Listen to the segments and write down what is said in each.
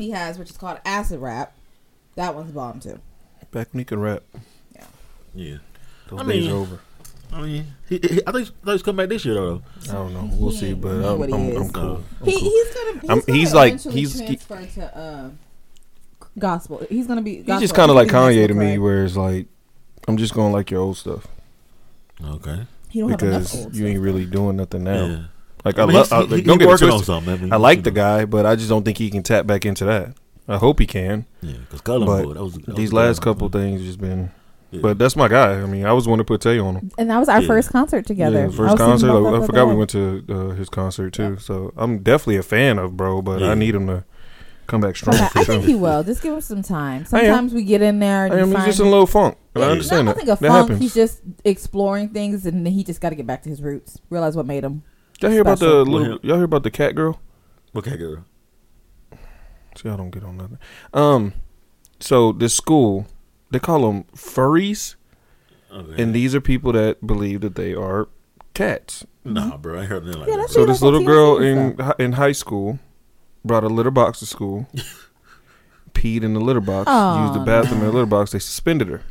one he has, which is called Acid Rap. That one's bomb too. Back when he could rap. Yeah. Yeah. Those I days mean- are over. I mean, he, he, I think I thought he's coming back this year though. I don't know. We'll He see, but I'm, what he I'm. I'm cool. I'm He, cool. he's gonna. He's, I'm- gonna he's like- eventually he's- he- transfer to uh, gospel. He's gonna be. He's just kind of like He's gonna Kanye to me, crack. where it's like, I'm just going to like your old stuff Okay. He don't have because old you ain't really doing nothing now. Yeah. Like I I, mean, love. he's- I, like, he don't get it working on twisted. something. I, mean, I like you the guy, but I just don't think he can tap back into that. I hope he can. Yeah, because Cullen But that was that was These good. last couple things just been. Yeah. But that's my guy. I mean, I was one to put Tay on him. And that was our Yeah. first concert together. Yeah, first was thinking concert. I, I forgot we went to uh, his concert too. So I'm definitely a fan of bro, but Yeah. I need him to come back strong. Okay, for I sure. think he will. Just give him some time. Sometimes we get in there and I you am. He's find just in a little funk, and I understand I that. don't think a that funk. happens. He's just exploring things, and then he just got to get back to his roots. Realize what made him. Y'all hear about the little? Y'all hear about the cat girl? What cat girl. See, I don't get on nothing. Um, so this school, they call them furries, Okay. and these are people that believe that they are cats. nah, bro, I ain't heard nothing like Yeah, that. So this like little girl in hi- in high school brought a litter box to school, peed in the litter box, Oh, used the bathroom in the litter box. They suspended her.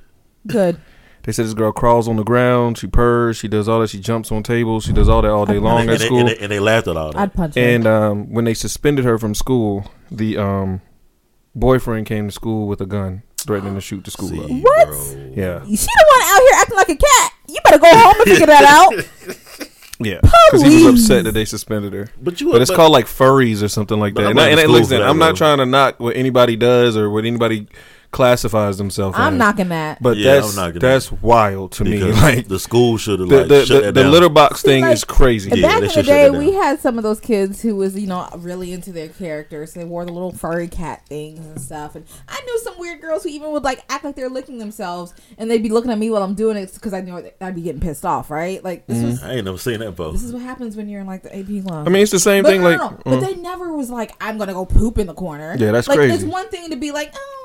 Good. They said this girl crawls on the ground, she purrs, she does all that, she jumps on tables, she does all that all day long and, at they, school. and, they, and they laughed at all that. I'd punch him. And um, when they suspended her from school, the um, boyfriend came to school with a gun, threatening to shoot the school See, up. What? bro. Yeah, She the one out here acting like a cat. You better go home and figure that out. yeah, because he was upset that they suspended her. But you, But it's called like furries or something like that. I'm And, I, not and I- in listen, I'm not trying to knock what anybody does or what anybody classifies themselves I'm as. knocking that. But Yeah, I'm that's knocking that's wild to me. Like the school should have the like the, shut the, that the down. litter box See, thing like, is crazy. Yeah, Back in the day, we had some of those kids who was, you know, really into their characters. They wore the little furry cat things and stuff. And I knew some weird girls who even would like act like they're licking themselves, and they'd be looking at me while I'm doing it because I knew I'd be getting pissed off, right? Like this was I ain't never seen that before. this is what happens when you're in like the AP club. I mean, it's the same but thing. no, Like, no, no. mm. but they never was like, I'm gonna go poop in the corner. Yeah, that's like, crazy. It's one thing to be like, oh,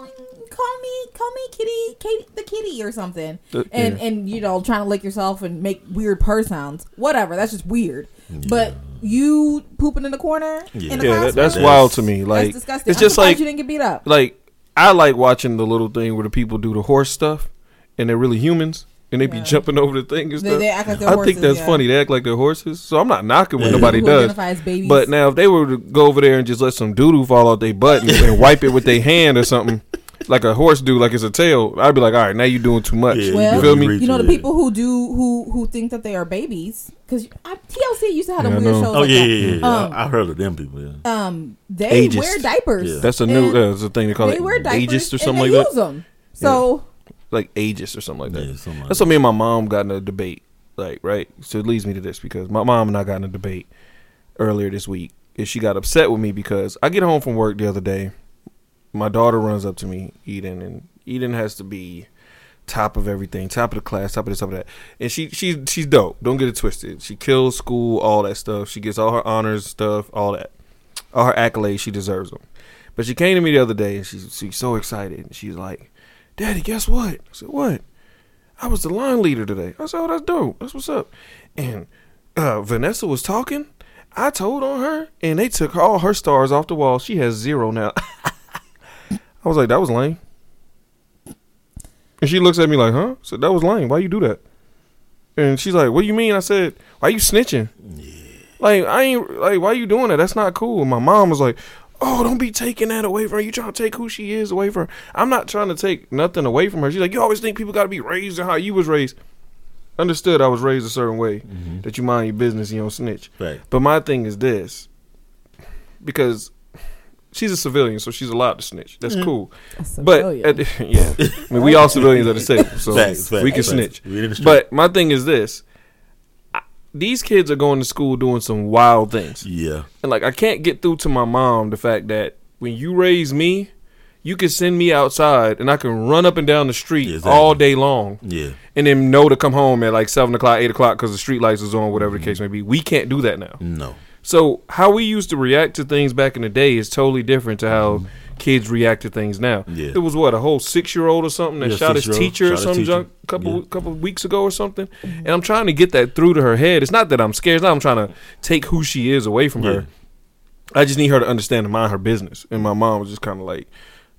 call me, call me Kitty, Katie, the kitty or something, Uh, and yeah. and you know, trying to lick yourself and make weird purr sounds. Whatever, that's just weird. But you pooping in the corner, Yeah. in the yeah, that, that's That's- wild to me. that's Like, disgusting. it's I'm just like you didn't get beat up. like I like watching the little thing where the people do the horse stuff, and they're really humans, and they be Yeah. jumping over the thing and They- stuff. they act like they're I horses, think that's yeah. funny. They act like they're horses, so I'm not knocking when nobody does. identify. But now, if they were to go over there and just let some doo doo fall out their butt and, and wipe it with their hand or something, like a horse do, like it's a tail, I'd be like, all right, now you're doing too much. Yeah, Well, you feel me? you know the people who do who who think that they are babies because TLC used to have Yeah, them I weird know. shows. Oh like yeah, that. yeah, yeah. Um, I, I heard of them people. Yeah. um they Ageist. wear diapers. Yeah. That's a new, uh, that's a thing they call they it, wear diapers ageist or something and like they that. use them. So like ageist or something like that. Yeah, something like That's what me and my mom got in a debate. Like, right? So it leads me to this because my mom and I got in a debate earlier this week. And she got upset with me because I get home from work the other day. My daughter runs up to me, Eden, and Eden has to be top of everything, top of the class, top of this, top of that. And she she she's dope. Don't get it twisted. She kills school, all that stuff. She gets all her honors stuff, all that. All her accolades, she deserves them. But she came to me the other day and she's she's so excited. And she's like, Daddy, guess what? I said, What? I was the line leader today. I said, Oh, that's dope. That's what's up. And uh, Vanessa was talking. I told on her, and they took all her stars off the wall. She has zero now. I was like, that was lame. And she looks at me like, huh? So that was lame. Why you do that? And she's like, what do you mean? I said, why you snitching? Like, I ain't, like, why you doing that? That's not cool. And my mom was like, oh, don't be taking that away from her. You trying to take who she is away from her. I'm not trying to take nothing away from her. She's like, you always think people got to be raised and how you was raised. Understood I was raised a certain way mm-hmm. that you mind your business you don't snitch. Right. But my thing is this because she's a civilian, so she's allowed to snitch. That's mm. cool. But at the- yeah, I mean, we all civilians at the same, so Facts, facts, we can facts. snitch. We in the street. But my thing is this: I, these kids are going to school doing some wild things, Yeah. and like I can't get through to my mom the fact that when you raise me, you can send me outside and I can run up and down the street Yeah, exactly. all day long, Yeah. and then know to come home at like seven o'clock, eight o'clock because the street lights is on, whatever the mm-hmm. case may be. We can't do that now. No. So how we used to react to things back in the day is totally different to how kids react to things now. Yeah. It was what a whole six year old or something that Yeah, shot his teacher or shot his some teacher. junk a couple Yeah. couple of weeks ago or something. Mm-hmm. And I'm trying to get that through to her head. It's not that I'm scared. It's not I'm trying to take who she is away from Yeah. her. I just need her to understand and mind her business. And my mom was just kind of like,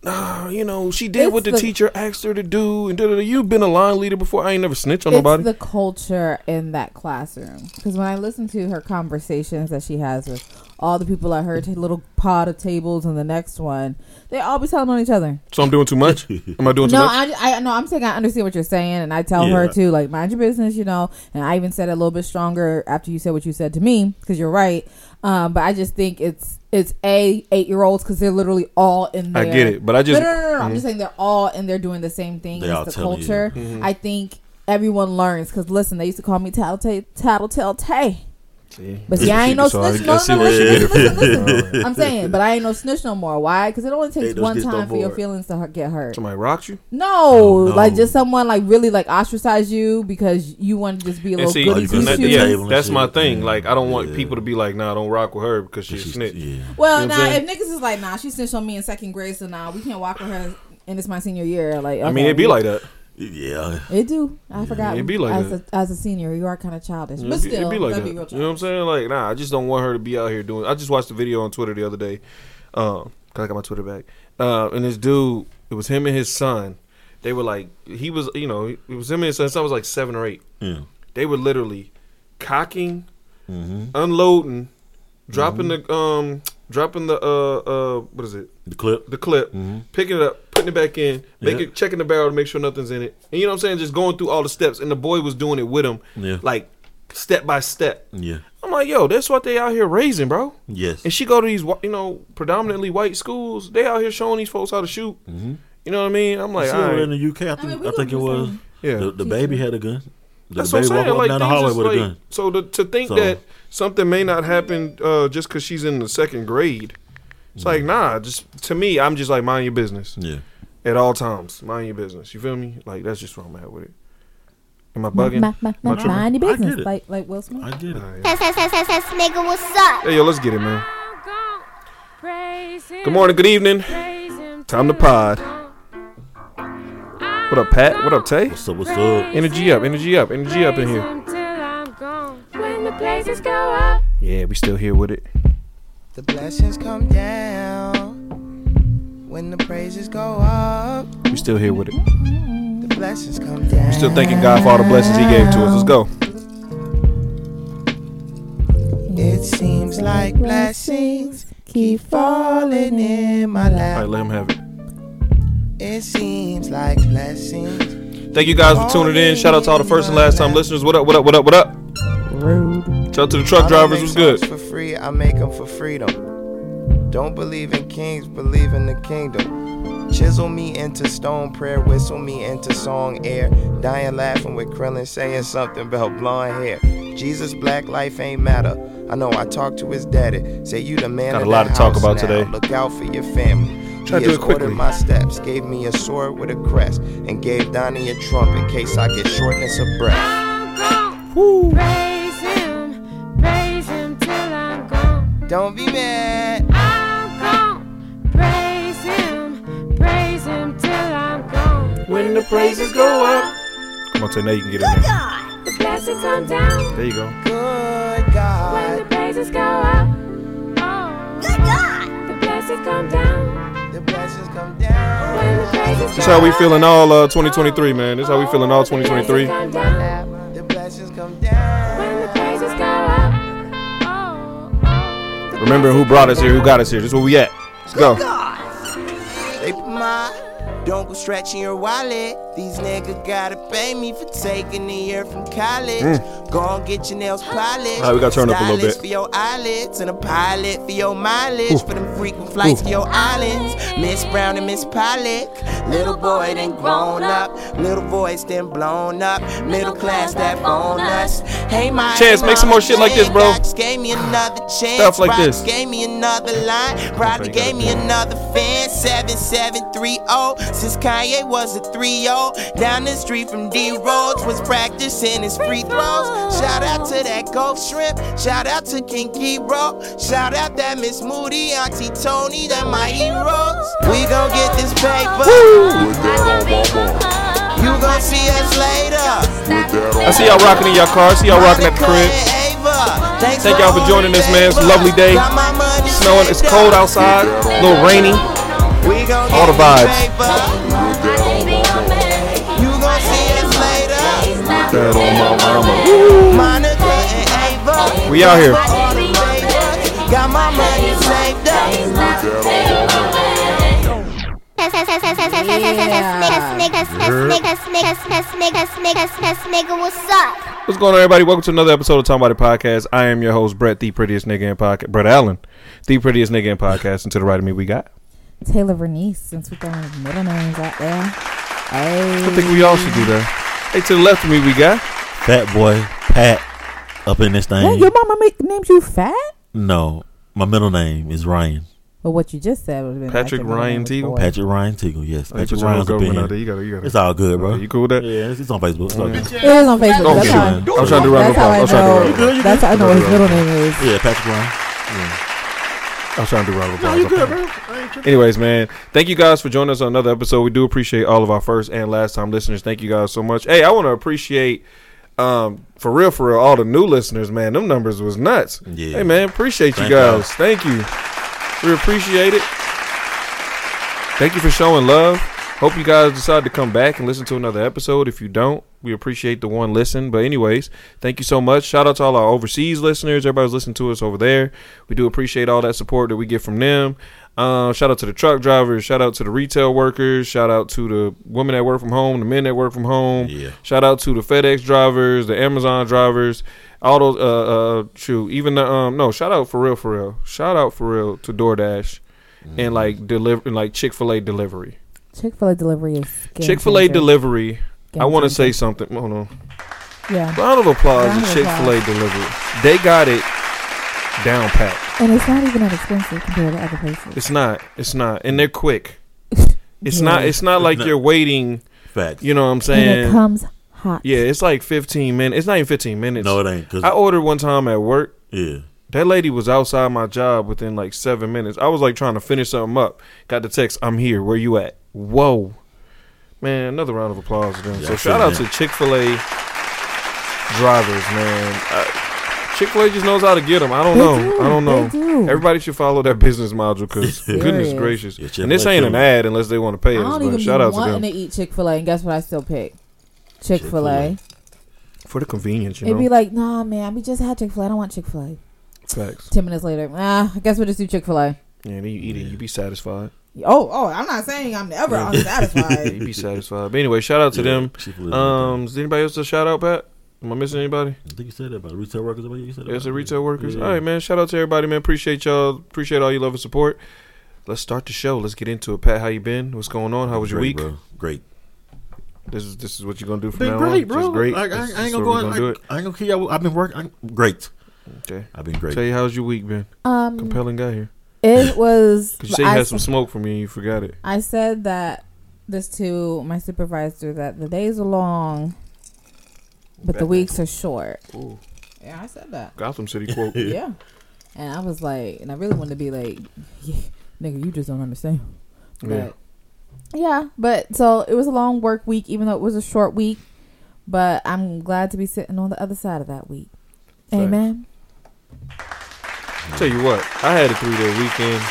nah, you know, she did It's what the, the- teacher asked her to do. And da-da-da. you've been a line leader before. I ain't never snitched on it's nobody. the culture in that classroom. Because when I listen to her conversations that she has with all the people at her t- little pod of tables and the next one, they all be telling on each other. so I'm doing too much. Am I doing too No, much? I, I no, I'm saying I understand what you're saying, and I tell her Yeah. too, like mind your business, you know. And I even said it a little bit stronger after you said what you said to me, because you're right. Um, but I just think it's it's a eight year olds because they're literally all in there. I get it, but I just no, no, no, no, no. I'm just saying they're all in there doing the same thing. They It's the culture. Mhm. I think everyone learns because listen, they used to call me tattletale tattletale tay. See? But see, I ain't no So snitch. I No, see no, listen, listen, listen, listen. I'm saying, but I ain't no snitch no more. Why? Because it only takes Ain't no one time for your feelings to get hurt. Somebody rocks you. No, Oh, no. like just someone like really like ostracize you because you want to just be a little see, goody you two that- set the shoes. table. that's shit. my thing. Yeah. Like, I don't want Yeah. people to be like, nah, don't rock with her because she's a She's- snitch. Yeah. Well, You know now what if niggas is like, nah, she snitched on me in second grade, so now we can't walk with her, and it's my senior year. Like, I mean, it'd be like that. Yeah. it do. I forgot. it'd be like as that. a as a senior, you are kind of childish, but It'd be- still, it'd be like that'd be real you know what I'm saying? Like, nah, I just don't want her to be out here doing. I just watched the video on Twitter the other day. Um, cause I got my Twitter back. Uh, and this dude, it was him and his son. They were like, he was, you know, it was him and his son. His son was like seven or eight. Yeah. They were literally cocking, Mm-hmm. unloading, dropping the um, dropping the uh uh, what is it? The clip. The clip, Mm-hmm. picking it up, putting it back in, making Yeah. checking the barrel to make sure nothing's in it. And you know what I'm saying? Just going through all the steps. And the boy was doing it with him, Yeah. like step by step. Yeah. I'm like, yo, that's what they out here raising, bro. Yes. And she go to these, you know, predominantly white schools. They out here showing these folks how to shoot. Mm-hmm. You know what I mean? I'm like, See, right. in the UK, I I think, mean, I, think it don't do the was yeah. the, the baby had a gun. The That's what I'm saying. Like down the things hallway with like, a gun. so to, to think So- that something may not happen uh, just because she's in the second grade, it's like nah. Just to me, I'm just like mind your business Yeah. at all times. Mind your business. You feel me? Like that's just where I'm at with it. Am I bugging? ma- ma- ma- Am Mind your I get business, it. like like Will Smith. I get it. All right. Nigga, what's up? Hey yo, let's get it, man. Good Good morning, good evening. Time to pod. What up, Pat? What up, Tay? What's up? What's up? Energy up, energy up, energy up in here. When go up, Yeah, we still here with it. The blessings come down when the praises go up. We still here with it. The blessings come down. We Still thanking God for all the blessings He gave to us. Let's go. It seems like blessings keep falling in my All right, lap. let him have it. It seems like blessings. Thank you guys for tuning in. Shout out to all the first and last time listeners. What up? What up? What up? What up? Shout out to the truck drivers. make What's good? For free, I make them for freedom. Don't believe in kings, believe in the kingdom. Chisel me into stone, prayer whistle me into song air. Dying laughing with Krillin saying something about blonde hair. Jesus, black life ain't matter. I know I talked to his daddy. Say you the man Got a lot to talk about now. today. Look out for your family. Try he do has it quickly. ordered my steps, gave me a sword with a crest, and gave Donnie a trump in case I get shortness of breath. I'm Don't be mad. I'm gone. Praise him, praise him till I'm gone. When the praises go up. Come on, Tay. Now you can get in there. The blessings come down There you go. Good God. when the praises go up. Oh, Good God. the blessings come down The blessings come down. when the praises This go how we up. feeling all uh, 2023, man. This how we feeling all 2023. Remember who brought us here, who got us here. This is where we at. Let's go. They put don't go stretching your wallet. These niggas gotta pay me for taking a year from college. Mm. Go on, get your nails polished. All right, we gotta turn up a little bit. for your eyelids and a pilot for your mileage. For them frequent flights to your islands. Miss Brown and Miss Pollock. Little boy then grown up. Little voice then blown up. Middle class that bonus. Hey, my Chance, make some more shit like this, bro. Jane gave me another chance. Stuff like Rocks this. Gave me another line. Probably Okay, gave me another fan. 7730. Since Kanye was a 3 Down the street from D Rose was practicing his free throws. Shout out to that Ghost Shrimp. Shout out to King Kiro. Shout out that Miss Moody, Auntie Tony. They're my heroes. We gon' get this paper. You gon' see us later. I see y'all rocking in your car. I see y'all rocking at the crib. Thank Thank y'all for joining us, man. It's a lovely day. Snap snowing. It's cold outside. A little rainy. We gon' All the vibes. That on my mama. Monica and Ava. We out here. All the papers. Got my money saved what's up? What's going on, everybody? Welcome to another episode of Talking About It Podcast. I am your host, Brett, the prettiest nigga in podcast. Brett Allen, the prettiest nigga in podcast. And to the right of me, we got. Taylor Vernice, since we're throwing middle names out there. Hey. I think we all should do that. Hey, to the left of me, we got. Fat boy Pat up in this Hey, thing. your mama make, named you fat? No, my middle name is Ryan. But what you just said would have been Patrick like Ryan name was Teagle? boy. Patrick Ryan Teagle. Yes, Hey, put Patrick Ryan's up in government here. You got it. You got it. It's all good, bro. You cool with that? Yeah, it's, it's on Facebook. It's all good. It is on Facebook. Oh, That's, shit. how, I was trying to do round of that's how I applause. I was trying to do round of know. applause. That's how I know what his middle name is. Yeah, Patrick Ryan. I was trying to do round of applause. Anyways, man, thank you guys for joining us on another episode. We do appreciate all of our first and last time listeners. Thank you guys so much. Hey, I want to appreciate, um, for real, for real, all the new listeners, man. Them numbers was nuts. Yeah. Hey, man, appreciate you Thank y'all. guys. Thank you. We appreciate it. Thank you for showing love. Hope you guys decide to come back and listen to another episode. If you don't, we appreciate the one listen. But anyways, thank you so much. Shout out to all our overseas listeners. Everybody's listening to us over there. We do appreciate all that support that we get from them. Uh, shout out to the truck drivers. Shout out to the retail workers. Shout out to the women that work from home, the men that work from home. Yeah. Shout out to the FedEx drivers, the Amazon drivers, all those. Uh, uh, shoot, even the um, no. Shout out for real, for real. Shout out for real to DoorDash and like deliver, and like Chick Fil A delivery. Chick Fil A delivery is game Chick Fil A delivery. Game I want to say something. Hold on. Yeah, Round of applause Round to Chick Fil A delivery. They got it down pat. and it's not even that expensive compared to other places. It's not. It's not, and they're quick. It's Yeah. not. It's not like No. you're waiting. Facts. You know what I'm saying? and it comes hot. Yeah, it's like 15 minutes. It's not even 15 minutes. No, it ain't. Cause, I ordered one time at work. yeah. That lady was outside my job within like seven minutes. I was like trying to finish something up. Got the text, I'm here. Where you at? Whoa. Man, another round of applause to them. Yeah, so shout out that. to Chick fil A drivers, man. Uh, Chick fil A just knows how to get them. I don't They know. do. I don't know. They do. Everybody should follow that business module because goodness gracious. Yeah, and this ain't an ad unless they want to pay I us. don't But even shout out to wanting them to eat Chick Fil A, and guess what? I still pick Chick Fil A. For the convenience. You It'd know, be like, nah, man, we just had Chick Fil A. I don't want Chick Fil A. facts. Ten minutes later, ah, I guess we'll just do Chick Fil A. Yeah, and you eat it, you be satisfied. Oh, oh, I'm not saying I'm never Yeah, unsatisfied. You'd be satisfied. But anyway, shout out to Yeah, them. Chick-fil-A. Um, is anybody else a shout out, Pat? Am I missing anybody? I think you said that about retail workers. About you said that Yes, the retail workers. Yeah. All right, man. Shout out to everybody, man. Appreciate y'all. Appreciate all your love and support. Let's start the show. Let's get into it. Pat, how you been? What's going on? How was your Great, week? bro. Great. This is this is what you're gonna do from Been now great, on. bro. Just great. Like, I, I ain't gonna go. we're on. gonna do I, it. I ain't gonna kill y'all. I've been working. I'm great. Okay. I've been great. Tell you how's your week been? um, Compelling guy here. It was. Cause you say you I, had some s- smoke for me and you forgot it. I said that this to my supervisor that the days are long, but the Batman. weeks are short. Ooh. Yeah, I said that. Gotham City quote. yeah, and I was like, and I really wanted to be like, yeah, nigga, you just don't understand. Yeah. But yeah, but so it was a long work week, even though it was a short week. But I'm glad to be sitting on the other side of that week. Facts. Amen. Tell you what, I had a three day weekend.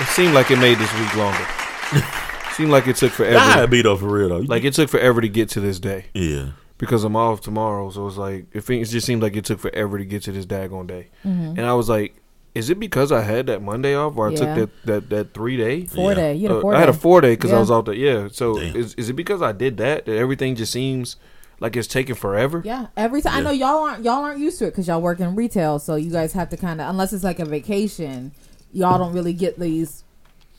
It seemed like it made this week longer. seemed like it took forever. Gotta be though for real though. Like it took forever to get to this day yeah. because I'm off tomorrow. So it's like it, fe- it just seemed like it took forever to get to this daggone day. Mhm. And I was like, is it because I had that Monday off or I Yeah. took that that that three day? Four Yeah. day. You had a Uh, four I had a day. four day because I was out there. Yeah. So Damn. is is it because I did that that everything just seems like it's taking forever? Yeah, every time I know y'all aren't y'all aren't used to it because y'all work in retail, so you guys have to kind of unless it's like a vacation, y'all don't really get these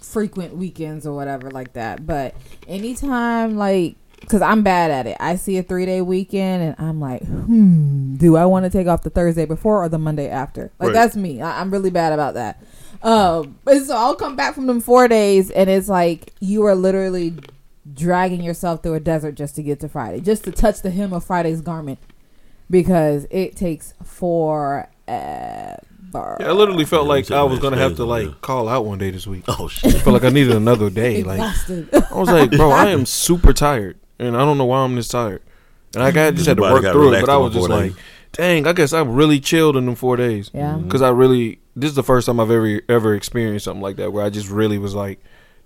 frequent weekends or whatever like that. But anytime like because I'm bad at it, I see a three day weekend and I'm like, hmm, do I want to take off the Thursday before or the Monday after? Like Right. that's me. I, I'm really bad about that. Um, and so I'll come back from them four days and it's like you are literally dragging yourself through a desert just to get to Friday, just to touch the hem of Friday's garment, because it takes forever. Yeah, I literally felt Yeah, like I was gonna have to like there. call out one day this week. Oh shit! I shit. felt like I needed another day. Like I was like, bro, I am super tired, and I don't know why I'm this tired. And I got just had to work through it, but I was just like, days. dang, I guess I really chilled in them four days yeah. Mm-hmm. because I really this is the first time I've ever ever experienced something like that where I just really was like,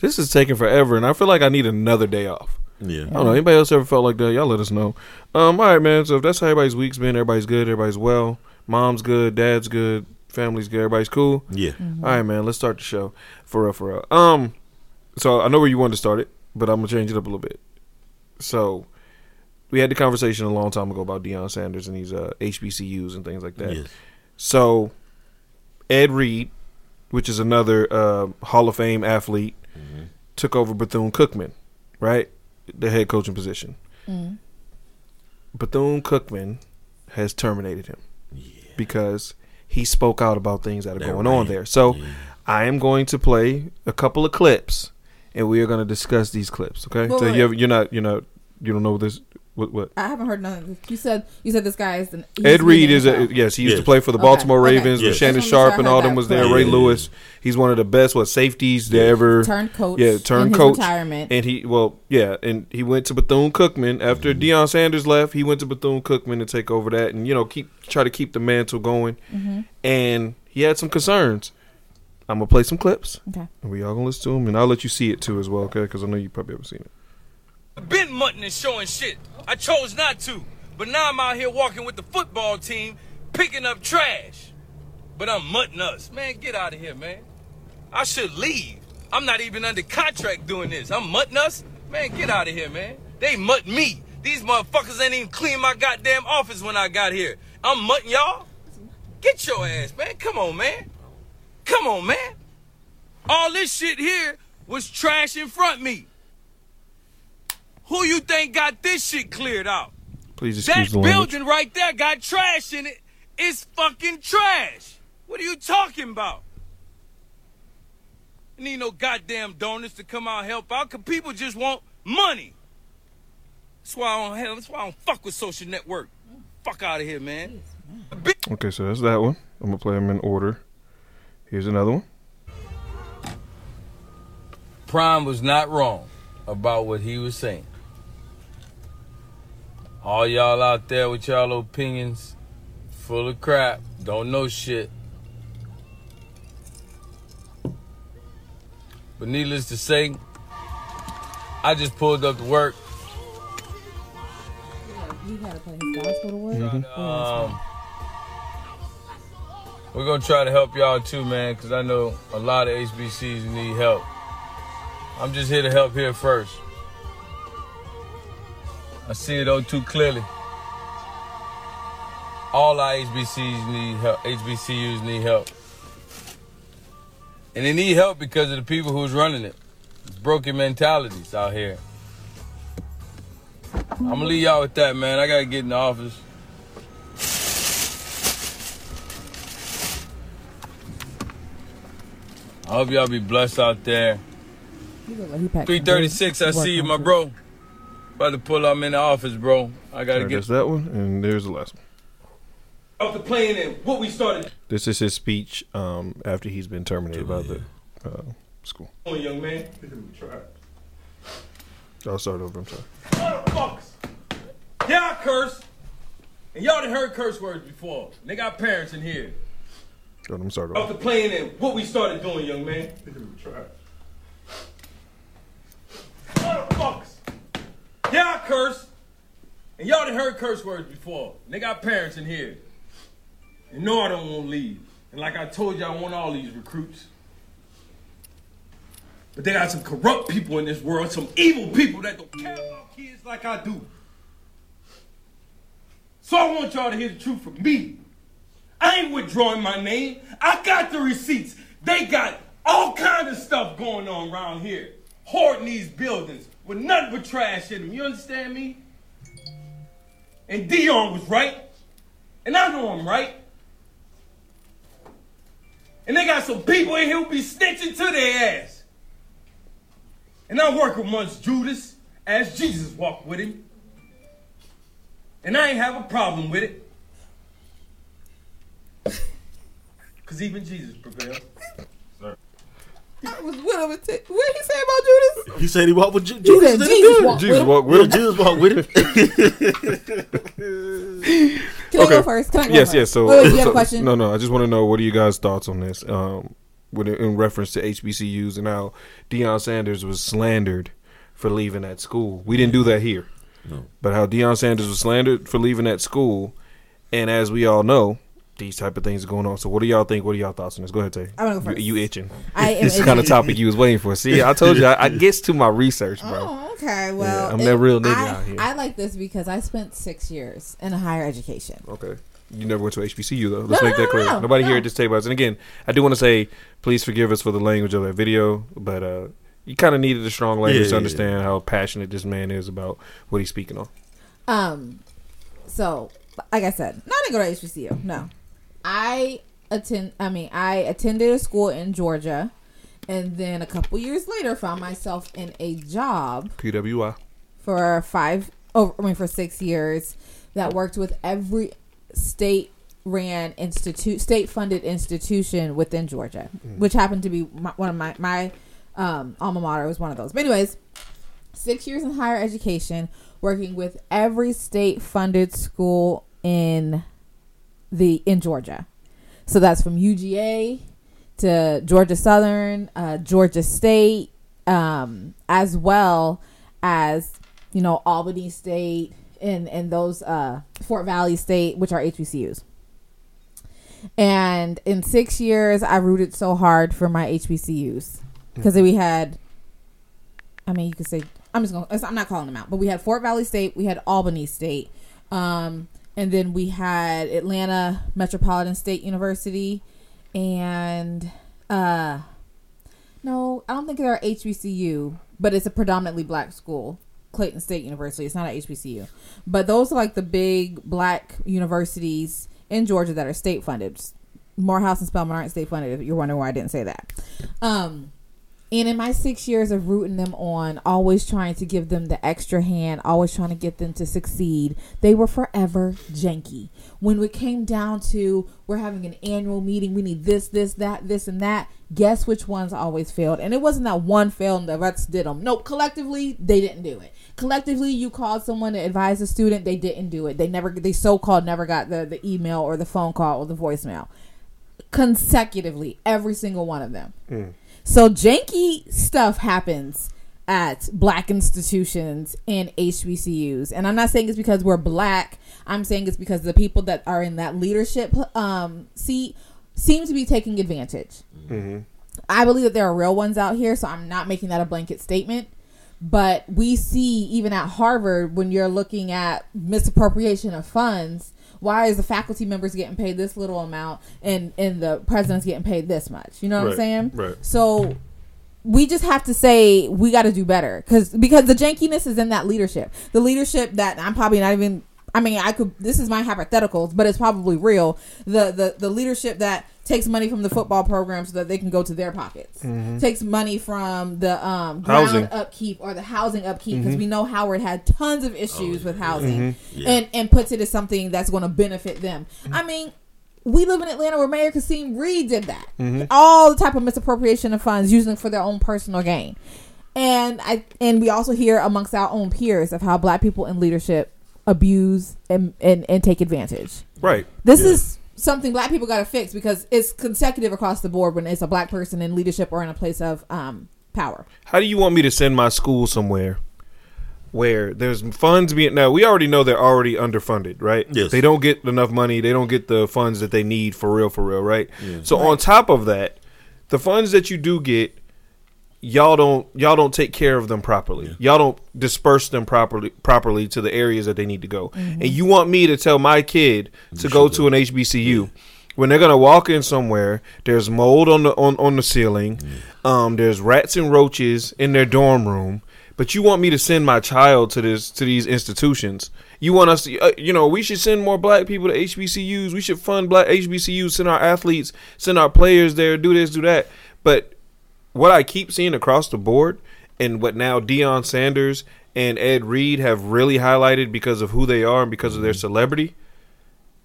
this is taking forever, and I feel like I need another day off. Yeah. I don't know. Anybody else ever felt like that? Y'all let us know. Um, all right, man. So if that's how everybody's week's been, everybody's good, everybody's well, mom's good, dad's good, family's good, everybody's cool. Yeah. All right, man. Let's start the show for real, for real. Um, so I know where you wanted to start it, but I'm gonna change it up a little bit. So we had the conversation a long time ago about Deion Sanders and these uh, HBCUs and things like that. Yes. So Ed Reed, which is another uh, Hall of Fame athlete, took over Bethune Cookman, right? The head coaching position. Mm-hmm. Bethune Cookman has terminated him because he spoke out about things that are That going on there. So Yeah. I am going to play a couple of clips, and we are going to discuss these clips. Okay? So wait. you have, you're not you're not you don't know this what what I haven't heard none of this. You said you said this guy is an Ed Reed is a, NFL. yes. He used to play for the Okay, Baltimore okay. Ravens with Yes. Shannon Just Sharpe and all them was there. correct. Ray Lewis. He's one of the best what safeties to ever turned coach. Yeah, turned in his coach. retirement. And he well yeah, and he went to Bethune Cookman after mm-hmm. Deion Sanders left. He went to Bethune Cookman to take over that and you know keep try to keep the mantle going. Mm-hmm. And he had some concerns. I'm gonna play some clips. okay. And we all gonna listen to them, and I'll let you see it too as well, okay? Because I know you probably haven't seen it. Been mutton and showing shit. I chose not to. But now I'm out here walking with the football team, picking up trash. But I'm mutting us. Man, get out of here, man. I should leave. I'm not even under contract doing this. I'm mutting us? Man, get out of here, man. They mutt me. These motherfuckers ain't even clean my goddamn office when I got here. I'm mutting y'all? Get your ass, man. Come on, man. Come on, man. All this shit here was trash in front me. Who you think got this shit cleared out? Please excuse That the language. building right there got trash in it. It's fucking trash. What are you talking about? You need no goddamn donors to come out and help out, cause people just want money. That's why I don't have, that's why I don't fuck with social network. Fuck out of here, man. Okay, so that's that one. I'm gonna play them in order. Here's another one. Prime was not wrong about what he was saying. All y'all out there with y'all opinions, full of crap, don't know shit. But needless to say, I just pulled up to work. You gotta play his gospel to work. Mm-hmm. Um, we're gonna try to help y'all too, man, because I know a lot of HBCs need help. I'm just here to help here first. I see it all too clearly. All our HBCs need help. HBCUs need help. And they need help because of the people who's running it. It's broken mentalities out here. I'm gonna leave y'all with that, man. I gotta get in the office. I hope y'all be blessed out there. He look like he packed 336, I see you, my bro. About to pull up in the office, bro. I gotta Alright, get There's that one, and there's the last one. off the plane and what we started This is his speech um, after he's been terminated by the uh, school. doing, young man. I'll start over. I'm sorry. Motherfuckers. Yeah, I curse. And y'all done heard curse words before. And they got parents in here. Go, I'm sorry. Off the plane and what we started doing, young man. Motherfuckers. I curse. And y'all done heard curse words before. And they got parents in here. And no, I don't want to leave. And like I told you, I want all these recruits. But they got some corrupt people in this world, some evil people that don't care about kids like I do. So I want y'all to hear the truth from me. I ain't withdrawing my name. I got the receipts. They got all kind of stuff going on around here. Hoarding these buildings with nothing but trash in them. You understand me? And Deion was right. And I know I'm right. And they got some people in here who be snitching to their ass. And I work amongst Judas as Jesus walked with him. And I ain't have a problem with it. Because even Jesus prevailed. I was with him. and t- What did he say about Judas? He said he walked with Ju- Judas. said didn't he? Jesus walked Jesus with him. walked with him. Jesus walked with him. Can I go first? Can I go yes, first? yes. So, wait, wait, you have so- a question? No, no. I just want to know what are you guys' thoughts on this? Um, with in reference to HBCUs and how Deion Sanders was slandered for leaving that school. We didn't do that here, No. but how Deion Sanders was slandered for leaving that school, and as we all know, these type of things are going on. So, what do y'all think? What are y'all thoughts on this? Go ahead, Tay. I'm gonna go first. You, you itching? I am This is the kind of topic you was waiting for. See, I told you, I, I gets to my research, bro. Oh, okay. Well, I'm that real nigga I, out here. I like this because I spent six years in a higher education. Okay. You never went to HBCU though. Let's No, make no, that clear. no, Nobody here no. at this table. has- And again, I do want to say, please forgive us for the language of that video, but uh, you kind of needed a strong language Yeah, to yeah, understand how passionate this man is about what he's speaking on. Um, so like I said, not to go to HBCU. No, I attend. I mean, I attended a school in Georgia, and then a couple years later, found myself in a job PWI. for five. Oh, I mean, for six years that worked with every state ran institute state funded institution within Georgia, which happened to be my, one of my my um, alma mater was one of those. But anyways, six years in higher education, working with every state funded school in the in Georgia. So that's from UGA to Georgia Southern, uh, Georgia State, um, as well as you know Albany State and and those uh, Fort Valley State, which are HBCUs. And in six years, I rooted so hard for my HBCUs because we had. I mean, you could say I'm just gonna. I'm not calling them out, but we had Fort Valley State, we had Albany State, um, and then we had Atlanta Metropolitan State University, and uh, no, I don't think they're HBCU, but it's a predominantly black school. Clayton State University. It's not a HBCU, but those are like the big black universities in Georgia that are state funded. Morehouse and Spelman aren't state funded. If you're wondering why I didn't say that, um, and in my six years of rooting them on, always trying to give them the extra hand, always trying to get them to succeed, they were forever janky. When it came down to we're having an annual meeting, we need this, this, that, this, and that. Guess which ones always failed? And it wasn't that one failed and the rest did them. No, collectively they didn't do it. Collectively, you called someone to advise a student, they didn't do it. They never, they so called never got the the email or the phone call or the voicemail. Consecutively, every single one of them. Mm. So janky stuff happens at black institutions and HBCUs. And I'm not saying it's because we're black. I'm saying it's because the people that are in that leadership um, seat seem to be taking advantage. I believe that there are real ones out here, so I'm not making that a blanket statement. But we see even at Harvard when you're looking at misappropriation of funds, why is the faculty members getting paid this little amount and and the president's getting paid this much? You know what I'm Right, saying? right. So we just have to say we got to do better because because the jankiness is in that leadership. The leadership that I'm probably not even. I mean, I could. This is my hypotheticals, but it's probably real. The the the leadership that takes money from the football program so that they can go to their pockets. Mm-hmm. Takes money from the um, ground Housing. upkeep or the housing upkeep because mm-hmm. we know Howard had tons of issues oh, with housing, mm-hmm. Yeah. and and puts it as something that's going to benefit them. I mean, we live in Atlanta where Mayor Kasim Reed did that. All the type of misappropriation of funds using for their own personal gain. And I and we also hear amongst our own peers of how black people in leadership abuse and and, and take advantage. Right. This is something black people got to fix because it's consecutive across the board when it's a black person in leadership or in a place of um, power. How do you want me to send my school somewhere where there's funds being now we already know they're already underfunded, right? Yes. They don't get enough money, they don't get the funds that they need for real for real, right? Yeah. So on top of that, the funds that you do get y'all don't y'all don't take care of them properly. Y'all don't disperse them properly properly to the areas that they need to go. And you want me to tell my kid to go to an HBCU when they're gonna walk in somewhere, there's mold on the on, on the ceiling, um, there's rats and roaches in their dorm room. But you want me to send my child to this to these institutions? You want us to, uh, you know, we should send more black people to HBCUs. We should fund black HBCUs, send our athletes, send our players there, do this, do that. But what I keep seeing across the board, and what now Deion Sanders and Ed Reed have really highlighted because of who they are and because of their celebrity,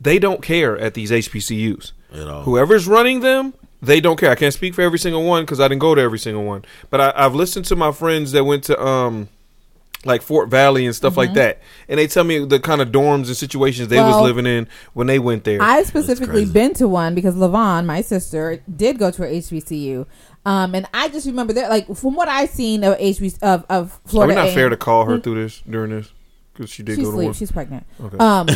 they don't care at these HBCUs. At all. Whoever's running them, they don't care. I can't speak for every single one because I didn't go to every single one. But I, I've listened to my friends that went to um, like Fort Valley and stuff like that, and they tell me the kind of dorms and situations they was living in when they went there. I've specifically been to one because Lavon, my sister, did go to a HBCU. Um, and I just remember that, like, from what I've seen of HBC of, of Are we Florida, not A&M fair to call her through this during this because she did She's go to sleep. one. She's pregnant. Okay. Um,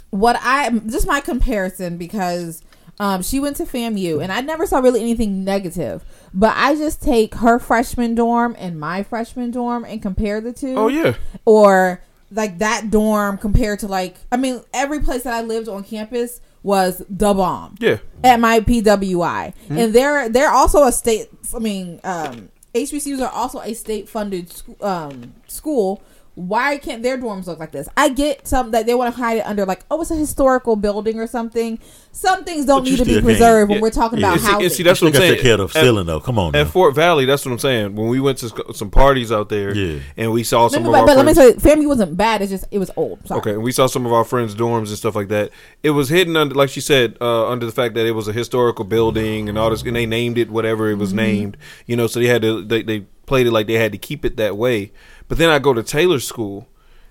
what I just my comparison because um, she went to FAMU and I never saw really anything negative, but I just take her freshman dorm and my freshman dorm and compare the two. oh yeah, or like that dorm compared to like I mean every place that I lived on campus was the bomb yeah. at my PWI, Hmm? and they're they're also a state. I mean, um, HBCUs are also a state funded um, school. Why can't their dorms look like this? I get some that they want to hide it under like, oh, it's a historical building or something. Some things don't But need to be still can't- preserved when yeah, we're talking yeah. about And see, housing. and see, that's what I'm They gotta saying. take care of the At- ceiling though. Come on, At now. Fort Valley, that's what I'm saying. When we went to some parties out there, Yeah. and we saw some but, of but, our but let me friends. say, family wasn't bad. It's just it was old. Sorry. Okay, and we saw some of our friends' dorms and stuff like that. It was hidden under, like she said, uh, under the fact that it was a historical building and all this, and they named it whatever it Mm-hmm. was named. You know, so they had to they, they played it like they had to keep it that way. But then I go to Taylor's school,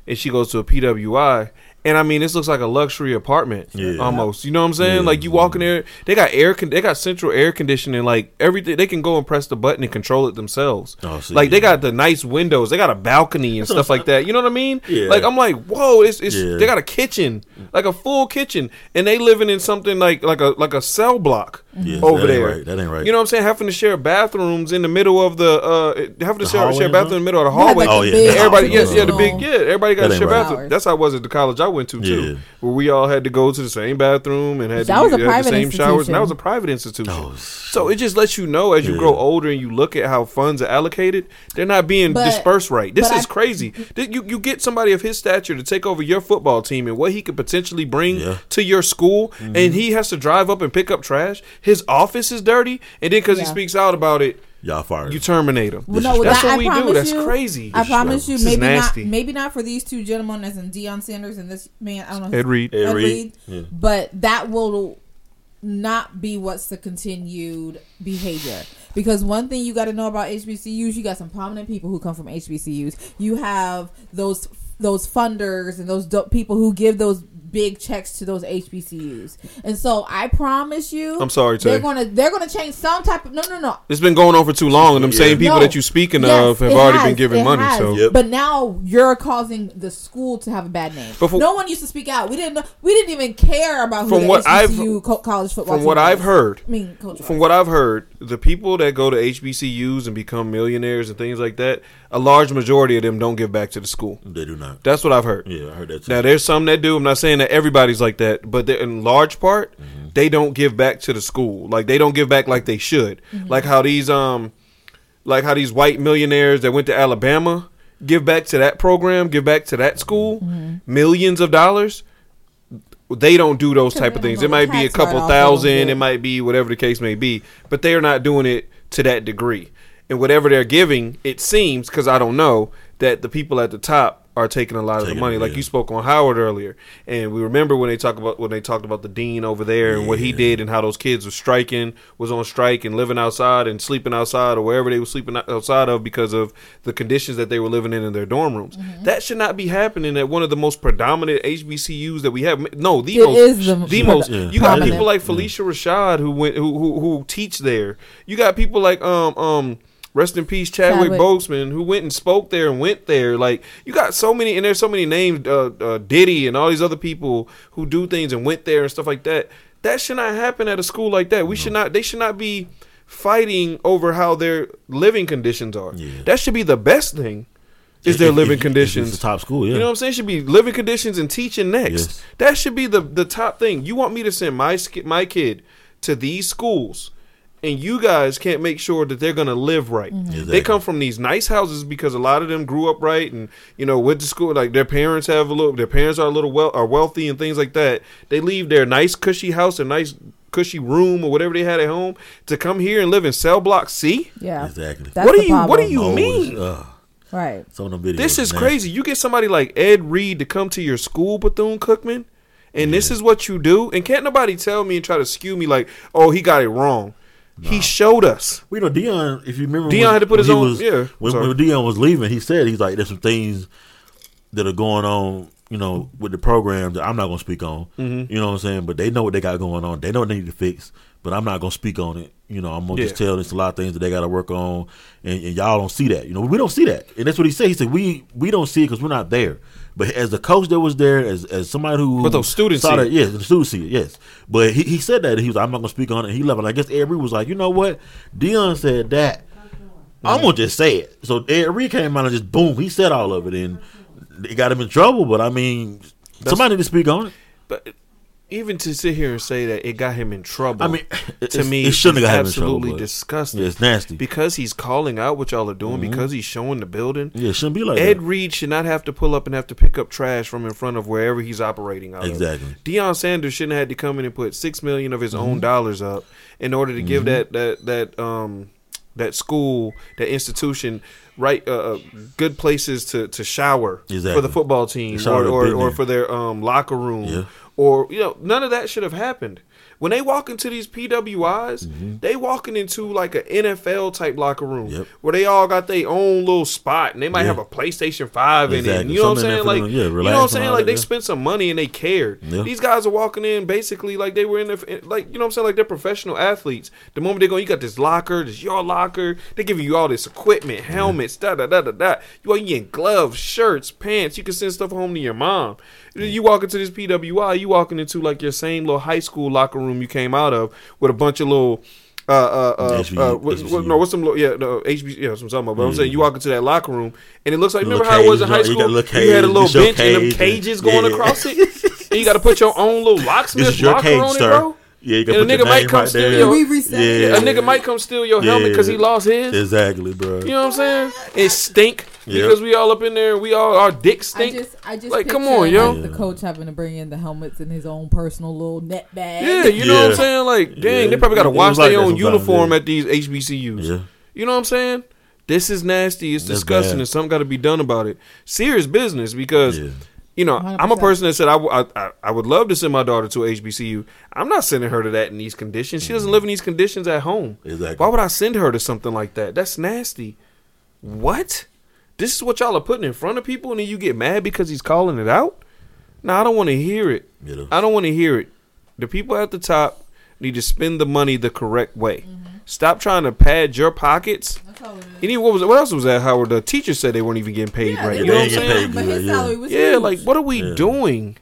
and she goes to a PWI. And I mean, this looks like a luxury apartment, Yeah. almost. You know what I'm saying? Yeah. Like you walk in there, they got air, con- they got central air conditioning, like everything. They can go and press the button and control it themselves. Oh, see, like they got the nice windows, they got a balcony and stuff like that. You know what I mean? Yeah. Like I'm like, whoa, it's, it's Yeah. they got a kitchen, like a full kitchen, and they living in something like like a like a cell block Yeah, over that ain't there. right. That ain't right. You know what I'm saying? Having to share bathrooms in the middle of the uh, having to The share, hallway share and bathroom in the middle of the You had, hallway. like, Oh, a yeah. big Everybody, yes, yeah, the big, know. yeah, everybody got to share right. bathroom. That's how it was at the college I went to too, Yeah. where we all had to go to the same bathroom and had That to was a had the same showers. And that was a private institution. Oh, so it just lets you know as you Yeah. grow older and you look at how funds are allocated, they're not being But- dispersed right. This is I- crazy. You you get somebody of his stature to take over your football team and what he could potentially bring Yeah. to your school, Mm-hmm. and he has to drive up and pick up trash. His office is dirty, and then because he speaks out about it, Y'all fired. you terminate him. Well, no, That's that, what I we do. promise That's you, crazy. I promise you, maybe not, maybe not for these two gentlemen, as in Deion Sanders and this man. I don't know, Ed Reed. Ed Ed Reed. Reed, Yeah. but that will not be what's the continued behavior. Because one thing you got to know about HBCUs, you got some prominent people who come from HBCUs. You have those those funders and those do- people who give those big checks to those HBCUs. And so I promise you, I'm sorry, they're gonna they're gonna change some type of no no no It's been going on for too long, and them Yeah. same people No. that you're speaking Yes, of have already has. been giving money. has. So Yep. But now you're causing the school to have a bad name. But from- no one used to speak out. We didn't. know We didn't even care about who From the what I've- co- college football. from what team I've heard, I mean, coach. from what I've heard, the people that go to HBCUs and become millionaires and things like that, a large majority of them don't give back to the school. They do not. That's what I've heard. Yeah, I heard that too. Now there's some that do. I'm not saying that everybody's like that, but they're- in large part, mm-hmm. they don't give back to the school. Like they don't give back like they should. Like how these um, like how these white millionaires that went to Alabama give back to that program, give back to that school, millions of dollars. They don't do those type of things. It might be a couple thousand. it. It might be whatever the case may be, but they are not doing it to that degree. And whatever they're giving, it seems because I don't know that the people at the top are taking a lot of the money. it, Like yeah. you spoke on Howard earlier, and we remember when they talk about when they talked about the dean over there and what he did and how those kids were striking, was on strike and living outside and sleeping outside or wherever they were sleeping outside of because of the conditions that they were living in in their dorm rooms. Mm-hmm. That should not be happening at one of the most predominant HBCUs that we have. No, the It most, is the the most most. Yeah. You got prominent. people like Phylicia Rashad who went who who, who teach there. You got people like um um. Rest in peace, Chadwick, Chadwick. Boseman, who went and spoke there and went there. Like you got so many, and there's so many names, uh, uh, Diddy and all these other people who do things and went there and stuff like that. That should not happen at a school like that. We should not. They should not be fighting over how their living conditions are. Yeah. That should be the best thing. Is their If- living if- if conditions? It's the top school, yeah. You know what I'm saying? Should be living conditions and teaching next. Yes. That should be the the top thing. You want me to send my my kid to these schools, and you guys can't make sure that they're gonna live right. They Exactly. come from these nice houses because a lot of them grew up right, and you know went to school. Like their parents have a little, their parents are a little well are wealthy and things like that. They leave their nice cushy house, their nice cushy room or whatever they had at home to come here and live in cell block C. yeah, Exactly. That's what do the you What do you mean? uh, right? some of them videos. This is nasty. crazy. You get somebody like Ed Reed to come to your school, Bethune Cookman, and this is what you do. And can't nobody tell me and try to skew me like, oh, he got it wrong. He showed us. We know Deion. If you remember, Deion had to put his own- Was, yeah, When, when Deion was leaving, he said he's like, "There's some things that are going on, you know, with the program that I'm not going to speak on. Mm-hmm. You know what I'm saying? But they know what they got going on. They know what they need to fix. But I'm not going to speak on it. You know, I'm going to just tell there's a lot of things that they got to work on, and, and y'all don't see that. You know, we don't see that, and that's what he said. He said we we don't see it because we're not there. But as the coach that was there, as as somebody who But those students saw see that, it. yes, the students see it, yes. But he, he said that he was, I'm not gonna speak on it. He left, and I guess Ed Reed was like, you know what? Deion said that. I'm gonna just say it. So Ed Reed came out and just boom, he said all of it, and it got him in trouble. But I mean, somebody need to speak on it. But even to sit here and say that it got him in trouble, I mean, to me, it shouldn't have got him in trouble, absolutely disgusting. Yeah, it's nasty. because he's calling out what y'all are doing. Because he's showing the building. Yeah, it shouldn't be like that. Ed that. Reed should not have to pull up and have to pick up trash from in front of wherever he's operating out Exactly. of. Deion Sanders shouldn't have had to come in and put six million of his Mm-hmm. own dollars up in order to give that that that um that school that institution right uh, uh, good places to to shower for the football team shower or or, or for their um locker room Yeah. Or you know none of that should have happened. When they walk into these PWIs, they walking into like an NFL type locker room Mm-hmm. Yep. where they all got their own little spot and they might Yeah. have a PlayStation Five in it. Exactly. You know what I'm saying? Like yeah, you know what I'm saying? Like they yeah. spent some money and they cared. Yeah. These guys are walking in basically like they were in the like you know what I'm saying like they're professional athletes. The moment they go, you got this locker, this your locker. They giving you all this equipment, helmets, da da da da da. You are getting gloves, shirts, pants. You can send stuff home to your mom. You walk into this PWI, you walking into like your same little high school locker room you came out of with a bunch of little. Uh, uh, uh, HB uh, what, what, no, what's some, little- yeah, no, HB, yeah, that's what I'm talking about. But I'm saying you walk into that locker room and it looks like, Little remember how it was in high school? a little You had a little it's your bench and them cage and- cages going yeah. across it. and you got to put your own little locksmith This is your locker cage, on it, sir. bro. Yeah, you can And a put your nigga might name come right steal there. your- We reset it. Yeah. A nigga might come steal your helmet Yeah. because he lost his. Exactly, bro. You know what I'm saying? It stink Yep. because we all up in there. We all our dicks stink. I just, I just Like, come on, yo. like, the coach having to bring in the helmets in his own personal little net bag. yeah, you know what I'm saying? Like, dang, Yeah. they probably got to wash like their own uniform yeah. at these HBCUs. Yeah. You know what I'm saying? This is nasty. It's That's disgusting, bad. and something got to be done about it. Serious business because. Yeah. You know, i am a person that said I, w- I- I- I would love to send my daughter to HBCU. I'm not sending her to that in these conditions. She doesn't mm-hmm. live in these conditions at home. Exactly. Why would I send her to something like that? That's nasty. What? This is what y'all are putting in front of people, and then you get mad because he's calling it out? No, I don't want to hear it. You know. I don't want to hear it. The people at the top need to spend the money the correct way. Mm-hmm. Stop trying to pad your pockets. That's all it is. Any what was what else was that? Howard? The teacher said they weren't even getting paid Yeah, right. they You know what I'm saying? paid good, yeah. Yeah, like what are we Yeah. doing?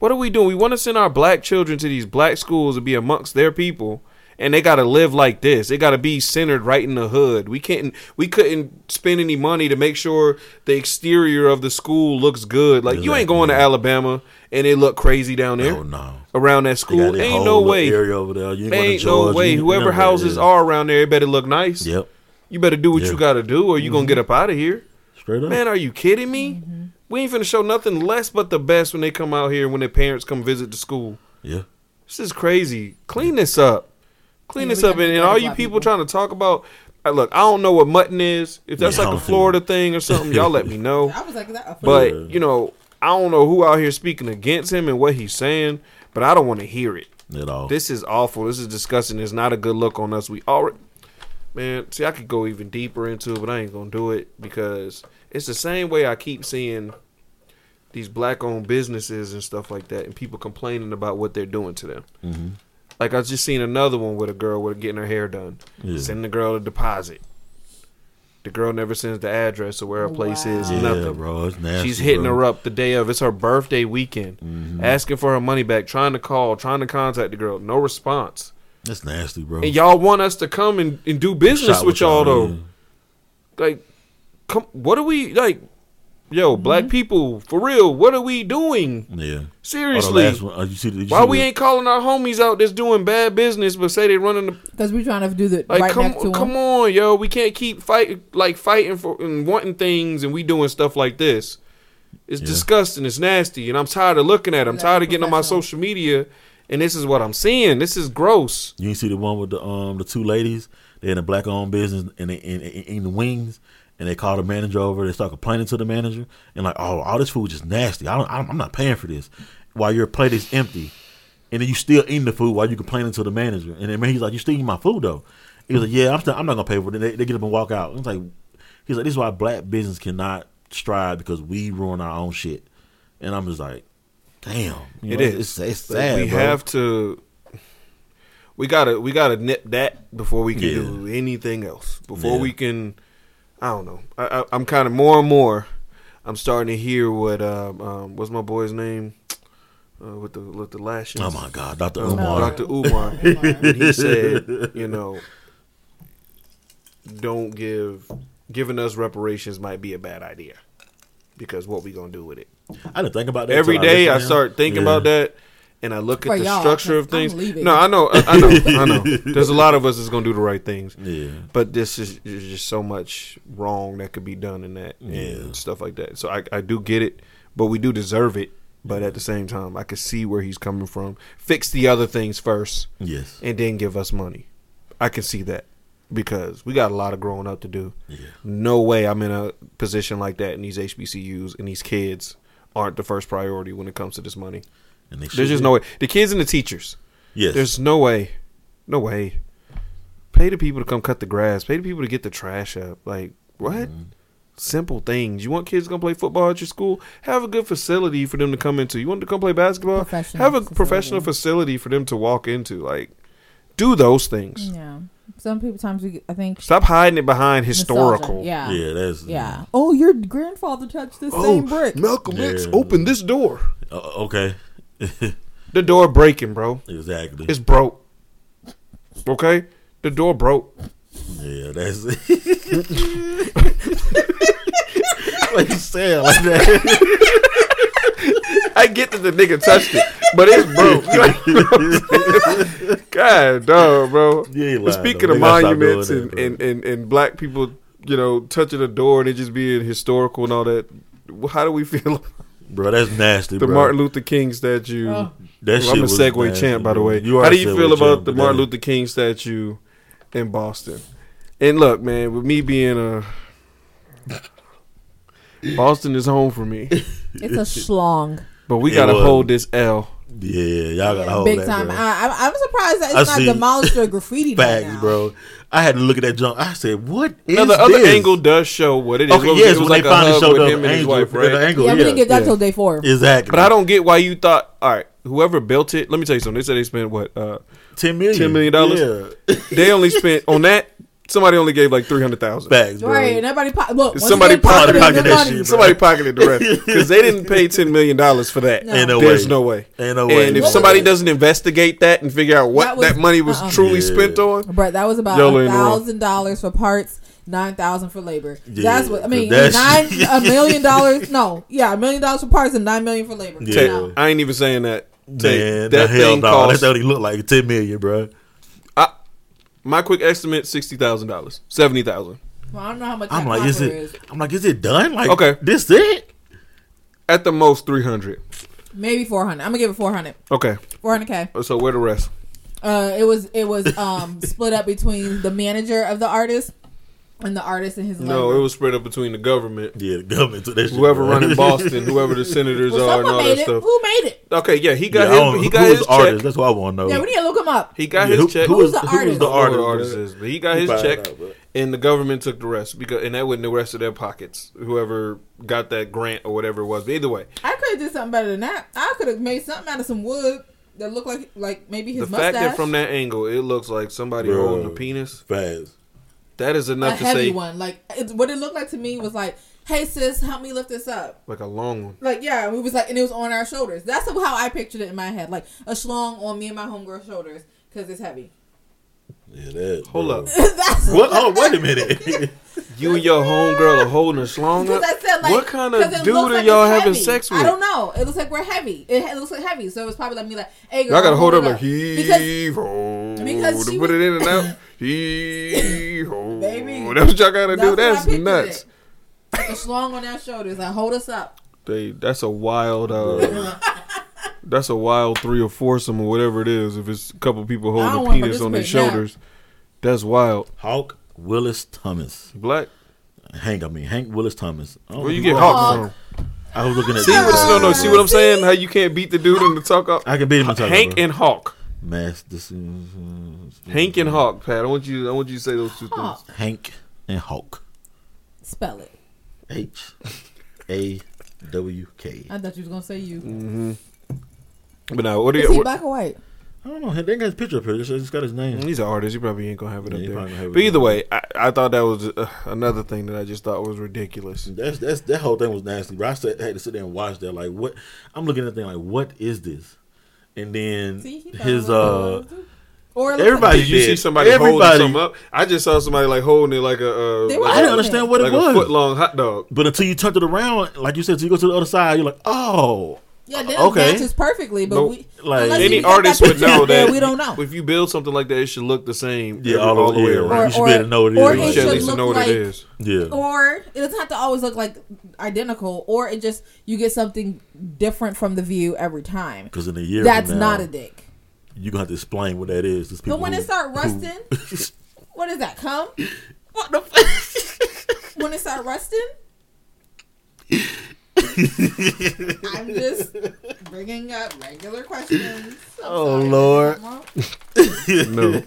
What are we doing? We want to send our black children to these black schools to be amongst their people, and they got to live like this. They got to be centered right in the hood. We can't. We couldn't spend any money to make sure the exterior of the school looks good. Like you ain't going to Alabama and it look crazy down there Oh no. around that school. Ain't no way. Area over there. You ain't, Ain't no way. you- Whoever none of that, houses are around there, it better look nice. Yep. You better do what Yeah. you got to do, or you gonna mm-hmm. get up out of here. Straight up. Man, are you kidding me? Mm-hmm. We ain't finna show nothing less but the best when they come out here when their parents come visit the school. yeah. This is crazy. Clean this up. Clean Yeah, this up. And, and all you people, people. trying to talk about, look, I don't know what mutton is. If that's Yeah, like a don't Florida thing or something, y'all let me know. I was like, that a But you know, I don't know who out here speaking against him and what he's saying, but I don't want to hear it. At all. This is awful. This is disgusting. It's not a good look on us. We already, man. See, I could go even deeper into it, but I ain't gonna do it because it's the same way I keep seeing these black-owned businesses and stuff like that, and people complaining about what they're doing to them. Mm-hmm. Like I just seen another one with a girl with getting her hair done, Yeah. sending the girl a deposit. The girl never sends the address of where her place is. yeah, Nothing. bro. It's nasty. She's hitting bro. her up the day of. It's her birthday weekend, Mm-hmm. asking for her money back, trying to call, trying to contact the girl. No response. That's nasty, bro. And y'all want us to come and, and do business Shot with y'all though. Like, come. What are we like? Yo, Mm-hmm. black people, for real. What are we doing? Yeah. Oh, Seriously. last one, uh, you see, you Why we the- ain't calling our homies out that's doing bad business, but say they running the Because we're trying to do the like? right come next to come him. on, yo. We can't keep fighting like fighting for and wanting things, and we doing stuff like this. It's Yeah. disgusting. It's nasty, and I'm tired of looking at. it. I'm That's tired of getting on my social media, and this is what I'm seeing. This is gross. You ain't see the one with the um the two ladies. They in a black owned business and they in, in, in the wings. And they call the manager over. They start complaining to the manager and like, oh, all this food is nasty. I don't, I'm not paying for this. While your plate is empty, and then you still eating the food while you complaining to the manager. And then he's like, you still eating my food though. He was like, "Yeah, I'm, still, I'm not gonna pay for it." They, they get up and walk out. It's like he's like, "This is why black business cannot strive because we ruin our own shit." And I'm just like, "Damn, you It know, is. It's, it's sad. we bro. have to. We gotta we gotta nip that before we can Yeah. do anything else. Before Yeah. we can, I don't know. I, I, I'm kind of more and more. I'm starting to hear what um, um what's my boy's name uh, with the with the lashes. Oh my god, Doctor Um, Umar. Dr. Umar. and he said, you know, don't give giving us reparations might be a bad idea because what we gonna do with it? I didn't think about that Every till day I listened to him. start thinking Yeah. about that, and I look For at the y'all, structure of things. No, I know, I, I know, I know. There's a lot of us that's gonna do the right things, Yeah, but this is, is just so much wrong that could be done in that and Yeah. stuff like that. So I, I do get it, but we do deserve it. But at the same time, I can see where he's coming from. Fix the other things first yes, and then give us money. I can see that because we got a lot of growing up to do. yeah. No way I'm in a position like that, and these HBCUs and these kids aren't the first priority when it comes to this money. And they There's just be. no way. The kids and the teachers. Yes, There's no way. No way. Pay the people to come cut the grass. Pay the people to get the trash up. Like what? Mm-hmm. Simple things. You want kids to come play football at your school? Have a good facility for them to come into. You want them to come play basketball? Professional Have a facility. professional facility for them to walk into. Like, do those things. Yeah. Some people times we, I think Stop hiding it behind nostalgia. historical. Yeah. yeah, that's Yeah. Oh, your grandfather touched this Oh, same brick. Malcolm X Yeah. opened this door. Uh, okay, The door breaking, bro. exactly. It's broke. Okay? The door broke. yeah, that's. It. like you said, like that. I get that the nigga touched it, but it's broke. God, dog, bro. Ain't lying, Speaking though. of They gotta stop monuments and, that, and, and, and black people, you know, touching a door and it just being historical and all that, how do we feel? Bro, that's nasty. The bro. Martin Luther King statue. Oh. that Well, I'm a segue nasty, champ, by the way. You are How do you segue feel about champ, the Martin Luther King statue in Boston? And look, man, with me being a Boston is home for me, It's a schlong. but we It gotta was. hold this L. Yeah, y'all gotta hold Big that, time. bro. I, I, I'm surprised that I it's not demolished or graffiti Facts, now. bro. I had to look at that junk. I said, "What is Now the other this? angle does show what it is. Okay, What was- yes, it was when like they finally showed up him and his angle, wife, the angle, Yeah, we didn't get that yeah. till day four. exactly. But I don't get why you thought. All right, whoever built it. Let me tell you something. They said they spent what uh, ten million, $10 million? Yeah. they only spent on that. Somebody only gave like three hundred thousand. Bags, bro. Right, and everybody po- look. Somebody pocketed pocketed that shit, bro. Somebody pocketed the rest because they didn't pay ten million dollars for that. No. Ain't no There's way. no way. Ain't no way. And if What somebody doesn't investigate that and figure out what That that, money was uh-uh. truly Yeah. spent on, Brett, that was about a thousand dollars for parts, nine thousand for labor. Yeah, that's what I mean. that's- Nine a million dollars. No, yeah, a million dollars for parts and nine million for labor. Yeah. Tay, No. I ain't even saying that. Man, that the hell thing no. cost. That's what he looked like. Ten million, bro. I, my quick estimate: sixty thousand dollars, seventy thousand Well, I don't know how much I'm that like, is copper it? is. I'm like, is it done? Like, Okay. this it? at the most three hundred. Maybe four hundred. I'm gonna give it four hundred. Okay, Four hundred k. so where the rest? Uh, it was it was um split up between the manager of the artist and the artist and his. No, labor. it was spread up between the government, Yeah, the government took that whoever bro. running Boston, whoever the senators Well, are, and all that it. stuff. Who made it? Okay, yeah, he got I don't his, know. he who got was his the artist? That's what I want to know. Yeah, we need to look him up. He got Yeah, his who, check. who Who's was the who was artist? the I don't know artist? the artist is, but he got We his check, out, and the government took the rest because, and that went in the rest of their pockets. Whoever got that grant or whatever it was, but either way, I could have did something better than that. I could have made something out of some wood that looked like like maybe his the mustache. fact that from that angle it looks like somebody Bro. holding a penis, Fast. That is a enough to heavy say one. Like it, what it looked like to me was like, "Hey sis, help me lift this up." like a long one. Like yeah, we was like, and it was on our shoulders. That's how I pictured it in my head, like a schlong on me and my homegirl's shoulders because it's heavy. Yeah, that. Hold bro. up, That's What? Oh, wait a minute. you and your homegirl are holding a schlong Because up. Said like, what kind of dude looks are like y'all having heavy. sex with? I don't know. It looks like we're heavy. It, it looks like heavy, so it was probably like me like, "Hey girl, Y'all gotta hold up it like Because- heave ho because to she put was- it in and out. Heave ho. Baby, That's what y'all gotta do. what That's pictured nuts. it. Like a schlong on our shoulders, like hold us up. They, that's a wild. Uh, that's a wild three or foursome or whatever it is. If it's a couple people holding a penis on their participate in shoulders, that's wild. Hawk Willis Thomas. Black. Hank, I mean Hank Willis Thomas. I don't Where you know. get Hawk. Hawk from? I was looking at. See what? No, no. See what I'm saying? How you can't beat the dude in the talk up? I can beat him in the talk, Hank bro. and Hawk. Mass. This, Hank and Hawk, Pat. I want you. I want you to say those two Hawk. things. Hank and Hawk. Spell it. H A W K. I thought you was gonna say you. Mm. But now, what do Is you? he What, black or white? I don't know. They got his picture up here. It's it's got his name. he's an artist. He probably ain't gonna have it Yeah, up there. probably gonna have it But either way, I, I thought that was uh, another thing that I just thought was ridiculous. That's that's that whole thing was nasty. But I said, had to sit there and watch that. Like, what? I'm looking at the thing like, what is this? And then See, his uh, or it looks everybody- Did you see did. somebody holding something up? I just saw somebody like holding it like a uh, like, I didn't holding understand what like it a was. foot long hot dog. But until you turned it around, like you said, until you go to the other side, you're like, oh, Yeah, uh, then Okay. it matches perfectly, but Nope. we like any artist that would know picture there, that we don't know. if you build something like that, it should look the same. Yeah, every- all the way around. You should be able to know what it or is. You it should at least look know what like, it is. yeah. or it doesn't have to always look like identical, or it just you get something different from the view every time. Because in a year, That's from now, not a dick. You're gonna have to explain what that is. To people But when who- it start who- rusting, what is that? Come. what the? F- When it start rusting? I'm just bringing up regular questions. I'm Oh, sorry, Lord. No,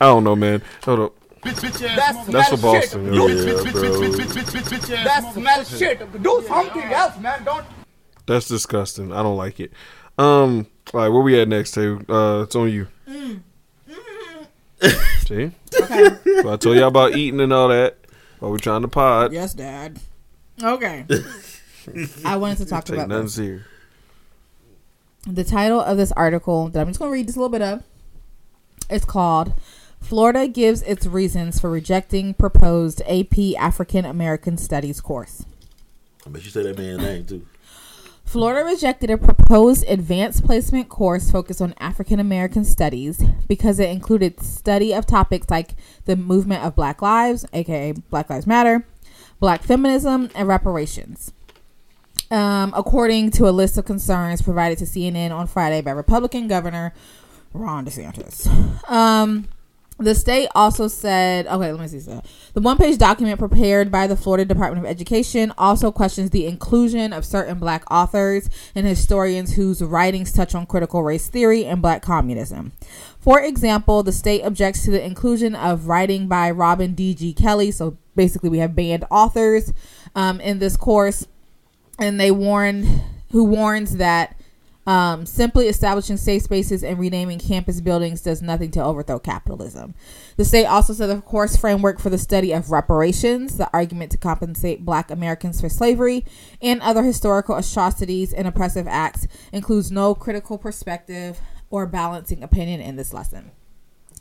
I don't know, man. Hold up. That's for Boston. Yo. yeah, bro. That smells shit. Do something else, man. Don't. That's disgusting. I don't like it. Um, all right, where we at next, Tay? Uh, it's on you. See, Okay. so I told y'all about eating and all that. While we're trying to pod, yes, Dad. Okay. I wanted to talk take about nothing this. serious. The title of this article that I'm just going to read just a little bit of. It's called "Florida Gives Its Reasons for Rejecting Proposed AP African American Studies Course." I bet you say that man's name too. Florida rejected a proposed advanced placement course focused on African American studies because it included study of topics like the movement of Black Lives, aka Black Lives Matter, Black feminism, and reparations. Um, according to a list of concerns provided to CNN on Friday by Republican Governor Ron DeSantis. Um, the state also said, okay, let me see. So the one page document prepared by the Florida Department of Education also questions the inclusion of certain black authors and historians whose writings touch on critical race theory and black communism. For example, the state objects to the inclusion of writing by Robin D.G. Kelley. So basically, we have banned authors um, in this course and they warned who warns that um, simply establishing safe spaces and renaming campus buildings does nothing to overthrow capitalism. The state also said the course framework for the study of reparations, the argument to compensate black Americans for slavery and other historical atrocities and oppressive acts, includes no critical perspective or balancing opinion in this lesson.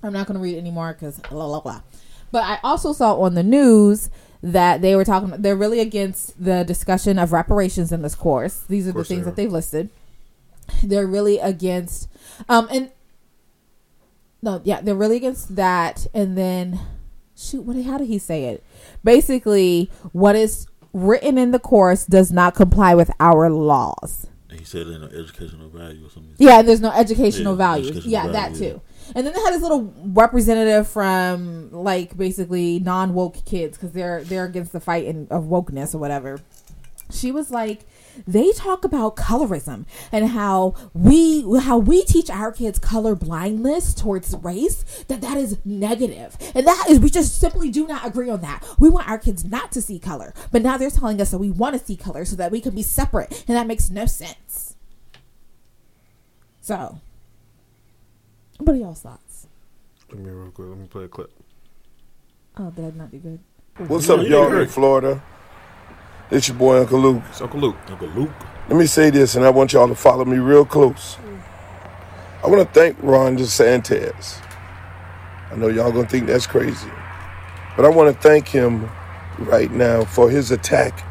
I'm not going to read anymore because blah, blah, blah. But I also saw on the news that they were talking, they're really against the discussion of reparations in this course. These are the things that they've listed. They're really against, um, and no, yeah, they're really against that. And then, shoot, what? How did he say it? Basically, what is written in the course does not comply with our laws. He said in an educational value or something. Yeah, there's no educational Yeah, values. educational yeah, that value, too. And then they had this little representative from like basically non woke kids because they're they're against the fight in, of wokeness or whatever. She was like, they talk about colorism and how we how we teach our kids color blindness towards race that that is negative. And that is we just simply do not agree on that. We want our kids not to see color but now they're telling us that we want to see color so that we can be separate and that makes no sense. So what are y'all's thoughts Let me real quick. Let me play a clip. oh did i not do good What's up, you y'all did in Florida? It's your boy Uncle Luke. It's Uncle Luke. Uncle Luke. Let me say this, and I want y'all to follow me real close. I want to thank Ron DeSantis. I know y'all gonna think that's crazy, but I want to thank him right now for his attack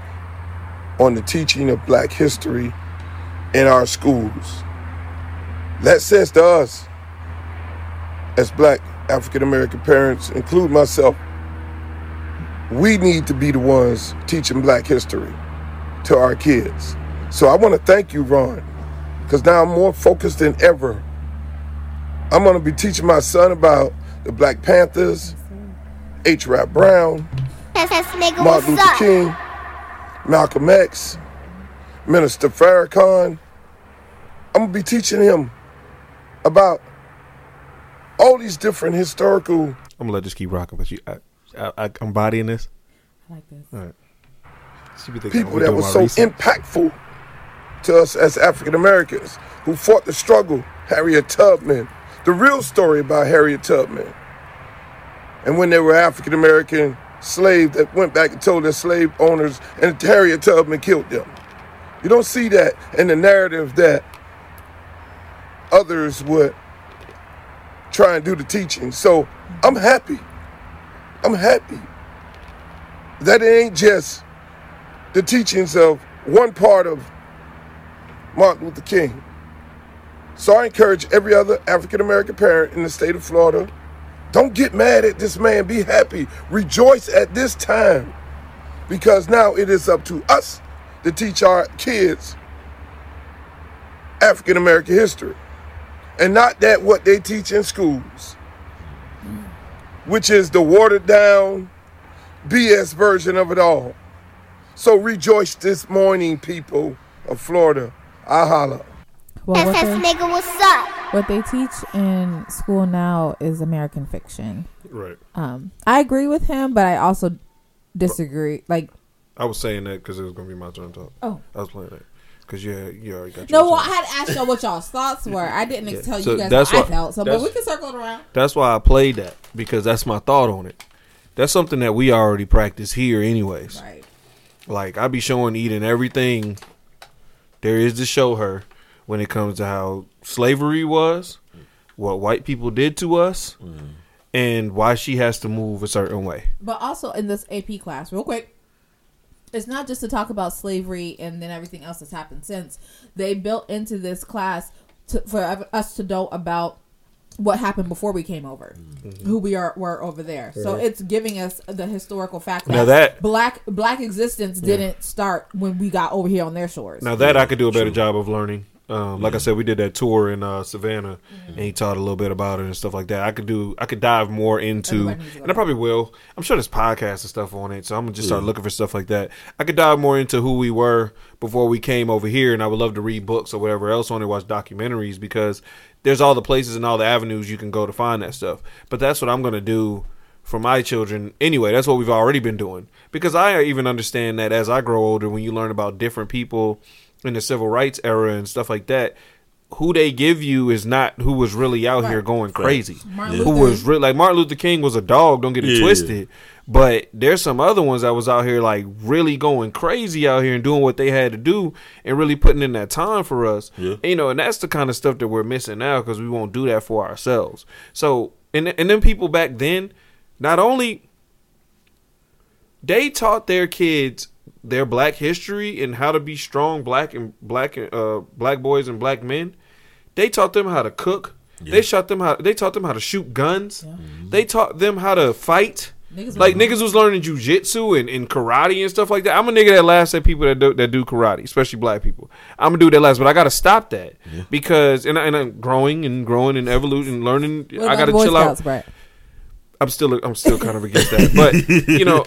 on the teaching of Black history in our schools. That says to us, as Black African American parents, include myself, we need to be the ones teaching Black history to our kids. So I want to thank you, Ron, because now I'm more focused than ever. I'm going to be teaching my son about the Black Panthers, H. Rap Brown, Martin Luther up? King, Malcolm X, Minister Farrakhan. I'm going to be teaching him about all these different historical. I'm gonna let this keep rocking, but you, I, I, I, I'm bodying this. I like this. All right. She thinking people that doing were so research. impactful to us as African Americans who fought the struggle. Harriet Tubman, the real story about Harriet Tubman. And when they were African American slaves that went back and told their slave owners, and Harriet Tubman killed them. You don't see that in the narrative that others would try and do the teaching. So I'm happy. I'm happy that it ain't just the teachings of one part of Martin Luther King. So I encourage every other African American parent in the state of Florida don't get mad at this man. Be happy. Rejoice at this time because now it is up to us to teach our kids African American history and not that what they teach in schools, which is the watered down BS version of it all. So rejoice this morning, people of Florida. I holla. Well, what they, nigga, what's up? what they teach in school now is American fiction. Right. Um, I agree with him, but I also disagree. Like, I was saying that because it was gonna be my turn to talk. Oh. I was playing that because you had, you already got. no, your well, I had to ask y'all what y'all's thoughts were. I didn't Yeah. tell So you guys that's what I why- felt. So, but we can circle it around. That's why I played that because that's my thought on it. That's something that we already practice here, anyways. Right. Like I be showing Eden everything there is to show her when it comes to how slavery was, what white people did to us, mm-hmm. and why she has to move a certain way. But also in this AP class, real quick, it's not just to talk about slavery and then everything else that's happened since. They built into this class to, for us to know about what happened before we came over, mm-hmm. who we are were over there. So it's giving us the historical fact that, Now that- black black existence didn't start when we got over here on their shores. Now that I could do a better job of learning. Um, like I said, we did that tour in uh, Savannah, and he taught a little bit about it and stuff like that. I could do, I could dive more into, Everybody needs to and I probably will. I'm sure there's podcasts and stuff on it, so I'm gonna just start looking for stuff like that. I could dive more into who we were before we came over here, and I would love to read books or whatever else on it, watch documentaries because there's all the places and all the avenues you can go to find that stuff. But that's what I'm gonna do for my children anyway. That's what we've already been doing because I even understand that as I grow older, when you learn about different people in the civil rights era and stuff like that, who they give you is not who was really out here going crazy. Martin Who was really like Martin Luther King was a dog. Don't get it Yeah. twisted. But there's some other ones that was out here like really going crazy out here and doing what they had to do and really putting in that time for us. Yeah. And, you know, and that's the kind of stuff that we're missing now because we won't do that for ourselves. So and and then people back then, not only they taught their kids their black history and how to be strong black and black uh black boys and black men. They taught them how to cook. They taught them how they taught them how to shoot guns. They taught them how to fight. Niggas like niggas was learning jujitsu and, and karate and stuff like that. I'm a nigga that laughs at people that do, that do karate, especially black people. I'm a dude that laughs, but I gotta stop that because and, I, and I'm growing and growing and evolution, learning. What I gotta Boy chill Scouts, out. Brett? I'm still I'm still kind of against that, but you know,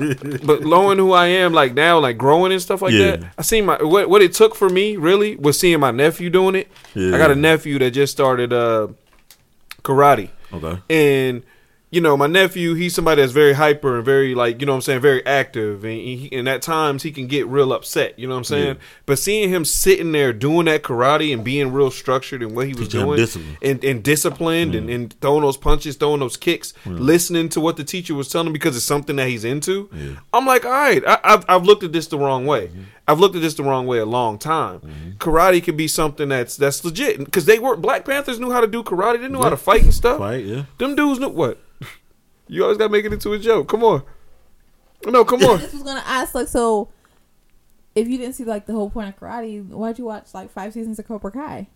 but knowing who I am, like now, like growing and stuff like Yeah. that. I seen my what what it took for me really was seeing my nephew doing it. Yeah. I got a nephew that just started uh karate, Okay. and you know my nephew he's somebody that's very hyper and very like you know what i'm saying very active and, he, and at times he can get real upset you know what i'm saying Yeah. but seeing him sitting there doing that karate and being real structured in what he was Teaching doing discipline. and, and disciplined and, and throwing those punches throwing those kicks listening to what the teacher was telling him because it's something that he's into i'm like all right I, I've, I've looked at this the wrong way Mm-hmm. I've looked at this the wrong way a long time mm-hmm. karate could be something that's that's legit because they were black panthers knew how to do karate they knew how to fight and stuff Right, yeah. them dudes knew what? You always gotta make it into a joke. Come on. No, come on. This was gonna ask like so. If you didn't see like the whole point of karate, why'd you watch like five seasons of Cobra Kai?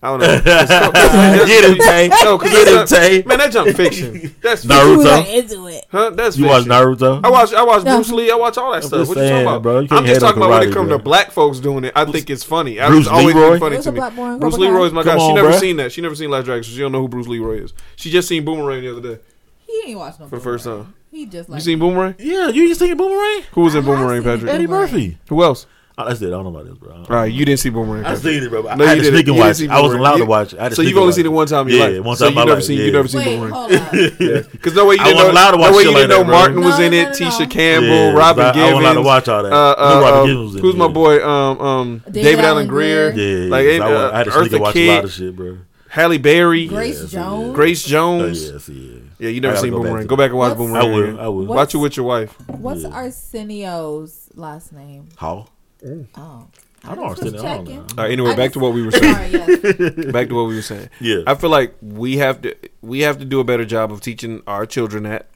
I don't know. Get him, Tay. No, 'cause Get him, that's- Tay. Man, that jump fiction. That's You were Naruto. like into it. Huh? That's You watch. Naruto? I watch. I watch No. Bruce Lee. I watch all that stuff. just What you talking about, bro. You I'm just talking about when it comes to black folks doing it. I think it's funny. I- Bruce it's always Leroy? been funny What's to me. black boy in Bruce Cobra Kai? Leroy's my Come guy. She never bruh. seen that. She never seen Last Dragon, so she don't know who Bruce Leroy is. She just seen Boomerang the other day He ain't watched no for the first time. He just like You seen Boomerang? Yeah, you ain't seen Boomerang? Who was in Boomerang, Patrick? Eddie Murphy. Who else? Oh, that's it. I don't know about this, bro. All right, you didn't see Boomerang. I seen it, bro. but No, I had you to didn't. sneak and didn't watch see. I wasn't Boomerang. allowed to watch it. I had to so you've only seen it one time in Yeah, your life. one So time in you my never life. seen- you yeah. never seen Wait, Boomerang. hold on. Because no way you didn't wasn't allowed to know. watch No way you like didn't know that, bro. Martin was in no, it. no, no. Tisha Campbell, Yeah, Robin I- I wasn't allowed to watch all that. Uh, I knew Robin uh, Givens was in who's my boy? Um, um, David David, Alan Alan Grier. Grier. Yeah, Like, yeah, I, wa- uh, I had to sneak and watch a lot of shit, bro. Halle Berry, Grace Yes, Jones. Grace Oh, Jones. yes, yeah. Yeah, you never seen go Boomerang. to Go back and watch What's- Boomerang. I will. I will. Watch it with your wife. What's Yeah. Arsenio's last name? How? Oh. oh, I don't understand. I don't All right, anyway, I back just- to what we were saying. Sorry, yes. back to what we were saying. Yeah. I feel like we have to we have to do a better job of teaching our children that.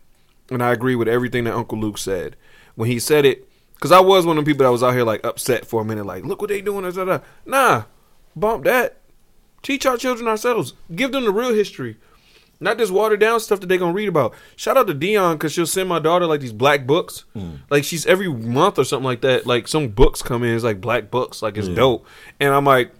And I agree with everything that Uncle Luke said when he said it. Because I was one of the people that was out here like upset for a minute, like, look what they doing. Da, da, da. Nah, bump that. Teach our children ourselves. Give them the real history. Not this watered down stuff that they gonna read about. Shout out to Dion because she'll send my daughter like these black books. Mm. Like she's every month or something like that. Like some books come in, it's like black books, like it's Yeah. dope. And I'm like,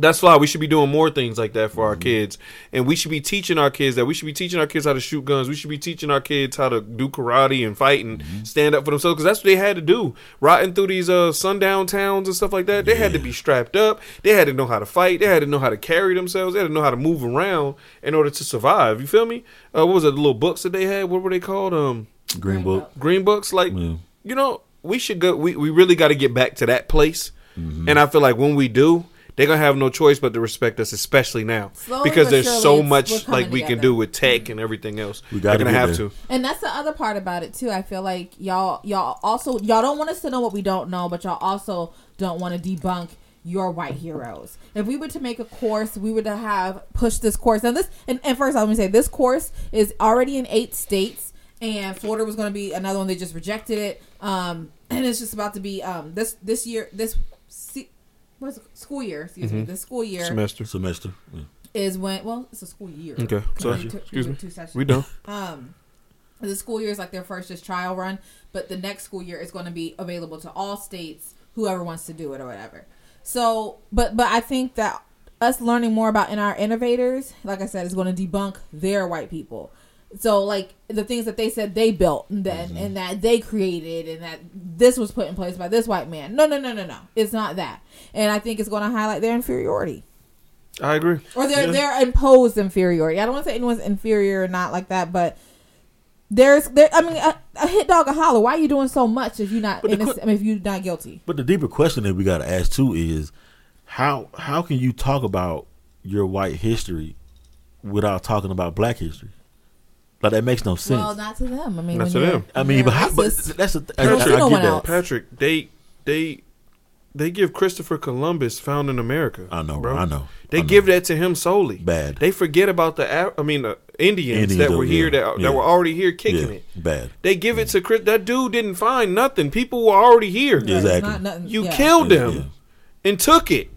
that's why we should be doing more things like that for our kids, and we should be teaching our kids that we should be teaching our kids how to shoot guns. We should be teaching our kids how to do karate and fight and stand up for themselves because that's what they had to do. Rotting through these uh, sundown towns and stuff like that, they had to be strapped up. They had to know how to fight. They had to know how to carry themselves. They had to know how to move around in order to survive. You feel me? Uh, what was it? The little books that they had. What were they called? Um, Green Book. green books like Yeah. you know we should go we, we really got to get back to that place Mm-hmm. and i feel like when we do they're gonna have no choice but to respect us especially now Slowly because there's so much coming like we can do with tech and everything else We they're gotta gonna have there. to And that's the other part about it too. I feel like y'all y'all also y'all don't want us to know what we don't know, but y'all also don't want to debunk your white heroes. If we were to make a course, we would have pushed this course. Now this and, and first let me say this course is already in eight states and Florida was gonna be another one, they just rejected it. Um and it's just about to be um this this year this se- what's it- school year, excuse me, this school year semester Semester. Yeah. is when well, it's a school year. okay so Two- excuse me two we done Um, the school year is like their first just trial run, but the next school year is going to be available to all states, whoever wants to do it or whatever. So, but but I think that us learning more about in our innovators, like I said, is going to debunk their white people. So, like the things that they said they built and then mm-hmm. and that they created and that this was put in place by this white man. No, no, no, no, no. It's not that. And I think it's going to highlight their inferiority i agree or their Yeah. their imposed inferiority. I don't want to say anyone's inferior or not like that, but there's there. I mean, a, a hit dog a holler. Why are you doing so much if you're not innocent, I mean, if you're not guilty? But the deeper question that we got to ask too is how how can you talk about your white history without talking about black history? Like that makes no sense. Well, not to them. I mean, Not to them. I mean, but, how, but that's the You don't I- I get that. patrick they they they give christopher columbus found in america I know, bro I know. they I know. give that to him solely Bad. they forget about the i mean uh, indians, Indians, that though, were here yeah, that, yeah. that were already here kicking yeah, it bad. They give it to Chris. That dude didn't find nothing. People were already here. Right, Exactly. not You yeah. killed Yeah, them yeah. and took it.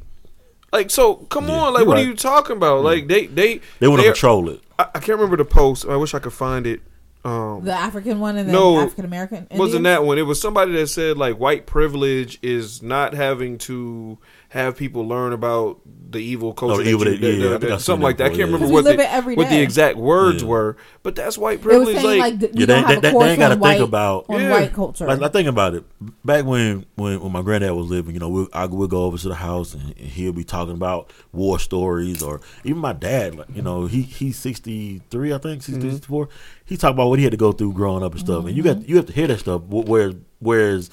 Like so, come Yeah, on. Like, you're what right. are you talking about? Like, they they They want to control it. I, I can't remember the post. I wish I could find it. Um, The African one and then No, African American. wasn't that one? It was somebody that said like white privilege is not having to have people learn about the evil oh, culture, Oh, that evil you- that- yeah, that- that- think I've seen something that like that. I can't yeah. remember what the, what the exact words Yeah. were, but that's white privilege. saying like, like, Yeah, don't they- they- they ain't gotta think about- on Yeah. white culture. Like, like think about it. Back when when, when my granddad was living, you know, we I would go over to the house and, and he'll be talking about war stories, or even my dad. Like, you know, he he's sixty three, I think, 60, 64. He talked about what he had to go through growing up and stuff, and you got you have to hear that stuff. wh- Whereas whereas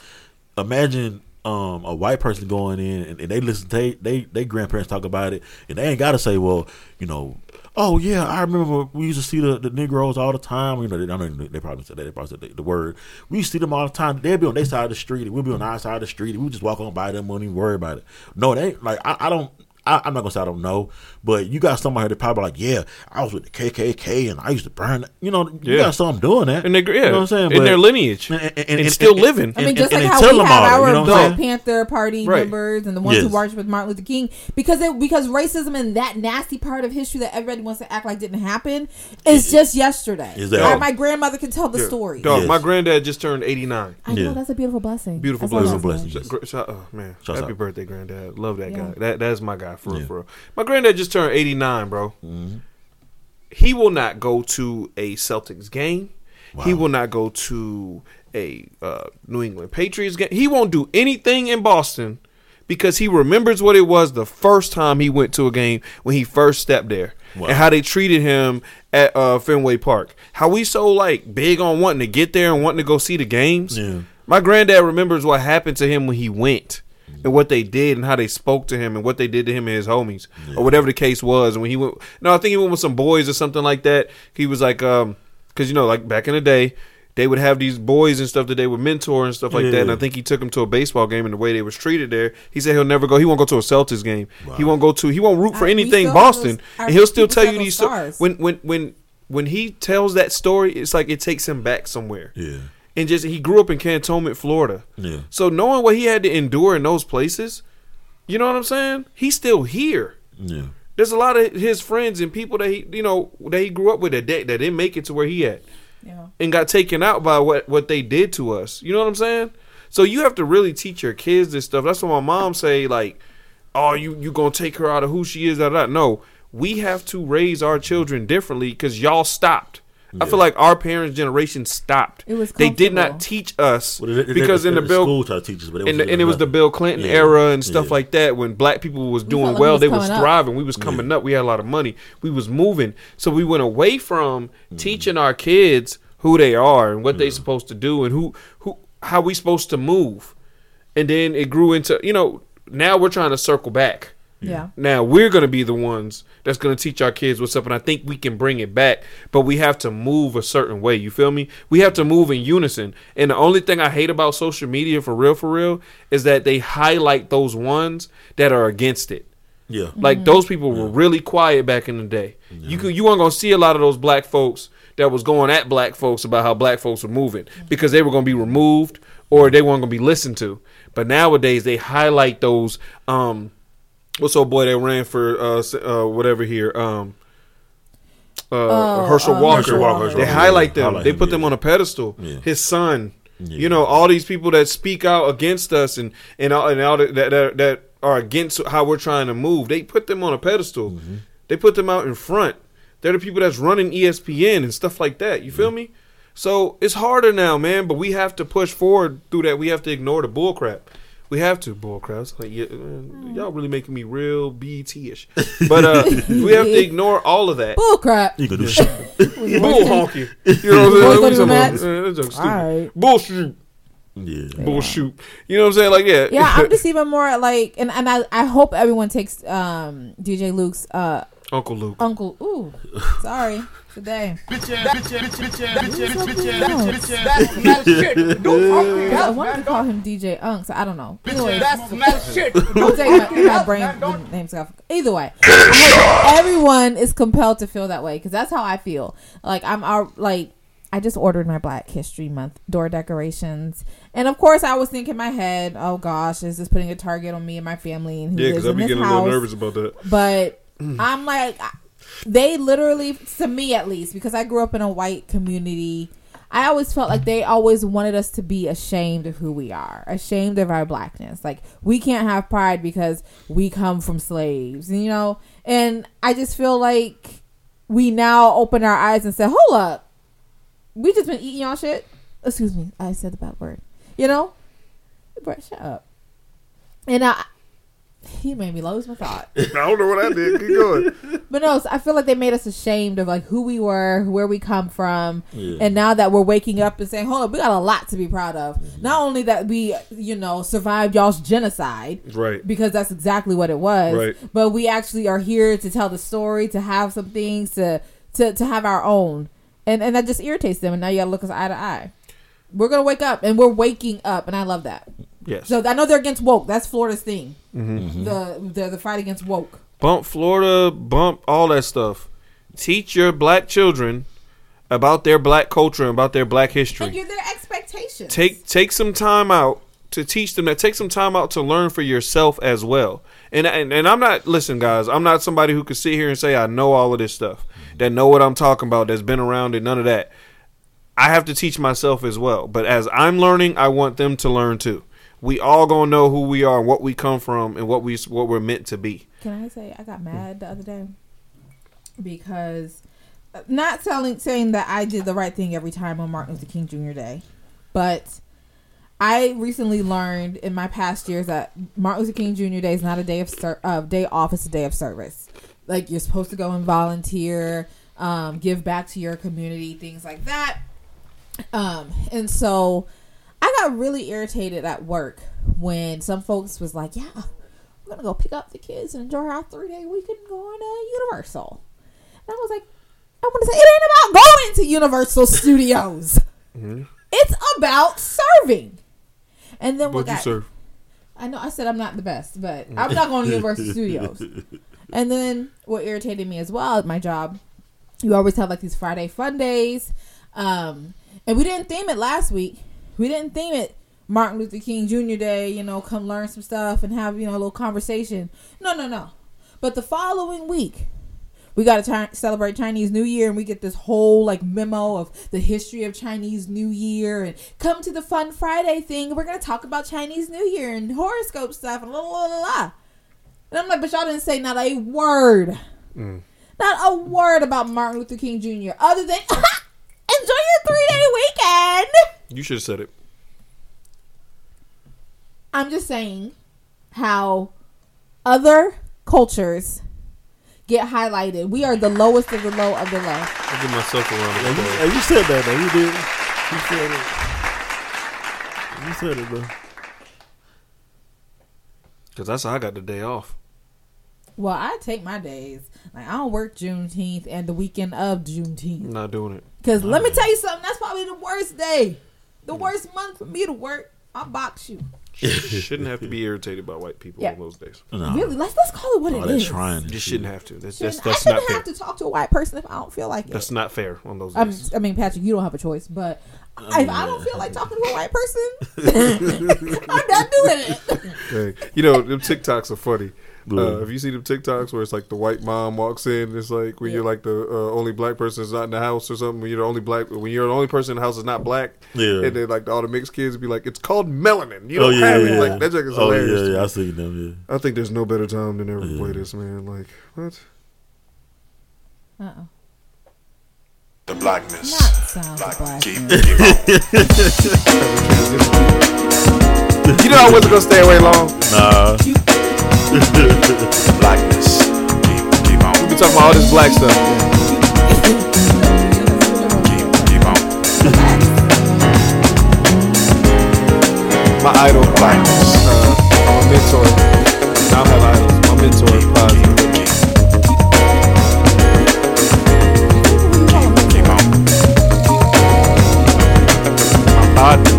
imagine. Um, a white person going in and, and they listen they, they they grandparents talk about it and they ain't gotta say well you know oh yeah I remember we used to see the, the Negroes all the time. You know they, I they probably said that they probably said the, the word. We used to see them all the time. They'd be on their side of the street and we'd be on our side of the street and we just walk on by them wouldn't even worry about it. No they like I, I don't I, I'm not gonna say I don't know, but you got somebody that probably like, yeah, I was with the KKK and I used to burn. You know, you Yeah. got some doing that, and they, yeah, you know what I'm saying? in their lineage, and- and, and- and- still and- living. I mean, just and like they how tell we have our you know Black? Panther Party Right. members and the ones who marched with Martin Luther King because it, because racism and that nasty part of history that everybody wants to act like didn't happen is just yesterday. Exactly. Our- my grandmother can tell the Yeah. story. Dog, Yes. my granddad just turned 89. I know Yeah. that's a beautiful blessing. Beautiful That's blessing. I'm. Blessing. Gr- oh man, Shouts happy out. birthday, granddad. Love that Yeah. guy. That that's my guy for real, Yeah. for. My granddad just turned 89, bro. Mm-hmm. He will not go to a Celtics game. He will not go to a uh, New England Patriots game. He won't do anything in Boston because he remembers what it was the first time he went to a game when he first stepped there Wow. and how they treated him at uh, Fenway Park. How we so like big on wanting to get there and wanting to go see the games. Yeah. My granddad remembers what happened to him when he went and what they did and how they spoke to him and what they did to him and his homies or whatever the case was. And when he went, no, I think he went with some boys or something like that. He was like, um, cause you know, like back in the day, they would have these boys and stuff that they would mentor and stuff like that. And I think he took him to a baseball game and the way they was treated there. He said he'll never go. He won't go to a Celtics game. He won't go to. He won't root for Uh, anything Boston. those- and he'll still tell you these stories. When when when when he tells that story, it's like it takes him back somewhere Yeah. And just he grew up in Cantonment, Florida. Yeah. So knowing what he had to endure in those places, you know what I'm saying? He's still here. Yeah. There's a lot of his friends and people that he, you know, that he grew up with that that that didn't make it to where he at Yeah. and got taken out by what what they did to us. You know what I'm saying? So you have to really teach your kids this stuff. That's what my mom say. Like, oh, you you gonna take her out of who she is? Da, da. da. No, we have to raise our children differently because y'all stopped. I feel like our parents' generation stopped. It was they did not teach us Well, they- they- because they- in the the bill school teach us, but it and, was and it was the. Bill Clinton Yeah. era and stuff Yeah. like that when black people was doing felt well, was they was coming up. thriving. We was coming up. We had a lot of money. We was moving. So we went away from mm-hmm. teaching our kids who they are and what they supposed to do and who who how we supposed to move. And then it grew into you know now we're trying to circle back. Yeah. Now we're gonna be the ones that's gonna teach our kids what's up, and I think we can bring it back. But we have to move a certain way. You feel me? We have to move in unison. And the only thing I hate about social media, for real, for real, is that they highlight those ones that are against it. Yeah. Like those people were really quiet back in the day. You could you weren't gonna see a lot of those black folks that was going at black folks about how black folks were moving because they were gonna be removed or they weren't gonna be listened to. But nowadays they highlight those. Um, what's old boy that ran for uh, uh whatever here? Um, uh, Oh, Herschel uh, Walker. Herschel Walker. They Yeah. highlight them. Highlight they him, put them yeah. on a pedestal. Yeah. His son. Yeah. You know all these people that speak out against us and and all, and all that, that that that are against how we're trying to move. They put them on a pedestal. Mm-hmm. They put them out in front. They're the people that's running ESPN and stuff like that. You feel me? So it's harder now, man. But we have to push forward through that. We have to ignore the bull crap. We have to bull crap. Like, yeah, y'all really making me real BT ish. But uh, we have to ignore all of that. Bull crap. You can do shit. Bull honky. You know what I'm to the saying? Mets? Uh, that joke's stupid. Alright. Bullshit. Yeah. Bullshit. You know what I'm saying? Like, yeah. Yeah, I'm just even more like, and, and I, I hope everyone takes um DJ Luke's uh Uncle Luke. uncle. Ooh, sorry today. Bitch ass, bitch ass, bitch ass, bitch ass, bitch ass, bitch ass. That's some mad shit. Do something I else, wanted to man. call him DJ Unk, so I don't know. Bitch Anyway, ass, that's some mad shit. I'm Do taking my, something my brain names off. Either way, everyone is compelled to feel that way because that's how I feel. Like I'm out. Like I just ordered my Black History Month door decorations, and of course I was thinking in my head, "Oh gosh, is this putting a target on me and my family and who Yeah, lives because I in be this getting a house?" little nervous about that. But I'm like, they literally, to me at least, because I grew up in a white community, I always felt like they always wanted us to be ashamed of who we are, ashamed of our blackness. Like we can't have pride because we come from slaves, you know. And I just feel like we now open our eyes and say, "Hold up, we just been eating y'all shit." Excuse me, I said the bad word. You know, shut up. And I, he made me lose my thought. I don't know what I did. Keep going. But no, so I feel like they made us ashamed of like who we were, where we come from, Yeah. and now that we're waking up and saying, "Hold up, we got a lot to be proud of." Mm-hmm. Not only that we, you know, survived y'all's genocide, Right. because that's exactly what it was, Right. but we actually are here to tell the story, to have some things, to to to have our own, and and that just irritates them. And now you got to look us eye to eye. We're gonna wake up, and we're waking up, and I love that. Yes. So I know they're against woke. That's Florida's thing. Mm-hmm. The, the the fight against woke. bump Florida, bump all that stuff. Teach your black children about their black culture and about their black And history. you're their expectations. Take take some time out to teach them that. Take some time out to learn for yourself as well. And and, and I'm not listen, guys. I'm not somebody who can sit here and say I know all of this stuff, that know what I'm talking about, that's been around and None of that. I have to teach myself as well. But as I'm learning, I want them to learn too. We all gonna know who we are, what we come from, and what we what we're meant to be. Can I say I got mad the other day because not telling saying that I did the right thing every time on Martin Luther King Jr. Day, but I recently learned in my past years that Martin Luther King Jr. Day is not a day of ser- uh, day off; it's a day of service. Like you're supposed to go and volunteer, um, give back to your community, things like that. Um, and so I got really irritated at work when some folks was like, "Yeah, we're gonna go pick up the kids and enjoy our three day weekend going to Universal." And I was like, I want to say it ain't about going to Universal Studios. It's about serving. And then what you serve? I know I said I'm not the best, but I'm not going to Universal Studios. And then what irritated me as well at my job, you always have like these Friday fun days. Um, and we didn't theme it last week. We didn't theme it Martin Luther King Jr. Day, you know, come learn some stuff and have, you know, a little conversation. No, no, no. But the following week, we got to celebrate Chinese New Year, and we get this whole like memo of the history of Chinese New Year, and come to the Fun Friday thing. We're gonna talk about Chinese New Year and horoscope stuff and la la la la. And I'm like, but y'all didn't say not a word, mm. not a word about Martin Luther King Jr. Other than enjoy your three day weekend. You should have said it. I'm just saying how other cultures get highlighted. We are the lowest of the low of the low. I'll give myself a round of Yeah, you, applause. hey, you said that man. You did. You said it. You said it, bro. Because that's how I got the day off. Well, I take my days. Like I don't work Juneteenth and the weekend of I'm Juneteenth. not doing it. Cause let me tell you something. That's probably the worst day, the worst month for me to work. I'll box you. Shouldn't have to be irritated by white people Yeah. on those days. No. Really? Let's let's call it what Oh, it that's trying. You shouldn't have to. That's Shouldn't- that's, that's I shouldn't fair. have to talk to a white person if I don't feel like it. That's not fair on those I'm, days. I mean, Patrick, you don't have a choice, but if I don't feel like talking to a white person, I'm not doing it. Hey, you know, them TikToks are funny. Yeah. Uh, have you seen them TikToks where it's like the white mom walks in? and It's like when you're like the uh, only black person that's not in the house or something. When you're the only black, when you're the only person in the house that's not black, Yeah. and then like all the mixed kids be like, "It's called melanin." You Oh don't yeah, have yeah. it. Like that joke is oh hilarious. yeah, yeah. me. I seen them. Yeah. I think there's no better time than ever to play this, man. Like what? Uh-oh. The blackness. Not sounds of black. Keep, man. You know I wasn't gonna stay away long. Yeah. Nah. blackness. Keep, keep on. We been talking about all this black stuff. Keep, keep on. My idol, Blackness. uh, my mentor. I don't have idols. My mentor is positive. Keep on. My pod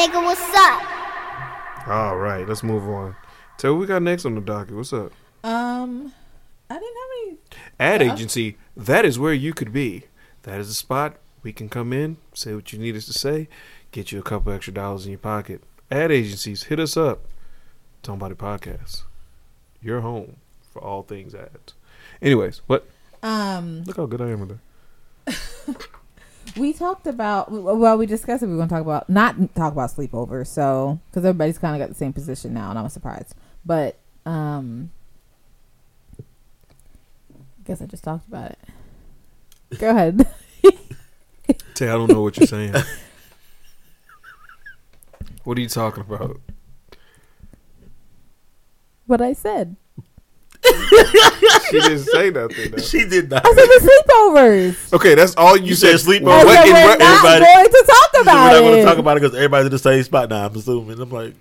Nigga, what's up? All right, let's move on. Tell what we got next on the docket. What's up? Um, I didn't have any. Ad Yeah. agency. That is where you could be. That is the spot we can come in, say what you need us to say, get you a couple extra dollars in your pocket. Ad agencies, hit us up. Talking about it podcast. Your home for all things ads. Anyways, what? Um, Look how good I am with that. we talked about. Well, we discussed it. we are going to talk about not talk about sleepovers. So because everybody's kind of got the same position now, and I'm surprised. But um, I guess I just talked about it. Go ahead. Tay, I don't know what you're saying. what are you talking about? what I said. She didn't say nothing. Though. She did not. I said the sleepovers. Okay, that's all you, You said said. sleepover. I What said in we're what- not everybody- going to talk about We're about not going it. to talk about it because everybody's in the same spot now. I'm assuming. I'm like,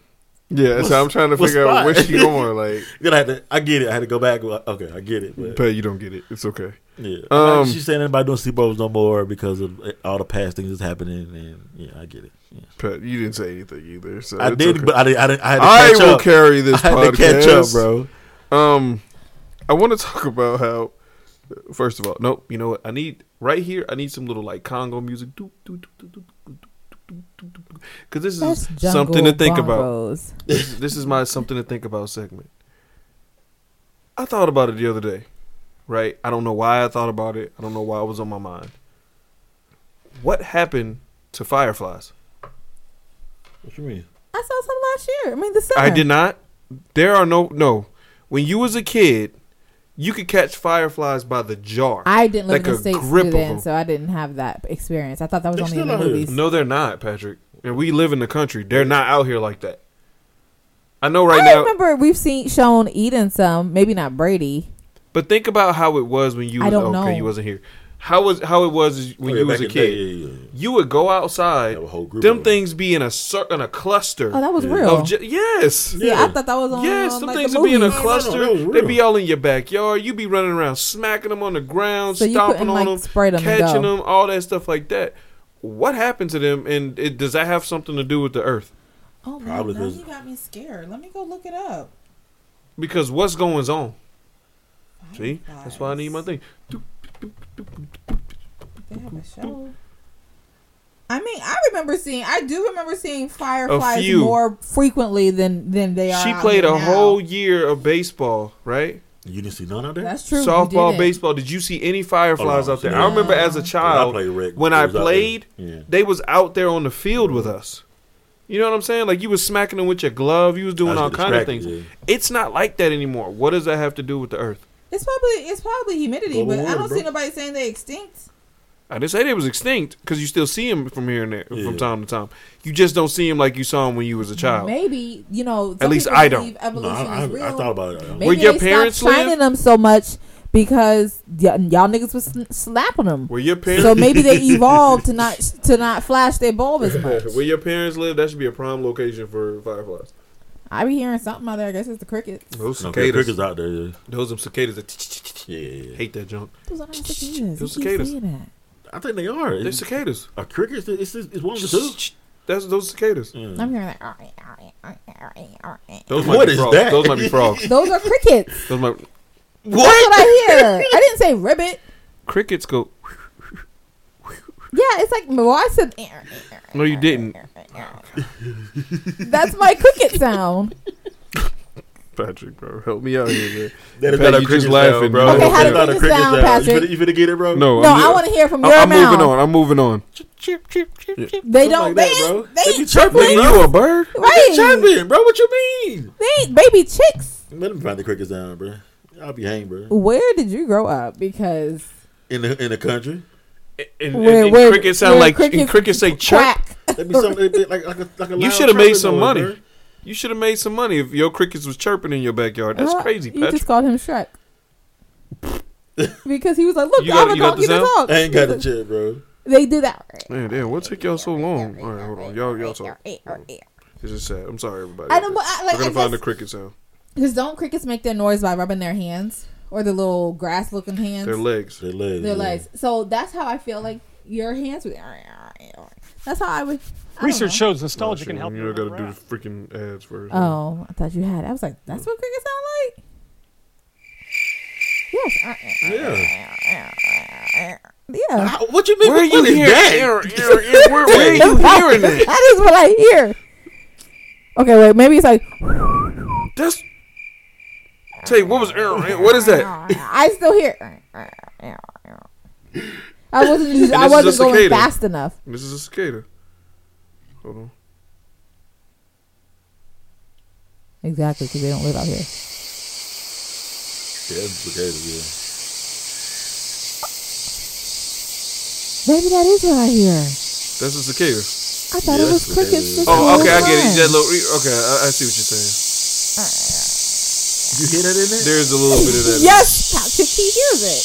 Yeah, so I'm trying to what figure out spot? where she going. Like, then I had to. I get it. I had to go back. Okay, I get it. But, but you don't get it. It's okay. yeah, Um, she's saying anybody doing sleepovers no more because of all the past things that's happening. And yeah, I get it. Yeah. But you didn't say anything either. So I did, okay. but I, did, I, did, I had to I catch will up. carry this I had podcast, to catch up, bro. Um, I want to talk about how. First of all, nope. You know what? I need right here. I need some little like Congo music. Because this is jungle something to think about. This, this is my something to think about segment. I thought about it the other day, right? I don't know why I thought about it. I don't know why it was on my mind. What happened to fireflies. What you mean? I saw some last year. I mean, the summer. I did not. There are no no. When you was a kid, you could catch fireflies by the jar. I didn't live like in the states grip then, them. so I didn't have that experience. I thought that was They're only in the out here. movies. No, they're not, Patrick. And we live in the country. They're not out here like that. I know right I now, I remember we've seen shown eating some. Maybe not Brady. but think about how it was when you I don't okay. know. You wasn't here. How was how it was when Oh, yeah, you was a kid? day, yeah, yeah, yeah. You would go outside. A whole group Them of them. things be in a cir- in a cluster. Oh, that was Yeah. real. Of ju- yes. yeah, I thought that was on. Yes, on, some like, things the would be in a. No, no, cluster. that They'd be all in your backyard. You'd be running around, smacking them on the ground, So stomping on like, them, spray them catching them, all that stuff like that. What happened to them, and it, does that have something to do with the earth? Oh man, Probably now 'cause- you got me scared. Let me go look it up. Because what's going on? See, that's why I need my thing. I mean, I remember seeing. I do remember seeing fireflies more frequently than than they are. She played a now. whole year of baseball, right? You didn't see none out there. That's true. Softball, baseball. Did you see any fireflies Oh, out there? yeah. I remember as a child played when I played. Yeah. they was out there on the field with us. You know what I'm saying? Like you was smacking them with your glove. You was doing I all was kind of things. yeah. It's not like that anymore. What does that have to do with the earth? It's probably it's probably humidity, Global but I don't bro. see nobody saying they extinct. I didn't say they was extinct because you still see them from here and there, Yeah. from time to time. You just don't see them like you saw them when you was a child. Maybe you know. At some least people I don't. believe No, Evolution I, is real. I, I thought about it. Maybe Where your they parents stopped shining them so much because y- y'all niggas was sn- slapping them. Where your parents, So maybe they evolved to not to not flash their bulb as much. where your parents live, that should be a prime location for fireflies. I be hearing something out there. I guess it's the crickets. Those No, cicadas, crickets out there. Yeah, those them cicadas that yeah, yeah. yeah. hate that junk. Those are not cicadas. Those keep cicadas. saying that. I think they are. They're It's, cicadas. a cricket. It's, it's, it's one of the two. That's those cicadas. Mm. I'm hearing like. Those What might be is frogs. that? Those might be frogs. Those are crickets. Those might That's what I hear. I didn't say ribbit. crickets go. Yeah, it's like well, I said. Eh, eh, eh, no, you didn't, That's my cricket sound. Patrick, bro. Help me out here, man. That is Pat, not a cricket laughing, sound, bro. bro. Okay, how That's did not a cricket cricket sound, sound. You Patrick? finna, you finna get it, bro? No, No, I'm, I want to hear from I'm, your I'm mouth. moving on. I'm moving on. They don't. like they, that, bro. they They be chirping, chirping. Nigga, you a bird? Right. Chirping, bro. What you mean? They ain't baby chicks. Let me find the cricket sound, bro. I'll be hanged, bro. Where did you grow up? Because In the in the country, And, Where- and, where- crickets sound like crickets and crickets say chirp. quack. that'd be something be like like a like a. You should have made some money. bro. You should have made some money if your crickets was chirping in your backyard. That's Uh, crazy, You just called him Shrek. because he was like, "Look, You got- I'm a you got donkey the to sound? talk." I ain't got the chip, bro. They do that. Man, damn, what took y'all so long? All right, hold on. Y'all, y'all talk. This is sad. I'm sorry, everybody. I don't- I- like, We're gonna I find the cricket sound. Because don't crickets make their noise by rubbing their hands or the little grass-looking hands? Their legs. Their legs. Their yeah. legs. So that's how I feel like your hands would. That's how I would. I Research shows nostalgia Oh, can help you you. gotta do the freaking ads first. Oh, I thought you had. I was like, that's what crickets sound like. Yes. Uh, uh, uh, yeah. How- What you mean? Where are you What is hearing? that? Where, are you hearing that? that is what I hear. Okay, wait. Maybe it's like That's. Tell you what was what is that? I still hear. I wasn't. And I this is a wasn't going cicada. fast enough. This is a cicada. Hold on. Exactly, because they don't live out here. Yeah, it's cicadas, yeah. Maybe that is what I hear. That's a cicada. I thought it was crickets. Oh, it is. Oh, okay, I get it. time. That little, okay, I, I see what you're saying. You hear that in there? There's a little bit of that. Yes, Patrick, he hears it.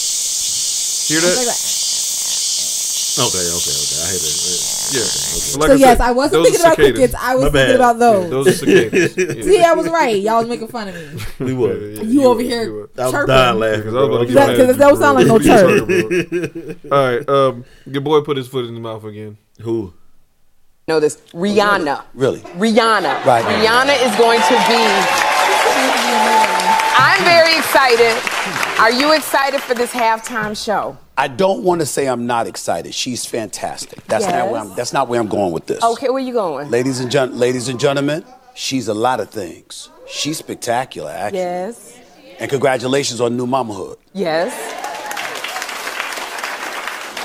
Hear It's that? like. Okay, okay, okay. I hear that. Yeah. Okay. Like so I yes, said, I wasn't thinking about cicadas. crickets. I was My thinking bad. about those. Those are cicadas. Yeah. See, I was right. Y'all was making fun of me. We Yeah, were. yeah, You were, over here were. I was dying laughing. Because I was about to get That- mad 'cause that you, sound like no chirp. All right, um, your boy put his foot in his mouth again. Who? know this. Rihanna. Really? Rihanna. Right. Rihanna is going to be. I'm very excited. Are you excited for this halftime show? I don't want to say I'm not excited. She's fantastic. That's not where I'm. That's not where I'm going with this. Okay, where you going? Ladies and gen- ladies and gentlemen, she's a lot of things. She's spectacular, actually. Yes. And congratulations on new mamahood. Yes.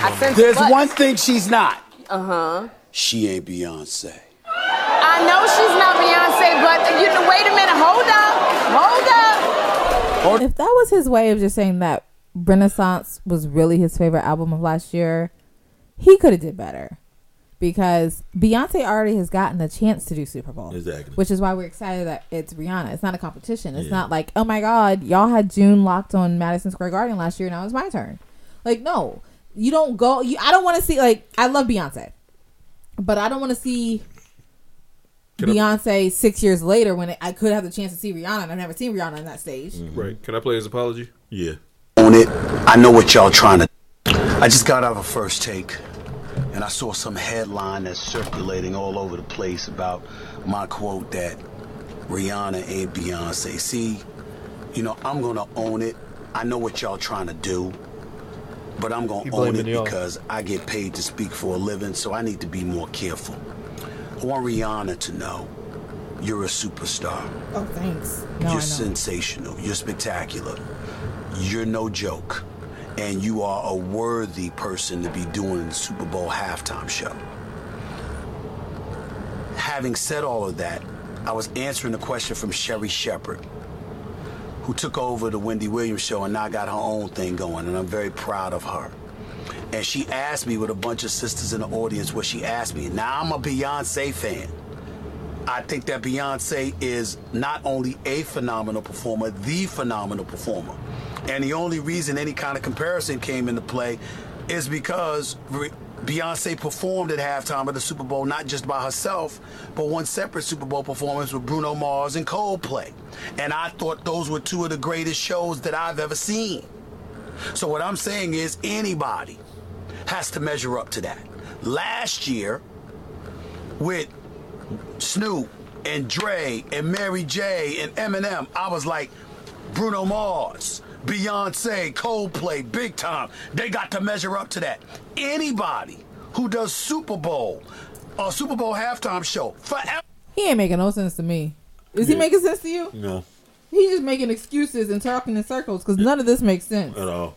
I sense There's one thing she's not. Uh huh. she ain't Beyonce. I know she's not Beyonce, but you know, wait a minute, hold up, If that was his way of just saying that Renaissance was really his favorite album of last year, he could have did better. Because Beyonce already has gotten a chance to do Super Bowl. Exactly. Which is why we're excited that it's Rihanna. It's not a competition. It's Yeah. not like, oh my God, y'all had June locked on Madison Square Garden last year, now it's my turn. Like, no. You don't go you I don't want to see like I love Beyonce. But I don't want to see Can I- Beyonce six years later when I could have the chance to see Rihanna and I've never seen Rihanna on that stage. Mm-hmm. Right. Can I play his apology? Yeah. On it, I know what y'all trying to. I just got out of a first take, and I saw some headline that's circulating all over the place about my quote that Rihanna ain't Beyonce. See, you know, I'm gonna own it. I know what y'all trying to do, but I'm gonna own it y'all. because I get paid to speak for a living, so I need to be more careful. Rihanna to know you're a superstar. Oh, thanks. No, You're sensational. You're spectacular. You're no joke. And you are a worthy person to be doing the Super Bowl halftime show. Having said all of that, I was answering a question from Sherri Shepherd, who took over the Wendy Williams show and now got her own thing going, and I'm very proud of her. And she asked me with a bunch of sisters in the audience what she asked me. Now I'm a Beyonce fan. I think that Beyonce is not only a phenomenal performer, the phenomenal performer. And the only reason any kind of comparison came into play is because Beyonce performed at halftime of the Super Bowl not just by herself, but one separate Super Bowl performance with Bruno Mars and Coldplay. And I thought those were two of the greatest shows that I've ever seen. So what I'm saying is anybody has to measure up to that. Last year, with Snoop and Dre and Mary J and Eminem, I was like, Bruno Mars, Beyonce, Coldplay, big time. They got to measure up to that. Anybody who does Super Bowl, a Super Bowl halftime show, forever. He ain't making no sense to me. Is he Yeah. making sense to you? No, He's just making excuses and talking in circles because none of this makes sense. at all.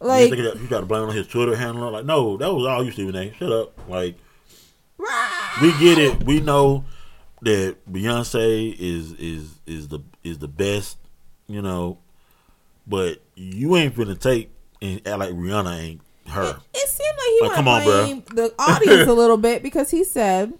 Like- you, you got to blame on his Twitter handle. Like, no, that was all you, Stephen A. Shut up. Like, we get it. We know that Beyonce is is is the is the best. You know, but you ain't finna take and act like Rihanna ain't her. It seemed like he Like, come on, blame the audience a little bit because he said,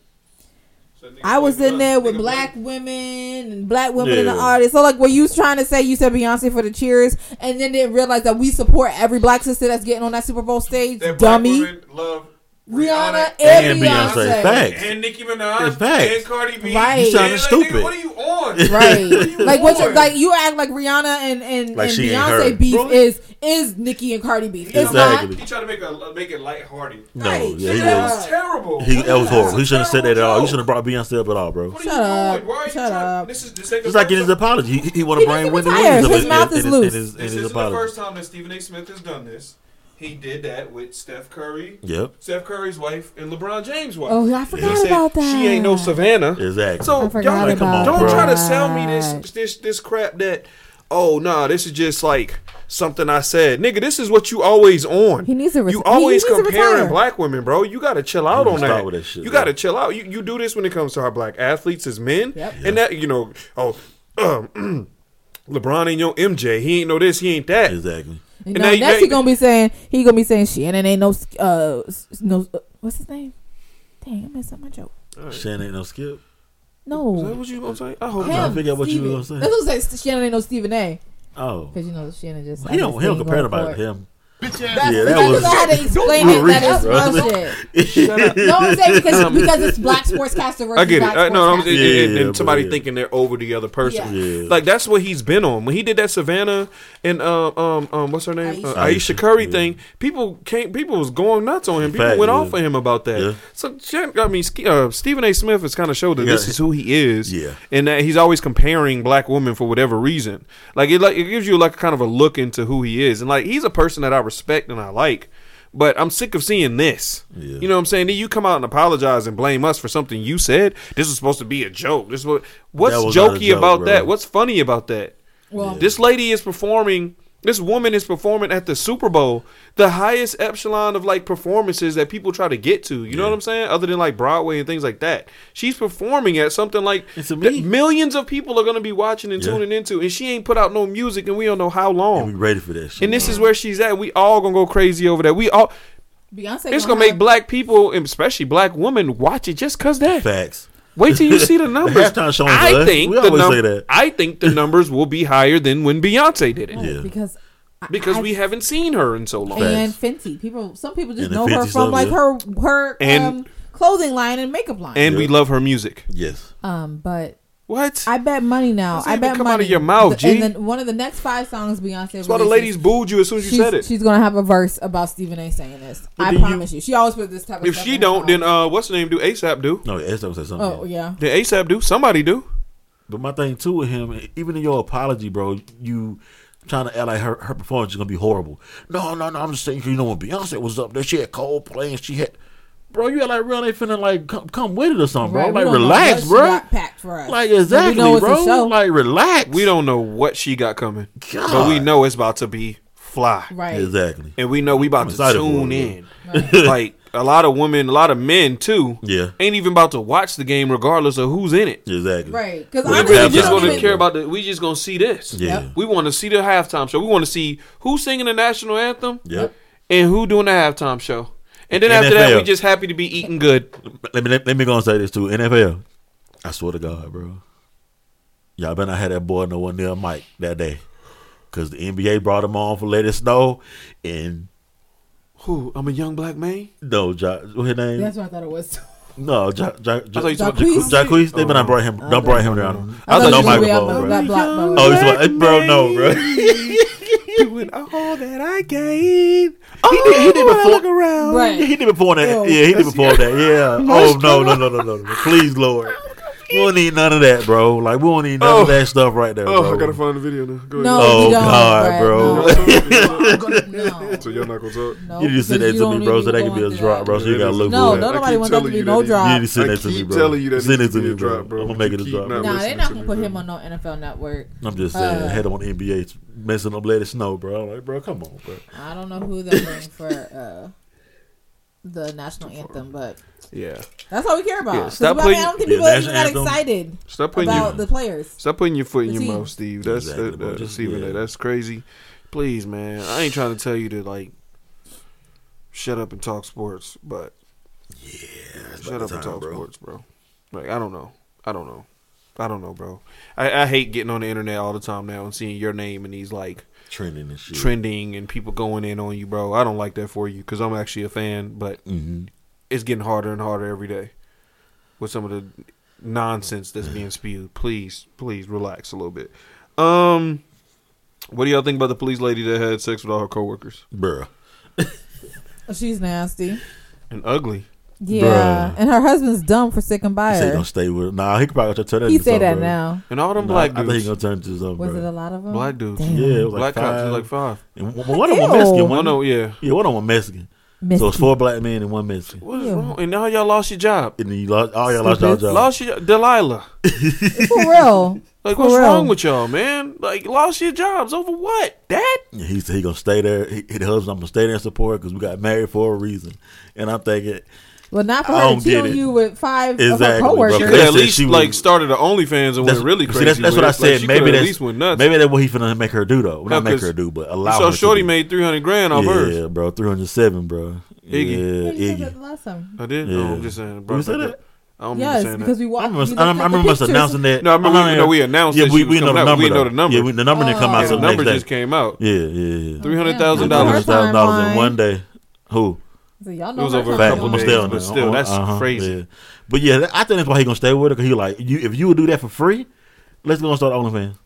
"I was in there with black women and black women in the Yeah. audience." So, like, were you trying to say you said Beyonce for the cheers, and then didn't realize that we support every black sister that's getting on that Super Bowl stage? Dummy. love Rihanna And and, Beyonce. Beyonce. Facts. and Nicki Minaj It's facts. and Cardi B. Right. You sounding Man, like, stupid. nigga, what are you on? Right, like what? You, on? like you act like Rihanna and and, Like and Beyonce beef Bro, is is Nicki and Cardi beef. It's Exactly. He tried to make a make it lighthearted. No, Right. yeah, he that was. was terrible. He that was horrible. He shouldn't have said that at all. He shouldn't have brought Beyonce up at all, bro. What are Shut you up. doing? Why are you Shut trying- up. This is the second It's like in his apology. He, he want to bring needs to Wendy. Williams up His mouth is loose. in his- in This isn't the first time that Stephen A. Smith has done this. He did that with Steph Curry. Yep. Steph Curry's wife and LeBron James' wife. Oh, I He forgot said about that. She ain't no Savannah. Exactly. So I y'all, about Come on, don't bro. try to sell me this this this crap that oh nah this is just like something I said. Nigga, this is what you always on. He needs to ret- You always comparing black women, bro. You gotta chill out on that. with that shit, you bro. gotta chill out. You you do this when it comes to our black athletes as men. Yep. And that you know, oh um, LeBron ain't your MJ. He ain't no this, he ain't that. Exactly. You And know, now next now he gonna be saying he gonna be saying Shannon ain't no uh no uh, what's his name? Dang, I messed up my joke. Shannon ain't no skip. No, Is that what you gonna say? I hope I'm trying not. to figure out what you Steven. were gonna say. That's what I'm saying. Shannon ain't no Stephen A. Oh, Because you know Shannon just he don't. He don't compare nobody to him. Him. That's Yeah, that because was- I had to explain it. were That is reaching, bro. bullshit. no, I'm saying because because it's black sportscaster versus I get it. black I, no, I'm, sportscaster. and, Yeah, and- and yeah, somebody yeah. thinking they're over the other person. Yeah. Yeah. Like that's what he's been on. When he did that Savannah and um um, um what's her name Aisha. Uh, Aisha, Aisha, Curry yeah. thing, people came. People was going nuts on him. People Fact, went yeah. off of him about that. Yeah. So Shan- I mean, uh, Stephen A. Smith has kind of showed that Yeah. this is who he is. Yeah. and that he's always comparing black women for whatever reason. Like it like it gives you like kind of a look into who he is, and like he's a person that I respect and I like. But I'm sick of seeing this. Yeah. You know what I'm saying? Then you come out and apologize and blame us for something you said. This was supposed to be a joke. This was what's was jokey joke, about bro. that? What's funny about that? Well, This lady is performing. This woman is performing at the Super Bowl, the highest echelon of like performances that people try to get to. You know what I'm saying? Other than like Broadway and things like that, she's performing at something like that millions of people are going to be watching and Yeah. tuning into, and she ain't put out no music, and we don't know how long. We ready for this. And this is where she's at. We all gonna go crazy over that. We all. Beyonce It's gonna gonna make black people, especially black women, watch it just cause that. Facts. Wait till you see the numbers. halftime showings I us. think We the always num- say that. I think the numbers will be higher than when Beyonce did it. Yeah. because Because I- we haven't seen her in so long. and Fenty. People, some people just And the know her Fenty from stuff, like yeah. her her And- um, clothing line and makeup line. And we love her music. Yes. um, but What? I bet money now. I even bet come out of your mouth, The- G. And then one of the next five songs Beyonce. That's why the ladies booed you as soon as you said it. She's gonna have a verse about Stephen A. saying this. But I then you- promise you, She always put this type of If stuff she in don't, her then uh, what's the name? Do ASAP do? No, ASAP said something. Oh yeah. Then ASAP do. Somebody do. But my thing too with him, even in your apology, bro, you trying to act like her, her performance is gonna be horrible. No, no, no. I'm just saying, you know, when Beyonce was up there, she had Coldplay and she had, bro, you act like real ain't finna like come, come with it or something, bro. Right, like relax, bro. for us. Like exactly, know it's a bro. Like relax. We don't know what she got coming, God. but we know it's about to be fly. Right. Exactly. And we know we about I'm to tune it, in. like a lot of women, a lot of men too. Yeah. Ain't even about to watch the game regardless of who's in it. Exactly. Right. Because We really just don't gonna even- care about the. We just gonna see this. Yeah. Yep. We want to see the halftime show. We want to see who's singing the national anthem. Yep. And who doing the halftime show. And then after that, NFL. we just happy to be eating good. Let me let, let me go and say this too. NFL, I swear to God, bro. Y'all better not have that boy no one near Mike that day, because the NBA brought him on for Let It Snow, and Who? I'm a young black man. no, ja, what his name? That's what I thought it was. No, ja, ja, ja, thought you said Jacqueeze? Jacquees. They better not bring him. Don't bring him down. I thought said no you said we have microphone, bro. Oh, boy. Oh, he's about, bro, no, bro. Doing all that I gained. Oh, he did, he did oh, before. Look around. Right. He did before that. Oh. yeah, he did before that. Yeah. Oh no, no, no, no, no, no. Please, Lord. We don't need none of that, bro. Like we don't need none Oh. of that stuff right there, Oh, bro. I gotta find the video now. Go No, Oh, you don't, God, Brad, bro. No. ahead. So you're not gonna talk. No, You need to send that to me, bro, so that to can be a drop, bro. So you gotta look No, for no, nobody wants that to telling be no that it- You drop. need to send that to me, keep bro. telling you that send it it to me, to be a bro. I'm gonna make it a Keep drop. Nah, they're not gonna put him on no NFL network. I'm just saying, I had him on NBA messing up Let It Snow, bro. Like, bro, come on, bro. I don't know who they're bringing for uh, the national anthem, but Yeah. that's all we care about. Yeah, 'Cause, stop I, mean, I putting- don't think Yeah, people even national got excited Stop putting about you. the players. Stop putting your foot in your team. mouth, Steve. That's Exactly, that, that, Just- Stephen. yeah. That's crazy. Please, man. I ain't trying to tell you to like shut up and talk sports, but yeah, shut up the and talk bro. sports, bro. Like I don't know. I don't know. I don't know, bro. I, I hate getting on the internet all the time now and seeing your name in these like Trending and shit. trending and people going in on you, bro. I don't like that for you because I'm actually a fan, but Mm-hmm. it's getting harder and harder every day with some of the nonsense that's being spewed. Please, please relax a little bit. Um, what do y'all think about the police lady that had sex with all her coworkers Bruh. She's nasty. and ugly? Yeah, and her husband's dumb for sticking by He said he her. gonna stay with. Nah, he could probably turn that He into say that something, bro. now. And all them Nah, black I think dudes, he gonna turn into something, Was bro. it a lot of them? black dudes, Damn. Yeah, it was like black cops, five. is like five. And one one of them Ew. was Mexican. One One, of yeah. yeah, one of them was Mexican. So it's four black men and one Mexican. What is Ew. wrong? And now y'all lost your job. And then you lost, all y'all lost y'all Stupid. job. Lost your Delilah. For real. Like For what's real. wrong with y'all, man? Like lost your jobs over what? That? Yeah, he said he gonna stay there. He, he the husband, I'm gonna stay there and support because we got married for a reason. And I'm thinking, Well, not for I her don't to cheat on you with five Exactly, of her bro. coworkers. She at least she was- like started the OnlyFans and went really see, crazy. that's, that's with what I said. Like, maybe coulda that's at least went nuts. maybe that's what he finna make her do though. Well, not No, make 'cause her do, but You allow saw her. to Shorty do. made three hundred grand off yeah, hers. bro, three hundred seven, bro. Iggy. Yeah, You said Iggy. that last time. I did. Yeah. No, I'm just saying. Bro, we say that? I don't Yes, remember saying because that. we I watched. remember, I remember us announcing that. No, I remember Oh, we- no, we announced Yeah, that we, she we was know the coming out. number. We know the number. Yeah, we, the number didn't come Oh. out Yeah, till the the number next just day. came out. Yeah, yeah, yeah. Three hundred thousand Yeah, dollars. hundred thousand dollars in one day. Who? So y'all It was over a couple I'm days, gonna stay on but still, that's Uh-huh, crazy. yeah. But yeah, I think that's why he gonna stay with her. Cause he like, you, if you would do that for free, let's go and start OnlyFans.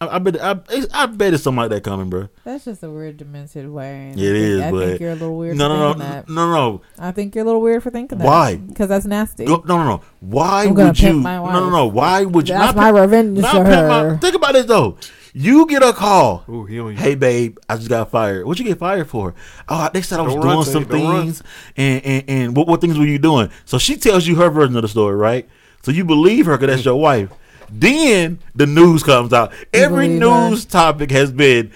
I, I bet, I, I bet it's something like that coming, bro. That's just a weird, demented way. and It I think, but think you're a little weird. no, for no, no, thinking that. no, no, I think you're a little weird for thinking that. Why? Because that's nasty. no, no, no, no. Why I'm would you? pimp my No, no, no. Why would you? That's not my pimp- revenge not for pimp my- her. think about this though. You get a call. Ooh, he on you. Hey babe, I just got fired. What you get fired for? Oh, they said I was Don't doing run, some Tay, things, and, and and what what things were you doing? So she tells you her version of the story, right? So you believe her because that's your wife. Then the news comes out. Every believe her. news topic has been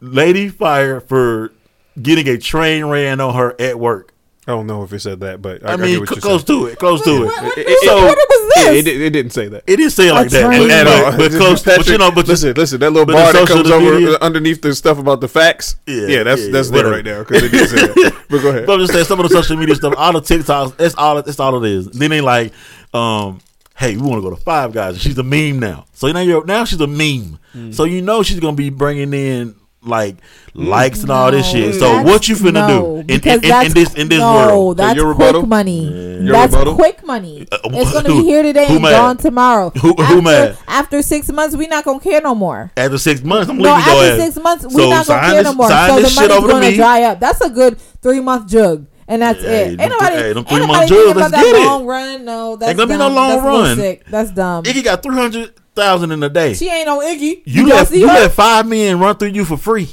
lady fired for getting a train ran on her at work. I don't know if it said that, but I, I, I mean, get what cl- you're close saying. to it, close to it. what It, So- order was yeah, this? it, di- it didn't say that. It didn't say it like that train. at all, but Just close. But you know, but listen, listen. That little bar that comes over media- uh, underneath the stuff about the facts. Yeah, Yeah, that's yeah, that's yeah, there right now because it did say that. But go ahead. But I'm just saying some of the social media stuff, all the TikToks, that's all that's all it is. Then they like, um, hey, we want to go to Five Guys. She's a meme now. So now you're now she's a meme. Mm. So you know she's gonna be bringing in like likes and all this shit. So that's- what you finna no, do in, because in, in, that's- in this in this no, world? that's your quick rebuttal? money. Your That's rebuttal? quick money. Uh, It's gonna who- be here today who and mad? gone tomorrow. Who- who after, mad? After six months, we not gonna care no more. After six months, I'm No, leaving your after ass. six months, we So not gonna sign care this- no more. sign So the this shit money's over to gonna me. dry up. That's a good three month jug, and that's Hey, it. them Ain't nobody, th- hey, them ain't three-month nobody jugs, thinking about let's that get it. long run. No, that's Ain't gonna be dumb. no long that's run. Sick. That's dumb. Iggy got three hundred thousand in a day. She ain't no Iggy. you y'all let you her? let five men run through you for free.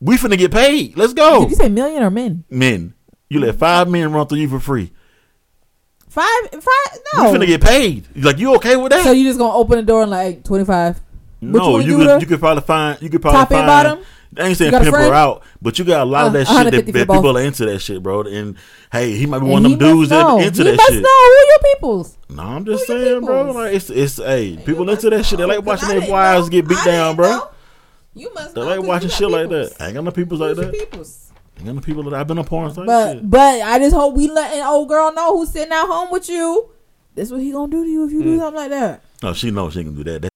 We finna get paid. Let's go, Did you say million or men? men. You let five men run through you for free. Five, five. No. We finna get paid. Like you okay with that? so you just gonna open the door and like twenty five? no, you you could, you could probably find you could probably Top and find. bottom? I ain't saying pimp her out, but you got a lot of Uh, that shit that, 150 that people are into that shit, bro. And hey, he might be And one of he them dudes know. that into he that must shit. know who your peoples. No, I'm just Who saying, bro. Like it's it's hey, people into that shit. They like watching their wives know. get beat I down, bro. know. You must. They like watching shit like that. I ain't got no peoples like Who's that. peoples? Ain't got no people that I've been on porn site. But shit. but I just hope we let an old girl know who's sitting at home with you. That's what he gonna do to you if you do something like that. No, she knows she can do that. That-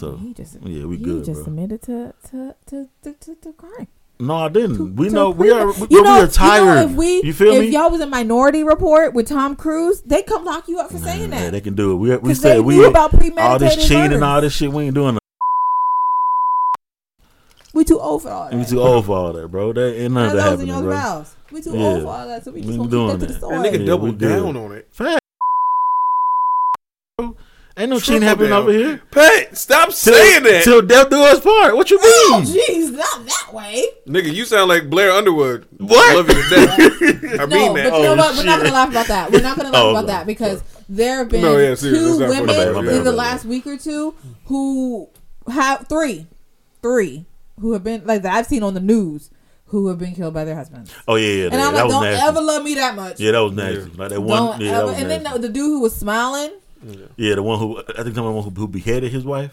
So He just yeah, we he good, just bro. admitted to to to to, to, to crime. No, I didn't. We to know we are. We, You we know, are tired. You, know, if we You feel if me? y'all was in Minority Report with Tom Cruise, they come lock you up for saying that. Yeah, they can do it. We we 'Cause said they we knew about all this cheating and all this shit. We ain't doing. it. We too old for all that. We too old for all that, bro. That ain't none of That that was in happening, y'all's bro. mouths. We too Yeah. old for all that, so we We just ain't gonna doing keep that to the that. story. That nigga Yeah, doubled we good. down on it. Fact. Ain't no cheating happening over here. Pat, stop Till- saying that. Till death do us part. What you mean? Oh, jeez, not that way. Nigga, you sound like Blair Underwood. What? Love you to death. I No, mean but you know Oh, what? We're not gonna laugh about that. We're not gonna laugh Oh, about that because there have been No, yeah, two women funny. My bad, my bad, in the bad. last week or two who have three, three who have been like that I've seen on the news who have been killed by their husbands. Oh yeah, yeah. And that, I'm that like, was don't nasty. ever love me that much. Yeah, that was nasty. Like that one. Don't yeah, that ever. was And then the, the dude who was smiling. Yeah, the one who I think someone who, who beheaded his wife.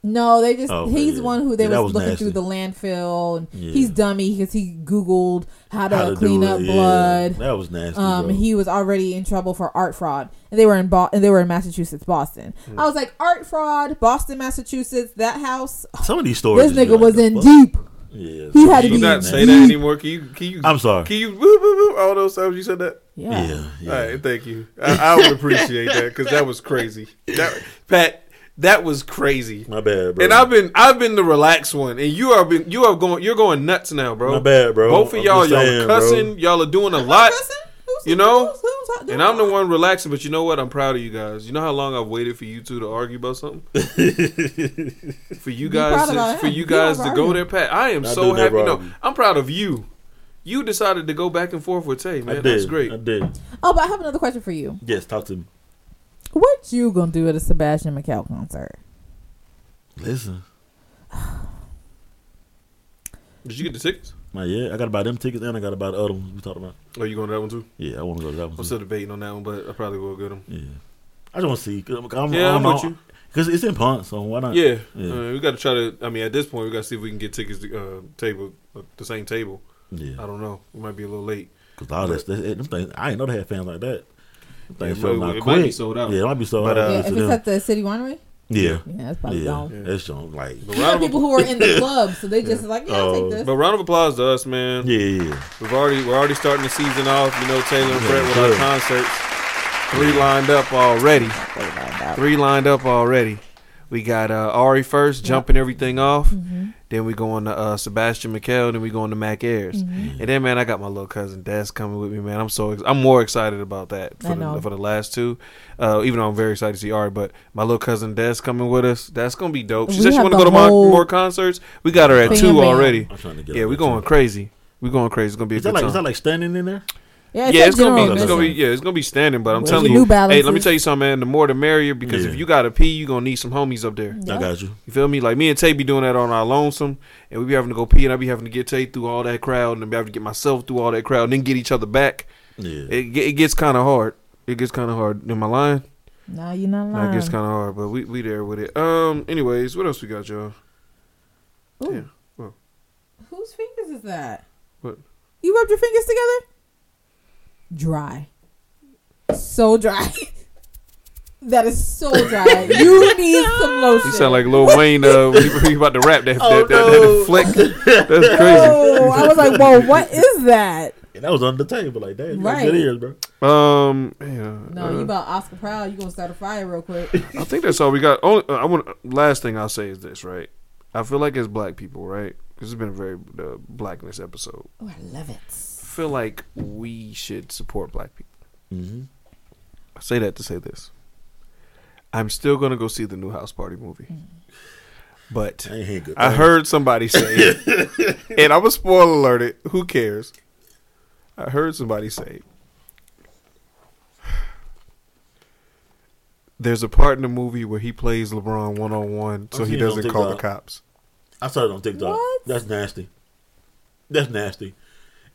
No, they just oh, he's yeah. one who they Yeah, that were was looking nasty. through the landfill, and Yeah. he's dummy because he googled how to, How to clean up it, yeah. blood. That was nasty. Um, bro. he was already in trouble for art fraud, and they were in Bo- and they were in Massachusetts, Boston. Hmm. I was like, art fraud, Boston, Massachusetts. That house, Some of these stories. this nigga like, was in fuck? deep. Yeah, He had shit to you be- was not say nasty. that anymore. Can you? Can you? I'm sorry. Can you? Woo, woo, woo, all those times you said that. Yeah. Yeah, yeah. All right, thank you. I, I would appreciate that because that was crazy. That, Pat, that was crazy. My bad, bro. And I've been I've been the relaxed one, and you are been you are going you're going nuts now, bro. My bad, bro. Both of I'm y'all, y'all saying, are bro. cussing, y'all are doing a lot, you know. who's- who's talking- And I'm the one relaxing, but you know what? I'm proud of you guys. You know how long I've waited for you two to argue about something? for you guys, to, for you guys to go there, Pat. I am I so happy. No. I'm proud of you. You decided to go back and forth with Tay, I man. did. That's great. I did. Oh, but I have another question for you. Yes, talk to me. What you gonna do at a Sebastian Mikael concert? Listen, Did you get the tickets? not yeah, I got to buy them tickets and I got to buy the other ones we talked about. Are you going to that one too? Yeah, I want to go to that one. I'm Too. still debating on that one, but I probably will get them. Yeah, I just want to see. Cause I'm, I'm, Yeah, I'm I'm with you. Because it's in Punt, so why not? Yeah, Yeah. Uh, we got to try to. I mean, at this point, we got to see if we can get tickets to uh, table uh, the same table. I don't know. We might be a little late. Because all that, that, them things, I didn't know they had fans like that. Them Yeah, things it selling might- out it might be sold out. Yeah, it might be sold But, out. uh, yeah, if it's at the City Winery, yeah, yeah, that's probably yeah, gone. that's just like But You round got of, people who are in the club, so they just like, yeah, I'll Oh, take this. but round of applause to us, man. yeah, yeah. We've already we're already starting the season off. You know, Taylor and Yeah, Brett with our concerts. Three lined up already. Three lined up already. We got uh, Ari first, jumping everything off. Mm-hmm. Then we go on to uh, Sebastian Mikael. Then we go on to Mac Ayres. Mm-hmm. And then, man, I got my little cousin Des coming with me, man. I'm so ex- I'm more excited about that for the for the last two. Uh, even though I'm very excited to see Ari, but my little cousin Des coming with us. That's gonna be dope. She We said she want to go to more, more concerts. We got her at two already. I'm trying to get Yeah, we there, going too. crazy. We going crazy. It's gonna be a Is that good like time. is that like standing in there? Yeah, yeah, it's gonna be, it's gonna be, yeah, it's gonna be standing. But I'm With telling New you, hey, let me tell you something, man. The more the merrier, because Yeah. if you gotta pee, you gonna need some homies up there. I got you. You feel me? Like me and Tay be doing that on our lonesome, and we be having to go pee, and I be having to get Tay through all that crowd, and then be having to get myself through all that crowd, and then get each other back. Yeah. It it gets kind of hard. It gets kind of hard. Am I lying? No, you're not No, lying. it gets kind of hard, but we we there with it. Um. Anyways, what else we got, y'all? Ooh. Damn. Well, Whose fingers is that? what? You rubbed your fingers together? Dry. So dry. that is so dry. you need some lotion. You sound like Lil Wayne. Uh, when he, he about to rap that Oh, that, that, no. that flick. That's crazy. Oh, I was like, whoa, what is that? And that was under the table. Like, damn, you got Right. good ears, bro. Um. Yeah. No, uh, you about Oscar Proud. You gonna start a fire real quick. I think that's all we got. Only, uh, I want. Last thing I'll say is this, right? I feel like it's black people, right? This has been a very uh, blackness episode. Oh, I love it. I feel like we should support black people. Mm-hmm. I say that to say this. I'm still gonna go see the new House Party movie, but I ain't good. I heard somebody say, and I'm a spoiler alert it. Who cares? I heard somebody say, "There's a part in the movie where he plays LeBron one on one, so he seen it on doesn't call the cops." I saw it on TikTok. What? That's nasty. That's nasty.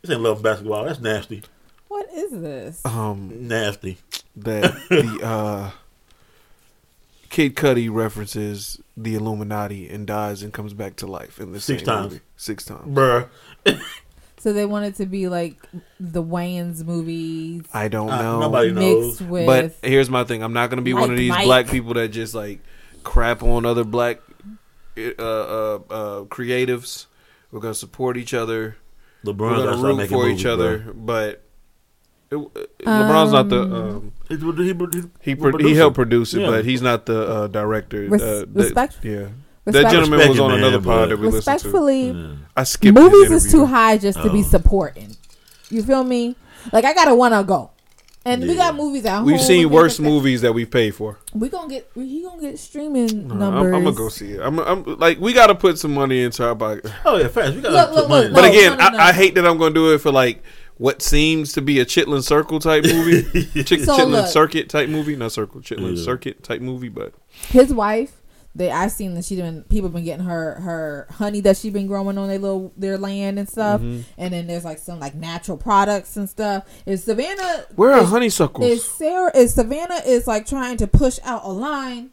This ain't love basketball. That's nasty. What is this? Um, Nasty. that the uh, Kid Cudi references the Illuminati and dies and comes back to life in the Six same times. movie. Six times. Bruh. So they want it to be like the Wayans movies I don't Uh, know. nobody knows. with. But here's my thing: I'm not gonna be one of these Mike. black people that just like crap on other black uh, uh, uh, creatives. We're gonna support each other. LeBron We're gotta gonna root making for movies, each other. bro. But it, LeBron's not the. Um, Um, He, he, he, he pro- he helped produce it, Yeah. but he's not the uh, director. Res- uh, that- respect- yeah. That gentleman Respect was on man, another pod that we listened to. respectfully, Yeah. I skipped movies is too high just to be Oh. supporting. You feel me? Like I gotta wanna go, and we got movies at home. We've seen we worse movies that we paid for. We gonna get he gonna get streaming I'm. I'm gonna go see it. I'm, I'm like, we got to put some money into our body. Oh, yeah, fast. We gotta look, put money. look, But No, again, no, no, no. I, I hate that I'm going to do it for like what seems to be a Chitlin Circle type movie, Ch- So Chitlin look. Circuit type movie, not Circle, Chitlin Yeah. Circuit type movie. But His wife, they I seen that she been people been getting her her honey that she been growing on their little their land and stuff, Mm-hmm. and then there's like some like natural products and stuff. Is Savannah? where are is- honeysuckles? Is Sarah? Is Savannah is like trying to push out a line?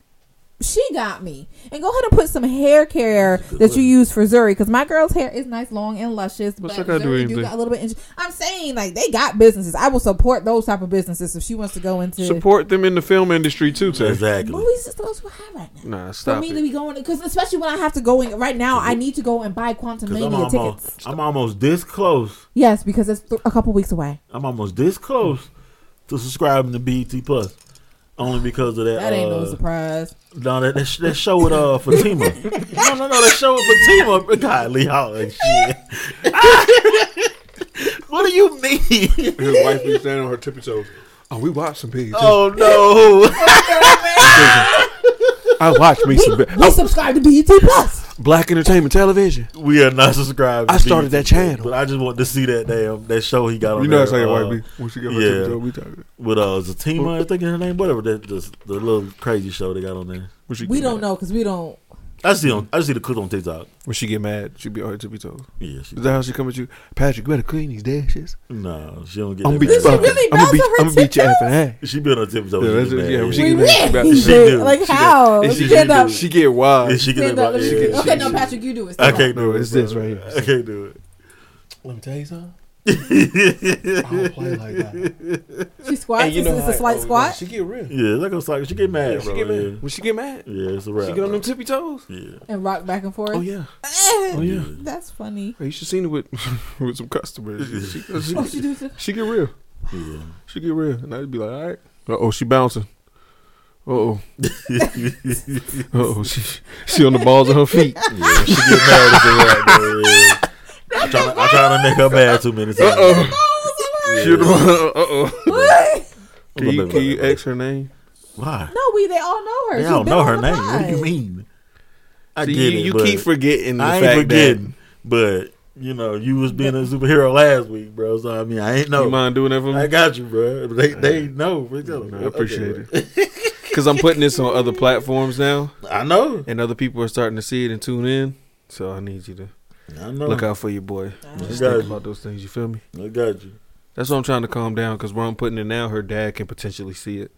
She got me. And go ahead and put some hair care that you use for Zuri because my girl's hair is nice, long, and luscious. What's but that gotta do do got a little bit. Inch- I'm saying like they got businesses. I will support those type of businesses if she wants to go into Support them in the film industry too, Tay. Exactly. movies. Is those we have right now. Nah, stop. For stop me to be going because especially when I have to go in right now, I need to go and buy Quantum Because I'm Mania tickets. almost, I'm almost this close. Yes, because it's th- a couple weeks away. I'm almost this close to subscribing to BET Plus. Only because of that. That ain't no uh, surprise. No, that, that, that show with uh Zatima. no, no, no, that show with Zatima. God, Lee Hall and shit. what do you mean? His wife be standing on her tippy toes. Oh, we watched some pigs. oh no! I watched me some We subscribe to BET Plus. Black Entertainment Television. we are not subscribed. to I started BET that channel. but I just want to see that damn that show he got on. You know there, that's how your uh, wife be when she get yeah. tippy toes. We talking. with uh Zatima, I think is her name, whatever that the, the little crazy show they got on there. When We don't know because we don't. I see on I see the clip on TikTok. When she get mad, she be on her tippy toes. Yeah, she, Is that how she come at you? Patrick, you better clean these dishes. no, she don't get. I'm gonna beat bad. you she up. really I'm gonna bounce beat, on her I'm gonna beat your tiptoes? effing ass. She be on her tiptoes. Yeah, that's she Yeah, mad, when she get mad, she Really? be- She Babe, do. Like She how? And she, Stand she, up. she get wild. Yeah, she get Stand that up. Let me yeah, see. yeah, Okay, no, Patrick, you do it. I Stand can't do No, it. it's this right here. I can't do it. Let me tell you something. I don't play like that. She squats. And you know it's a slight oh, squat. She get real. Yeah, like a like she get mad, She bro. get yeah. mad. When she get mad, Yeah, it's a wrap. she get on bro. them tippy toes. Yeah. and rock back and forth. Oh yeah. Oh yeah. That's funny. Hey, you should seen it with with some customers. She, she, she, Oh, she do she get real. Yeah. She get real, and I'd be like, all right. Uh oh, she bouncing. Uh oh. Uh oh, she she on the balls of her feet. Yeah, she get mad as a rat, bro. Yeah. I'm trying, to, I'm trying to make her mad too many times. Uh oh. She on the uh oh. What? Can you, can you ask her name? Why? No, we they all know her. They She's don't know her the name. What do you mean? I See, get you, it. you keep forgetting the I fact ain't forgetting, but you know, you was being a superhero last week, bro. So I mean, I ain't know. You mind doing that for me? I got you, bro. They they know. We tell them. I appreciate it. Because I'm putting this on other platforms now. I know. And other people are starting to see it and tune in. So I need you to I know. look out for your boy. Just think you. about those things. You feel me? I got you. That's why I'm trying to calm down. Because where I'm putting it now, her dad can potentially see it.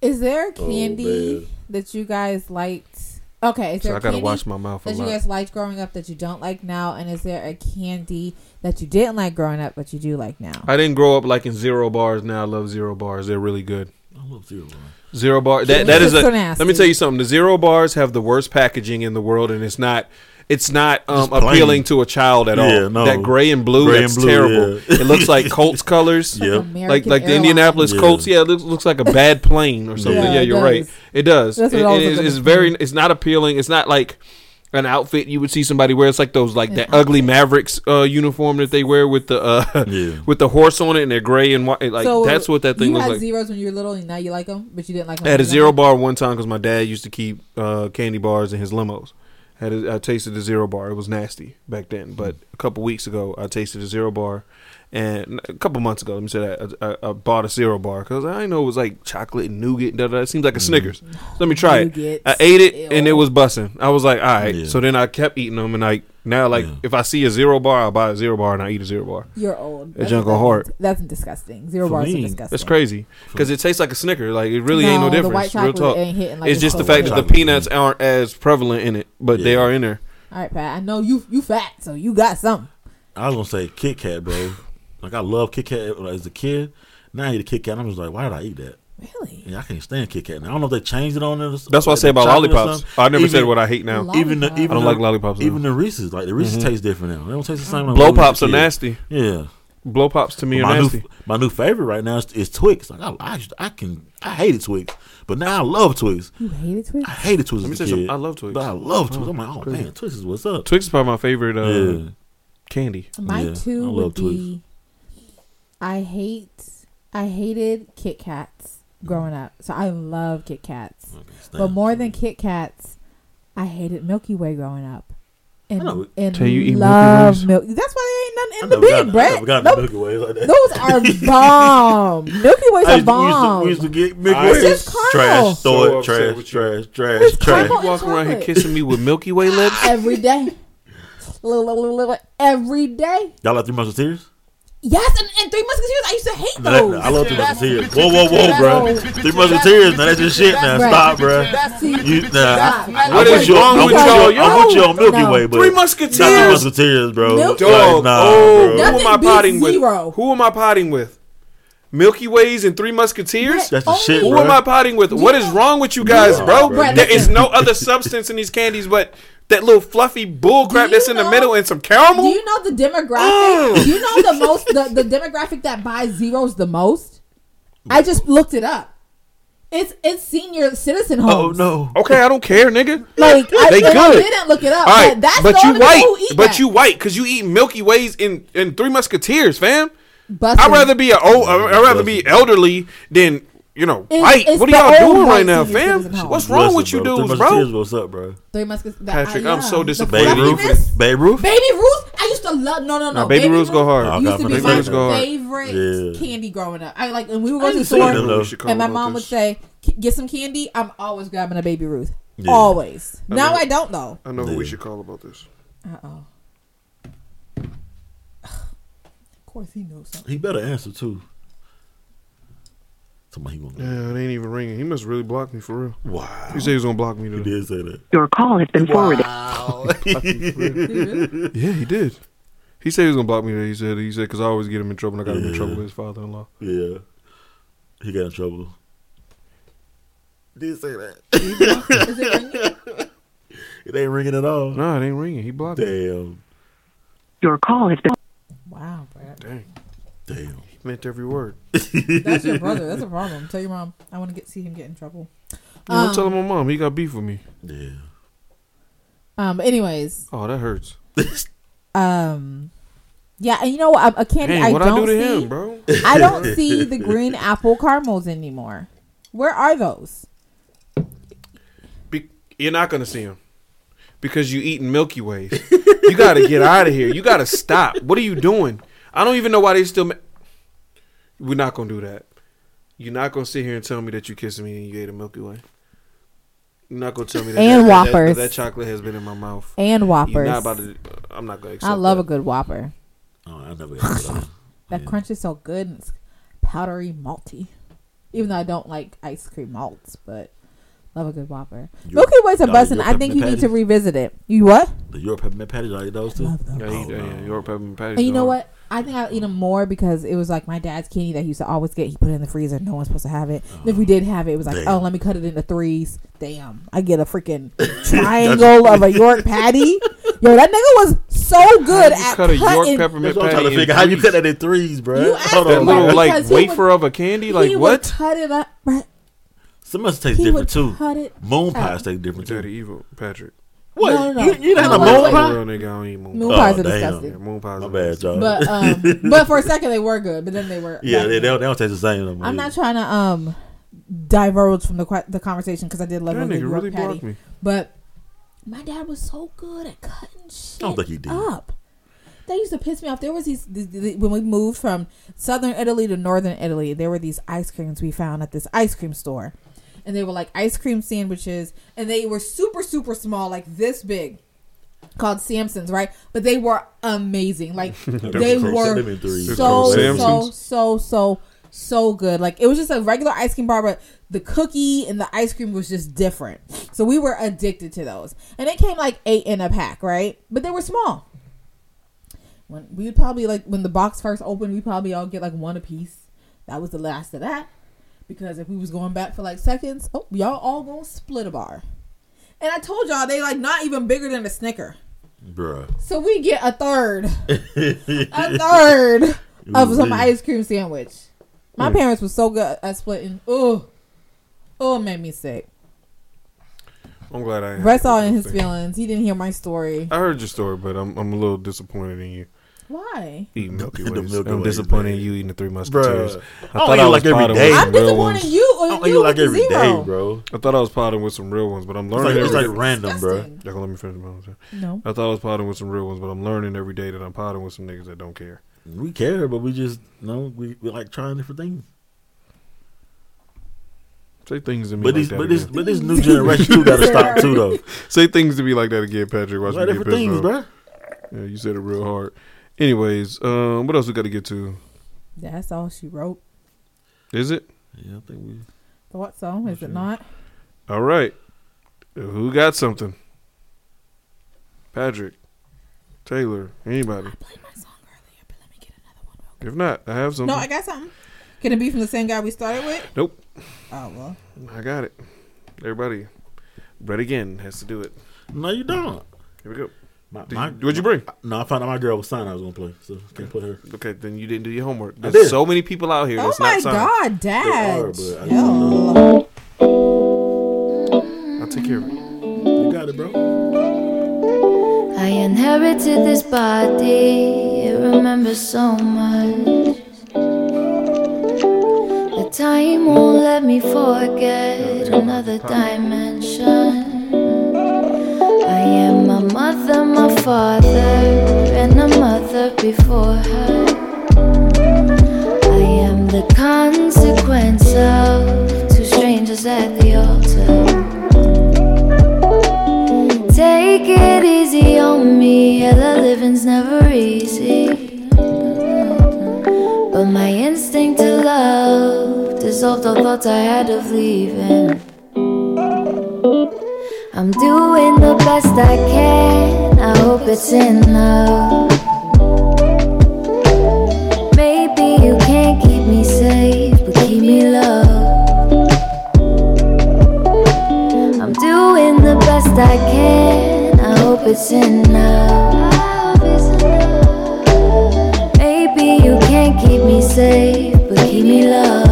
Is there Oh, candy man. that you guys liked? Okay, is So there I gotta candy watch my mouth a that you guys liked growing up that you don't like now? And is there a candy that you didn't like growing up but you do like now? I didn't grow up liking zero bars. Now I love zero bars. They're really good. I love zero bars. Zero bar. That that It's is a. so Let me tell you something. The zero bars have the worst packaging in the world, and it's not. It's not um, Just appealing to a child at Yeah, all. no. That gray and blue, Gray that's and blue, terrible. yeah. It looks like Colts colors. Like Yep. like American like the Indianapolis Yeah. Colts. Yeah, it looks, looks like a bad plane or something. Yeah, Yeah, you're right. It does. That's It- what I was it is- it's very. It's not appealing. It's not like an outfit you would see somebody wear. It's like those like An that ugly Mavericks uh, uniform that they wear with the uh, Yeah. with the horse on it and they're gray and white. Like so that's what that thing you looks had like. zeros when you were little, and now you like them, but you didn't like them. I had a zero bar one time because my dad used to keep uh, candy bars in his limos. Had a, I tasted the zero bar. It was nasty back then. Hmm. But a couple weeks ago, I tasted a zero bar, and a couple months ago, let me say that I, I, I bought a zero bar because I didn't know it was like chocolate and nougat. Da, da, da. It seems like a hmm. Snickers. So let me try Nougat. it. I ate it and it was busting. I was like, all right. Yeah. So then I kept eating them, and like now, like Yeah. if I see a zero bar, I buy a zero bar and I eat a zero bar. You're old. A junk on heart. That's disgusting. Zero For bars me, are disgusting. That's crazy because it tastes like a Snicker. Like it really ain't no No, the difference. white Real talk. ain't hitting like it's just the fact that the Chocolate. peanuts aren't as prevalent in it, but they are in there. All right, Pat. I know you you fat, so you got something. I was gonna say Kit Kat, bro. Like I love Kit Kat as a kid. Now I eat a Kit Kat. I'm just like, why did I eat that? Really? Yeah, I can't stand Kit Kat. Now I don't know if they changed it on there. That's what I say about lollipops. I never said what I hate now. Even the, even I don't the- like lollipops, no. Even the Reese's, like the Reese's Mhm. taste different now. They don't taste the same. like Blow when pops are nasty. Yeah. Blow pops to me are my nasty. New, my new favorite right now is, is Twix. Like I, I, used I can, I hated Twix, but now I love Twix. You hated Twix? I hated Twix Let me as say a something. kid. I love Twix. But I love Twix. Oh, I'm like, oh crazy. man, Twix is what's up. Twix is probably my favorite uh, Yeah. candy. My Yeah, two love would Twix. be. I hate. I hated Kit Kats growing up, so I love Kit Kats. But more than Kit Kats, I hated Milky Way growing up. And, know. and So you eat Milky love Milk. That's why there ain't nothing in never the big, I Brett. never Nope. Milky Way like that. Those are bomb. Milky Ways I are used, to, we, used to, we used to get Milky I- Ways. It's just. Trash. Throw it. upset Trash. Trash. Trash. It's Trash. You walk around here kissing me with Milky Way lips. every day. Little, little, little, every day. Y'all like Three Musketeers? Yes, and, and Three Musketeers. I used to hate That- those. I love Three Musketeers. Whoa, whoa, whoa, bro. Three Musketeers. Now that's your shit. Now Right. stop, bro. See, You, nah, Stop. I'm What with you- wrong I'm with you- y'all? I'm with you on Milky No. Way, but Three not Three Musketeers. Musketeers, bro. Milky- Like, Dog. nah, oh, bro. who am I potting with? Who am I potting with? Milky Ways and Three Musketeers. That's the Only- shit, Who bro. am I potting with? What is wrong with you guys, Nah, bro? bro. There is no other substance in these candies but that little fluffy bull crap Do you that's in the middle and some caramel. Do you know the demographic? Do you know the most the, the demographic that buys zeros the most? I just looked it up. It's it's senior citizen oh, homes. Oh no. Okay, I don't care, nigga. Like I, They and I good. didn't look it up. All right, but that's but the you only people who white, eat but that. you white because you eat Milky Ways in in Three Musketeers, fam. Bussin'. I'd rather be a old, I'd rather be elderly than you know It's- white. it's what are y'all doing right now, fam? What's wrong with you Listen, dudes, Three bro? Musketeers, What's up, bro? Three Muskets. Patrick, I'm so disappointed. Baby Ruth. Baby Ruth. Baby Ruth. I used to love. No, no, no. Nah, Baby Ruths go hard. Oh, Used to be Baby my go hard. favorite Yeah. candy growing up. I like, and we would I go to the ain't seen them, store, though. We and my mom would say, "Get some candy." I'm always grabbing a Baby Ruth. Yeah. Always. I now know. I don't though. I know who we should call about this. Uh oh. Of course he knows something. He better answer too. Somebody he gonna. Yeah, it ain't even ringing. He must really block me for real. Wow. He said he was gonna block me He today. did say that. Your call has been forwarded. Wow. Yeah, he did. He said he was gonna block me today. He said he said because I always get him in trouble. and I got him in Yeah. trouble with his father-in-law. yeah. He got in trouble. Did say that. Is it ringing? It ain't ringing at all. No, it ain't ringing. He blocked me. Damn. Your call has been. Wow, Brad. Dang, Damn. He meant every word. That's your brother. That's a problem. Tell your mom. I want to get see him get in trouble. You know, Um, tell my mom he got beef with me. Yeah. Um. but Anyways. Oh, that hurts. Um. Yeah, and you know what? A, a candy Dang, I what I don't do to see. him, bro? I don't see the green apple caramels anymore. Where are those? Be- you're not gonna see them because you eating Milky Ways. You got to get out of here. You got to stop. What are you doing? I don't even know why they still. Ma- We're not gonna do that. You're not gonna sit here and tell me that you kissed me and you ate a Milky Way. You're not gonna tell me that And that, that- Whoppers. that, chocolate has been in my mouth. And You're Whoppers. not about to. I'm not gonna. Accept I love that. a good Whopper. Oh, I never got that. That crunch is so good and it's powdery malty. Even though I don't like ice cream malts, but love a good Whopper. You- Milky Way's a y'all bussin'. I think you peppermint need to revisit it. You what? The York peppermint patties, I eat those too. Yeah, I eat, yeah, York peppermint patties. And you know dog. what? I think I eat them more because it was like my dad's candy that he used to always get. He put it in the freezer. No one's supposed to have it. And if we did have it, it was like, Damn. oh, let me cut it into threes. Damn, I get a freaking triangle of a York patty. Yo, that nigga was so good How you at cut a York cutting. peppermint That's what I'm trying patty to in figure. How you threes? cut that in threes, bro? You asked Hold That on, him little Because like he wafer would- of a candy. he Like would what? cut it up. bruh. Some must taste He different would too. cut it Moon up. pies taste different Daddy too. evil, Patrick. What? No, no, no. You, you done had No, a moon wait. pie? Real nigga, I don't eat moon. Moon pies. pies are Oh, damn. disgusting. Yeah, moon pies. My are bad, disgusting. y'all. But um, but for a second they were good, but then they were. yeah, they, they, don't, they don't taste the same. no. I'm not trying to um diverge from the the conversation because I did love That a good nigga York really patty. blocked me. But my dad was so good at cutting shit I don't think he did. up. That used to piss me off. There was these th- th- when we moved from southern Italy to northern Italy. There were these ice creams we found at this ice cream store, and they were like ice cream sandwiches, and they were super super small, like this big, called Samsons, right? But they were amazing. Like they were them in threes. They're so so so so so good. Like it was just a regular ice cream bar, but the cookie and the ice cream was just different. So we were addicted to those, and it came like eight in a pack, right? But they were small. When we would probably like when the box first opened, we probably all get like one a piece. That was the last of that, because if we was going back for like seconds, oh y'all all gonna split a bar. And I told y'all they like not even bigger than a Snicker. Bruh. So we get a third, a third of some ice cream sandwich. My Hmm. parents were so good at splitting. Oh, oh, it made me sick. I'm glad I. Brett's all in his feelings. He didn't hear my story. I heard your story, but I'm I'm a little disappointed in you Why? eating Milky The Ways. Milky I'm Ways, disappointed man. in you eating the Three Musketeers. Bruh. I I thought eat I was like every potting I'm some real disappointed ones. in you. I Or don't you eat like with the every day, zero. bro. I thought I was potting with some real ones, but I'm It's learning. like, it's like day. random, bro. Y'all gonna let me finish my own No. I thought I was potting with some real ones, but I'm learning every day that I'm potting with some niggas that don't care. We care, but we just you know we, we like trying different things. Say things to me But like these, that but this, again. but this new generation too got to stop too though. Say things to me like that again, Patrick. Watch Like me get pissed things, off. bro. Yeah, you said it real hard. Anyways, um, what else we got to get to? That's all she wrote. Is it Yeah, I think we. Thought so. Is it not? all right? Who got something? Patrick, Taylor, anybody? I Played my song earlier, but let me get another one. If not, I have something. No, I got something. Can it be from the same guy we started with? nope, Oh well. I got it. Everybody, Brett again has to do it. No, you don't. Here we go. My, Did my- you- what'd you bring? No, I found out my girl was signed. I was gonna play, so can't put her. Okay, then you didn't do your homework. I There's did. so many people out here. Oh that's my not signed. God, Dad. are, but I just Hell. I'll take care of it. You got it, bro. I inherited this body, it remembers so much. The time won't let me forget another dimension. Mother, my father, and a mother before her. I am the consequence of two strangers at the altar. Take it easy on me, yeah, the living's never easy. But my instinct to love dissolved all thoughts I had of leaving. I'm doing the best I can, I hope it's enough. Maybe you can't keep me safe, but keep me loved. I'm doing the best I can. I hope it's enough. Maybe you can't keep me safe, but keep me loved.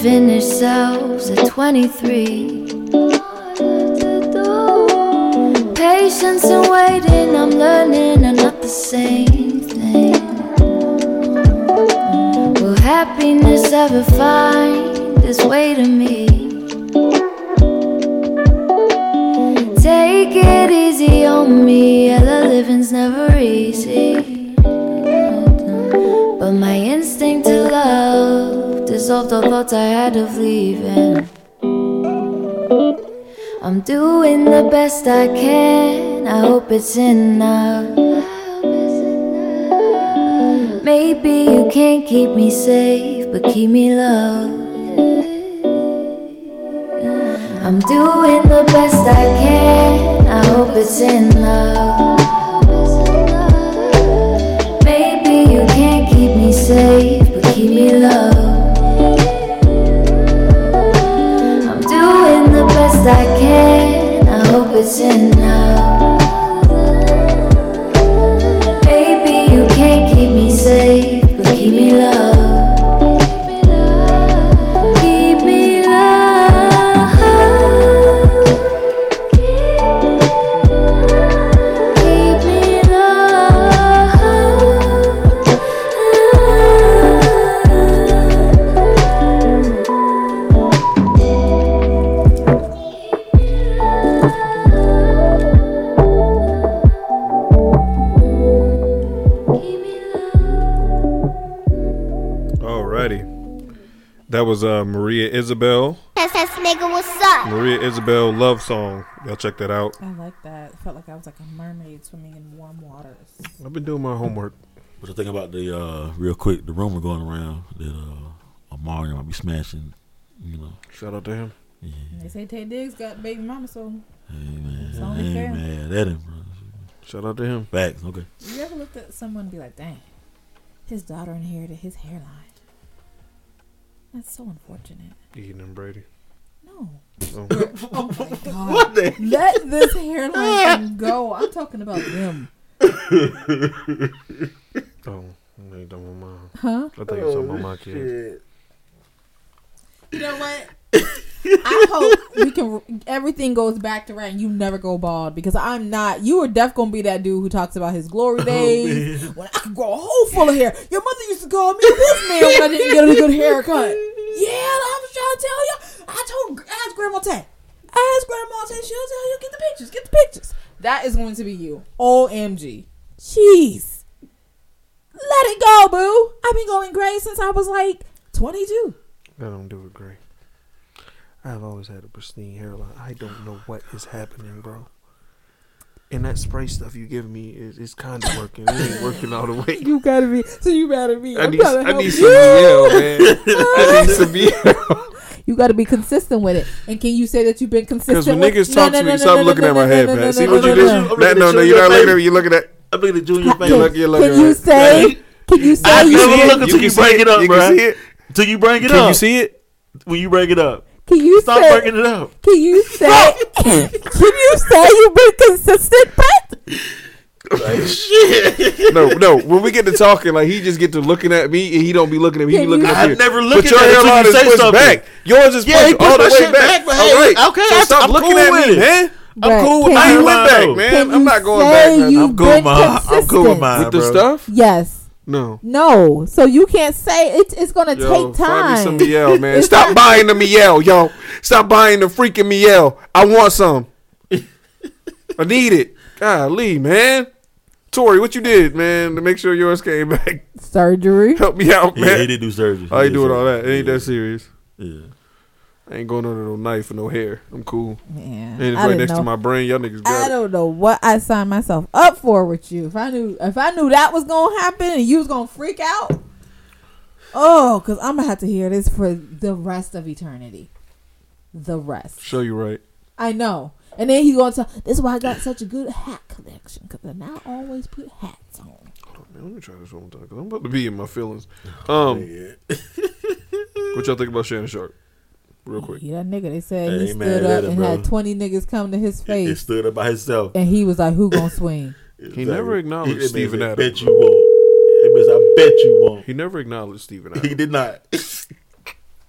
Unfinished selves at 23. Patience and waiting, I'm learning are not the same thing. Will happiness ever find its way to me? Take it easy on me, yeah, the living's never easy. Love dissolved all thoughts I had of leaving. I'm doing the best I can, I hope it's enough. Maybe you can't keep me safe, but keep me loved. I'm doing the best I can, I hope it's enough. Maybe you can't keep me safe, but keep me loved. Best I can, I hope it's enough. Maybe you can't keep me safe, but keep me loved. Was uh, Maria Isabel. Test test nigga, what's up? Maria Isabel love song. Y'all check that out. I like that. Felt like I was like a mermaid swimming in warm waters. I've been doing my homework. What you think about the uh, real quick? The rumor going around that uh, Mario might be smashing. You know, shout out to him. Yeah, They say Taye Diggs got baby mama, so hey man, It's I only ain't fair. mad at him, bro. Shout out to him. Facts, okay. you ever looked at someone and be like, dang, his daughter inherited his hairline. That's so unfortunate. Eating them Brady. No. Oh. oh my god. What the- Let this hairline go. I'm talking about them. Oh, they talking about mine. Huh? I think you're talking about my oh, kids. You know what? I hope we can. Everything goes back to right, and you never go bald because I'm not. You are def gonna be that dude who talks about his glory oh, days when I could grow a hole full of hair. Your mother used to call me this man when I didn't get a good haircut. Yeah, I was trying to tell you. I told ask Grandma Tay. Ask Grandma Tay. She'll tell you. Get the pictures. Get the pictures. That is going to be you. Omg. Jeez. Let it go, boo. I've been going gray since I was like 22. I don't do it great. I've always had a pristine hairline. I don't know what is happening, bro. And that spray stuff you give me is, is kind of working. It ain't working all the way. You gotta be. So you mad at me? I need, to I need you. some Mielle, man. I need some Mielle. You got to be consistent with it. And can you say that you've been consistent? Because when with- niggas talk no, to me, no, stop looking at my head, no, man. See what you no, did? no. That, no, no, you're not looking at me. You're looking at. I'm looking at Junior face. You're looking, you're looking Can you at- say? Can you say I you? never see it? look until can you see bring it? it up, You bro. can see it? Till you bring it Can up. you see it? When you bring it up. Can you Stop say? bringing it up. Can you say? can you say you've been consistent, Brett? Shit. No, no. When we get to talking, like he just get to looking at me, and he don't be looking at me. He be Can looking you- up I here. never But look at your that hairline you is say pushed something. back. Yours is Yeah, he pushed all the way shit back. back, but hey, right. okay, So I'm- stop I'm looking cool at with me, it. man. Brett, I'm cool with can I mine. ain't went back, man. I'm not going say back. man. you- I'm cool with been mine. I'm cool with consistent. mine, With the bro. stuff? Yes. No. No. So you can't say it, it's gonna Yo, take time. find me some Mielle, man. Stop buying the Mielle, yo. Stop buying the freaking Mielle. I want some. I need it. Golly, man. Tori, what you did, man, to make sure yours came back? surgery. Help me out, He, man. he did do surgery. I He ain't did doing all that. It ain't Yeah. that serious. Yeah. I ain't going under no knife or no hair. I'm cool. Yeah. And it's I right next know. to my brain. Y'all niggas I got it. don't know what I signed myself up for with you. If I knew, if I knew that was gonna happen and you was gonna freak out, oh, because I'm gonna have to hear this for the rest of eternity. The rest. Show you right. I know. And then he's gonna tell. This is why I got such a good hat collection because I now always put hats on. Hold on, man. Let me try this one more time because I'm about to be in my feelings. Um, what y'all think about Shannon Sharpe? Real quick. Yeah, that nigga. They said Hey, he stood up him, and bro. had 20 niggas come to his face. He stood up by himself. and he was like, "Who gonna swing?" He never acknowledged He- Steven I Adams. bet you won't. It means I bet you won't. He never acknowledged Steven Adams. He did not.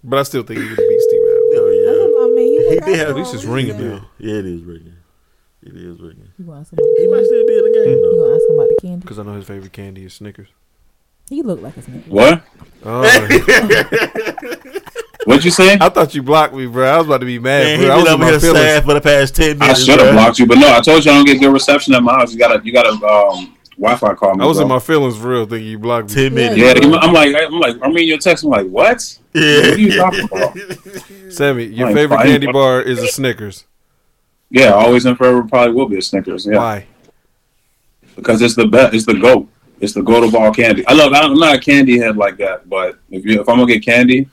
But I still think he would have beat Steven Adams. Oh yeah. I mean, he, He did have- At least it's ringing Yeah, now. yeah, it is ringing. It is ringing. You want some of He might still be in the game hmm? You though. gonna ask him about the candy? Because I know his favorite candy is Snickers. He looked like a snake. What? Oh. What'd you say? I thought you blocked me, bro. I was about to be mad, Man, bro. he I was been in over my here sad for the past ten minutes. I should have blocked you, but no, I told you I don't get good reception at my house. You gotta, you gotta um, Wi-Fi call me. I was bro. in my feelings for real, thinking you blocked me. Ten minutes. Yeah, I'm like, I'm like, I'm reading your text. I'm like, what? Yeah. What are you talking about? Sammy, your Like, favorite fine. candy bar is a Snickers. Yeah, always and forever probably will be a Snickers. Yeah, Why? because it's the best. It's the goat. It's the goat of all candy. I love. I'm not a candy head like that, but if you, if I'm gonna get candy,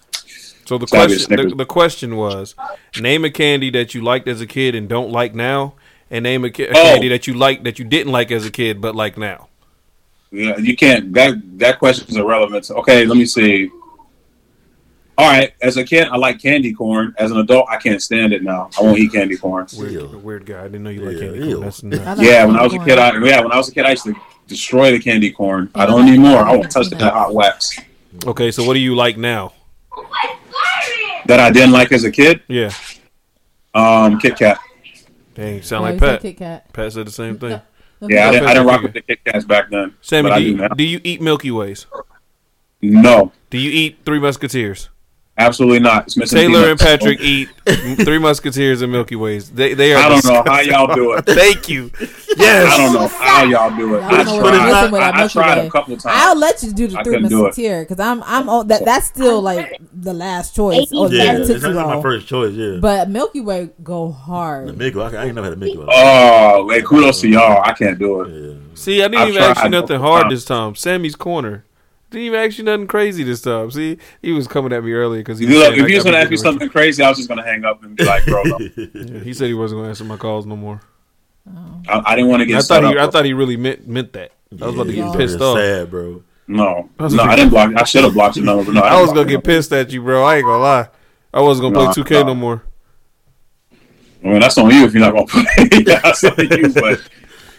So the It's gotta be a question, the, the question was, name a candy that you liked as a kid and don't like now, and name a, ca- a Oh. candy that you like that you didn't like as a kid but like now. Yeah, you can't. That that question is irrelevant. Okay, let me see. All right, as a kid, I like candy corn. As an adult, I can't stand it now. I won't eat candy corn. Weird, weird guy. I didn't know you like Yeah, candy corn. That's nuts. Yeah, when I was a kid, I yeah, when I was a kid, I used to destroy the candy corn. I don't anymore. I won't touch that hot wax Okay, so what do you like now? That I didn't like as a kid. Yeah. Um, Kit Kat. Dang, sound Why like Pat. Kit Kat? Pat said the same thing. Yeah, I didn't, I didn't rock with the Kit Kats back then. Sammy, do do you, now. do you eat Milky Ways? No, Do you eat Three Musketeers? Absolutely not. It's missing Taylor and. Patrick eat Three Musketeers and Milky Ways. They they are. I don't know how y'all do it. Thank you. Yes. I don't know how y'all do it. Y'all I know what I'm tried. missing I, I tried a couple of times. I'll let you do the I three couldn't do it. musketeer because I'm I'm on that. That's still like the last choice. Or Yeah, that it's not my first choice. Yeah, But Milky Way go hard. Mickey, I, I ain't never had a Mickey. Oh, wait, kudos to y'all. I can't do it. See, I didn't I've even ask you nothing hard this time. Sammy's corner. Didn't even ask you nothing crazy this time. See, he was coming at me earlier because he was Look, if I you was gonna ask me something crazy, I was just gonna hang up and be like, bro, no. Yeah, he said he wasn't going to answer my calls no more. I, I didn't want to get I set thought he, up. I thought he really meant meant that. I was about to get pissed off. sad, bro. No, I no, I didn't block. I should have blocked your number, no, I, I was gonna get pissed at you, bro. I ain't gonna lie. I wasn't gonna Nah, play 2K nah. no more. I mean, that's on you if you're not gonna play. yeah, that's on you. But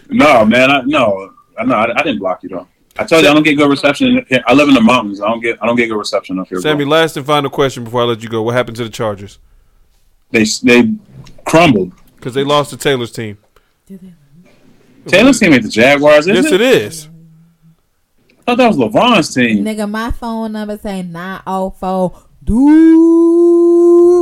no, man, I, no, I, no, I, I didn't block you though. I told you I don't get good reception. Here. I live in the mountains. I don't get. I don't get good reception up here. Sammy, bro. last and final question before I let you go. What happened to the Chargers? They they crumbled. Because they lost to Taylor's team. Taylor's team ain't the Jaguars, is Yes, it? it is. I thought that was Levon's team. Nigga, my phone number say nine oh four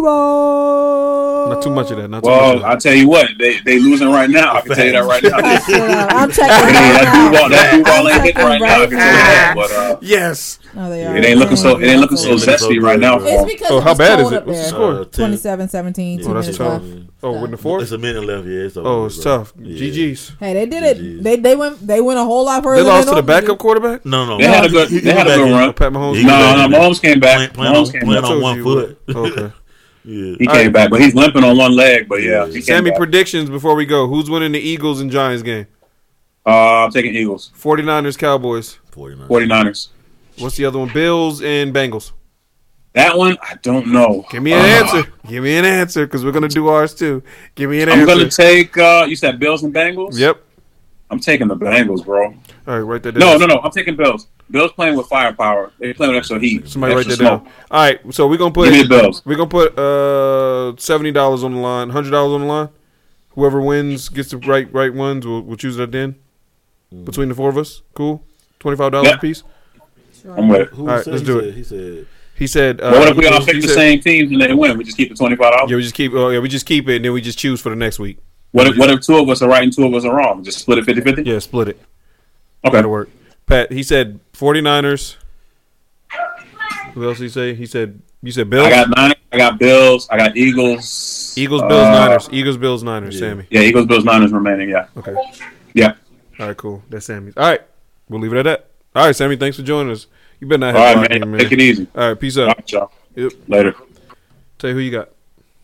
Duval. Not too much of that. Not too Well, much of that. I'll tell you what, they they losing right now. I can tell you that right now. I'm checking. It ain't- that right dude ball, that dude ain't hitting right now. I can tell you that. But uh, yes, Oh, they are. it ain't looking so. It ain't looking so It so zesty right now. bro. For It's them. because Oh, how was bad is it? up What's the there. score? Uh, 27 17. Oh, that's tough. Oh, with the fourth? It's a minute left. Yeah, it's over, Oh, it's bro. tough. Yeah. GG's. Hey, they did it. They they went they went a whole lot further. They lost than to the backup quarterback? No, no, They had a good. He- he They had a good run. Pat Mahomes. He No, back no, in. Mahomes came back. Playing- Mahomes came back. on one foot. Okay. Yeah. He All came right. back, but he's limping on one leg. But yeah, he came Sammy, back. predictions before we go. Who's winning the Eagles and Giants game? Uh, I'm taking Eagles. 49ers, Cowboys. 49. 49ers. What's the other one? Bills and Bengals. That one, I don't know. Give me an Uh, answer. Give me an answer because we're going to do ours too. Give me an answer. I'm gonna take. uh You said Bills and Bengals. Yep. I'm taking the Bengals, bro. All right, write that No, down. no, no. No. I'm taking Bills. Bills playing with firepower. They playing with extra heat. Somebody write extra that down. All right, so we're gonna put Give me the Bills. we're gonna put uh seventy dollars on the line, hundred dollars on the line. Whoever wins gets the right right ones. We'll, we'll choose it at the end between the four of us. Cool. Twenty five dollars Yeah. a piece. I'm with it. Who All right, let's do said- it. He said, He said. Uh, But what if we all he pick the said- same teams and they win? We just keep the twenty five dollars. Yeah, we just keep. Oh, yeah, we just keep it, and then we just choose for the next week. What if, what if two of us are right and two of us are wrong? Just split it 50-50? Yeah, split it. Okay. That'll work. Pat, he said 49ers. Who else did he say? He said you said Bills. I got nine. I got Bills. I got Eagles. Eagles, Bills, Uh, Niners. Eagles, Bills, Niners. Sammy. Yeah, Eagles, Bills, Niners remaining. Yeah. Okay. Yeah. All right, cool. That's Sammy's. All right, we'll leave it at that. All right, Sammy. Thanks for joining us. You better not All have right, blocking, man. Take it easy. All right, peace out. right, y'all. Yep. Later. Tell you who you got.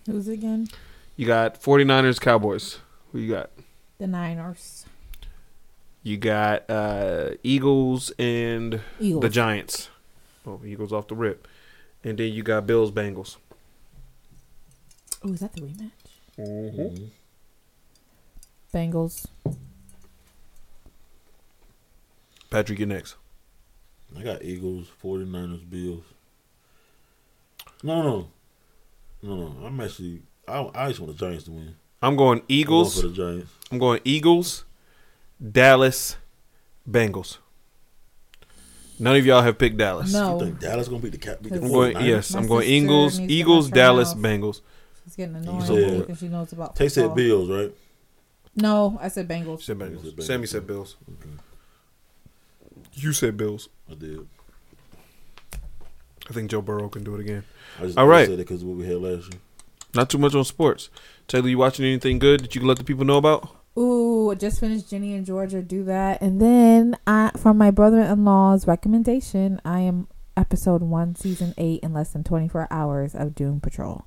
Who's it again? You got 49ers, Cowboys. Who you got? The Niners. You got uh, Eagles and Eagles. the Giants. Oh, Eagles off the rip. And then you got Bills, Bengals. Oh, is that the rematch? Mm-hmm. Bengals. Patrick, you next. I got Eagles, 49ers, Bills. No, no, no, no. I'm actually. I, I just want the Giants to win. I'm going I'm Eagles. going for the Giants. I'm going Eagles, Dallas, Bengals. None of y'all have picked Dallas. No. You think Dallas gonna beat the Cap? Beat the I'm going 49ers? yes. My I'm going sister Eagles, needs to Eagles, watch her Dallas, mouth. Bengals. It's getting You annoying said- because she knows about. Tay said football. Bills, right? No, I said Bengals. Said Bengals. said Bengals. Sammy said Bills. You said Bills. I did. I think Joe Burrow can do it again. I just All right. said it because of what we had last year. Not too much on sports. Taylor, you watching anything good that you can let the people know about? Ooh, I just finished Ginny and Georgia. Do that, and then I, from my brother-in-law's recommendation, I am episode one, season eight, in less than twenty-four hours of Doom Patrol.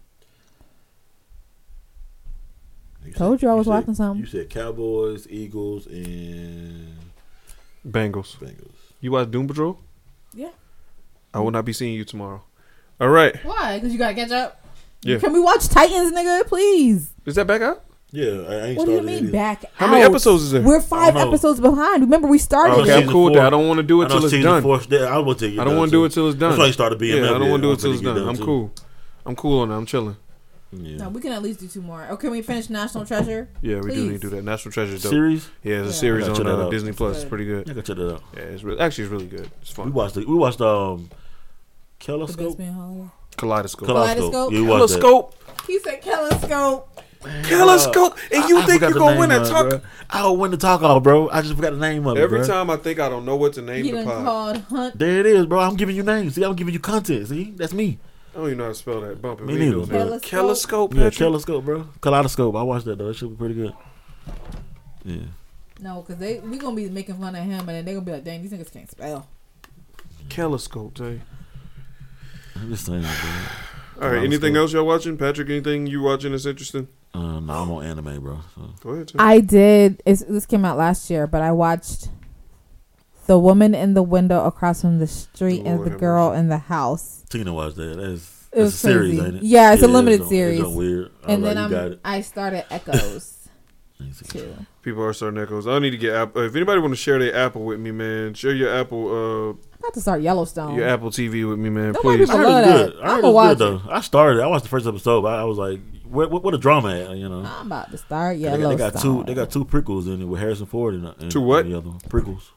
Told you I was said- watching something. You said Cowboys, Eagles, and Bengals. Bengals. You watch Doom Patrol? Yeah. I will not be seeing you tomorrow. All right. Why? Because you gotta catch up. Yeah. Can we watch Titans, nigga? Please. Is that back out? Yeah, I, I ain't What do you started mean it back? How many episodes is there? We're I five don't know. episodes behind. Remember, we started. Oh, Okay, I'm season cool with that. I don't want to do it I till it's done. four- yeah, I want to. I don't want to do it till it's done. That's why you started BMF. Yeah, I don't want to do it till it's done. I'm cool. I'm cool on that. I'm chilling. Yeah. No, we can at least do two more. Oh, can we finish National Treasure? Yeah, we do Please. need to do that. National Treasure dope. Series? Yeah, it's a Yeah. series I on that uh, out. Disney Plus. It's good. pretty good. I can check that out. Yeah, it's really, actually it's really good. It's We fun. watched it. We watched um, The best Kaleidoscope. man holiday. Kaleidoscope. Kaleidoscope? Yeah, we watched that. Kaleidoscope. He said Telescope. Telescope. And you I- I think forgot you're gonna win a of talk? bro. I don't win the talk off, bro. I just forgot the name of it. Every bro. time I think I don't know what to name He the done pod. called Hunt. There it is, bro. I'm giving you names. See, I'm giving you content. See, that's me. I don't even know how to spell that. Bumping Me me, neither, doing bro. that. Telescope. Yeah, Patrick? Kaleidoscope, bro. Kaleidoscope. I watched that though. It should be pretty good. Yeah. No, because they we gonna be making fun of him, and then they gonna be like, "Dang, these niggas can't spell." Telescope. Jay. I'm just saying, bro. All right. Anything else y'all watching, Patrick? Anything you watching that's interesting? Uh, no, I'm on anime, bro. So. Go ahead. Jay. I did. It's, this came out last year, but I watched the woman in the window across from the street and the have girl in the house. Tina watched that. That's, It that's was a series, ain't it? Yeah, it's a limited it's series. It's weird. I and was then like, you got I'm. I started Echoes too. People are starting echoes. I need to get Apple. If anybody want to share their Apple with me, man, share your Apple, I'm about to start Yellowstone. uh, your Apple TV with me, man. Nobody Please. people I heard love it's that. good. I heard I'ma it's good though. I started. I watched the first episode. But I was like, what, what, what a drama at? You know. I'm about to start They got, Yellowstone. they got two. They got two prequels in it with Harrison Ford and, and Two what? and the other one. prequels.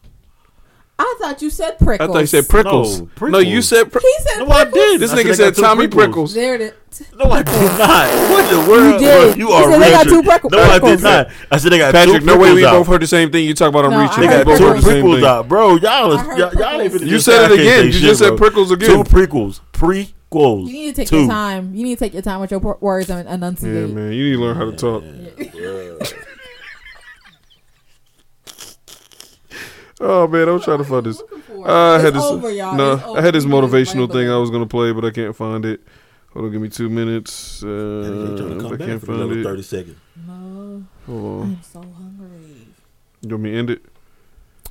I thought you said prickles. I thought you said prickles. No, No, you said. Pri- He said prickles. No, I did. this I said nigga they said got two Tommy prequels. Prickles. There it is. No, I did not. What the world? did. You You are said they got Richard. two prickle- No, I did not. I said they got Patrick, two no way we out. both heard the same thing. You talk about I'm No, reaching. They got both two heard the same prequels out, bro. Y'all, I heard y'all, y'all ain't prequels. You said it again. You just said prickles again. Two prequels. Prequels. You need to take two. your time. You need to take your time with your words and enunciate. Yeah, man, you need to learn how to talk. Oh man, I'm trying to find this. for? Uh, I had It's this. over, y'all. No, It's I had this over. You need to motivational write thing I was gonna play, but I can't find it. Hold on, give me two minutes. Uh, to come I back can't for find another it. 30 seconds. No, Hold on. I'm so hungry. You want me to end it?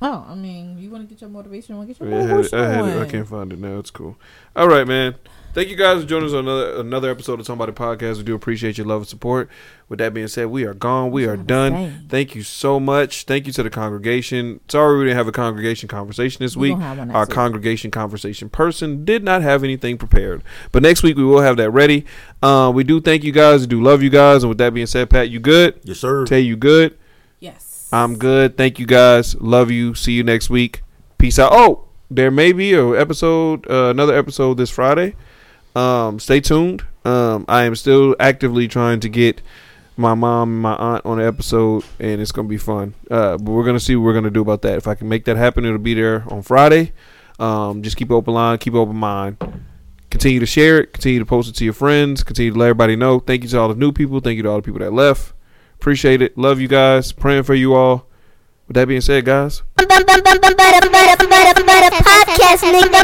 Oh, I mean, you want to get your motivation? Want to get your Yeah, I had it. motivation? I had it. I can't find it now. It's cool. All right, man. Thank you guys for joining us on another another episode of Talking About the Podcast. We do appreciate your love and support. With that being said, we are gone. We are done. say. Thank you so much. Thank you to the congregation. Sorry we didn't have a congregation conversation this We week. gonna have one next Our week. congregation conversation person did not have anything prepared, but next week we will have that ready. Uh, we do thank you guys. We do love you guys. And with that being said, Pat, you good? Yes, sir. Tay, you good? Yes. I'm good. Thank you guys. Love you. See you next week. Peace out. Oh, there may be a episode, uh, another episode this Friday. Um, stay tuned. Um, I am still actively trying to get my mom and my aunt on the episode, and it's gonna be fun. Uh, but we're gonna see what we're gonna do about that. If I can make that happen, it'll be there on Friday. Um, just keep an open line, keep an open mind. Continue to share it. Continue to post it to your friends. Continue to let everybody know. Thank you to all the new people. Thank you to all the people that left. Appreciate it. Love you guys. Praying for you all. With that being said, guys, Podcast, nigga.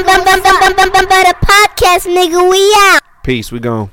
Podcast, nigga. We out. peace. We gone.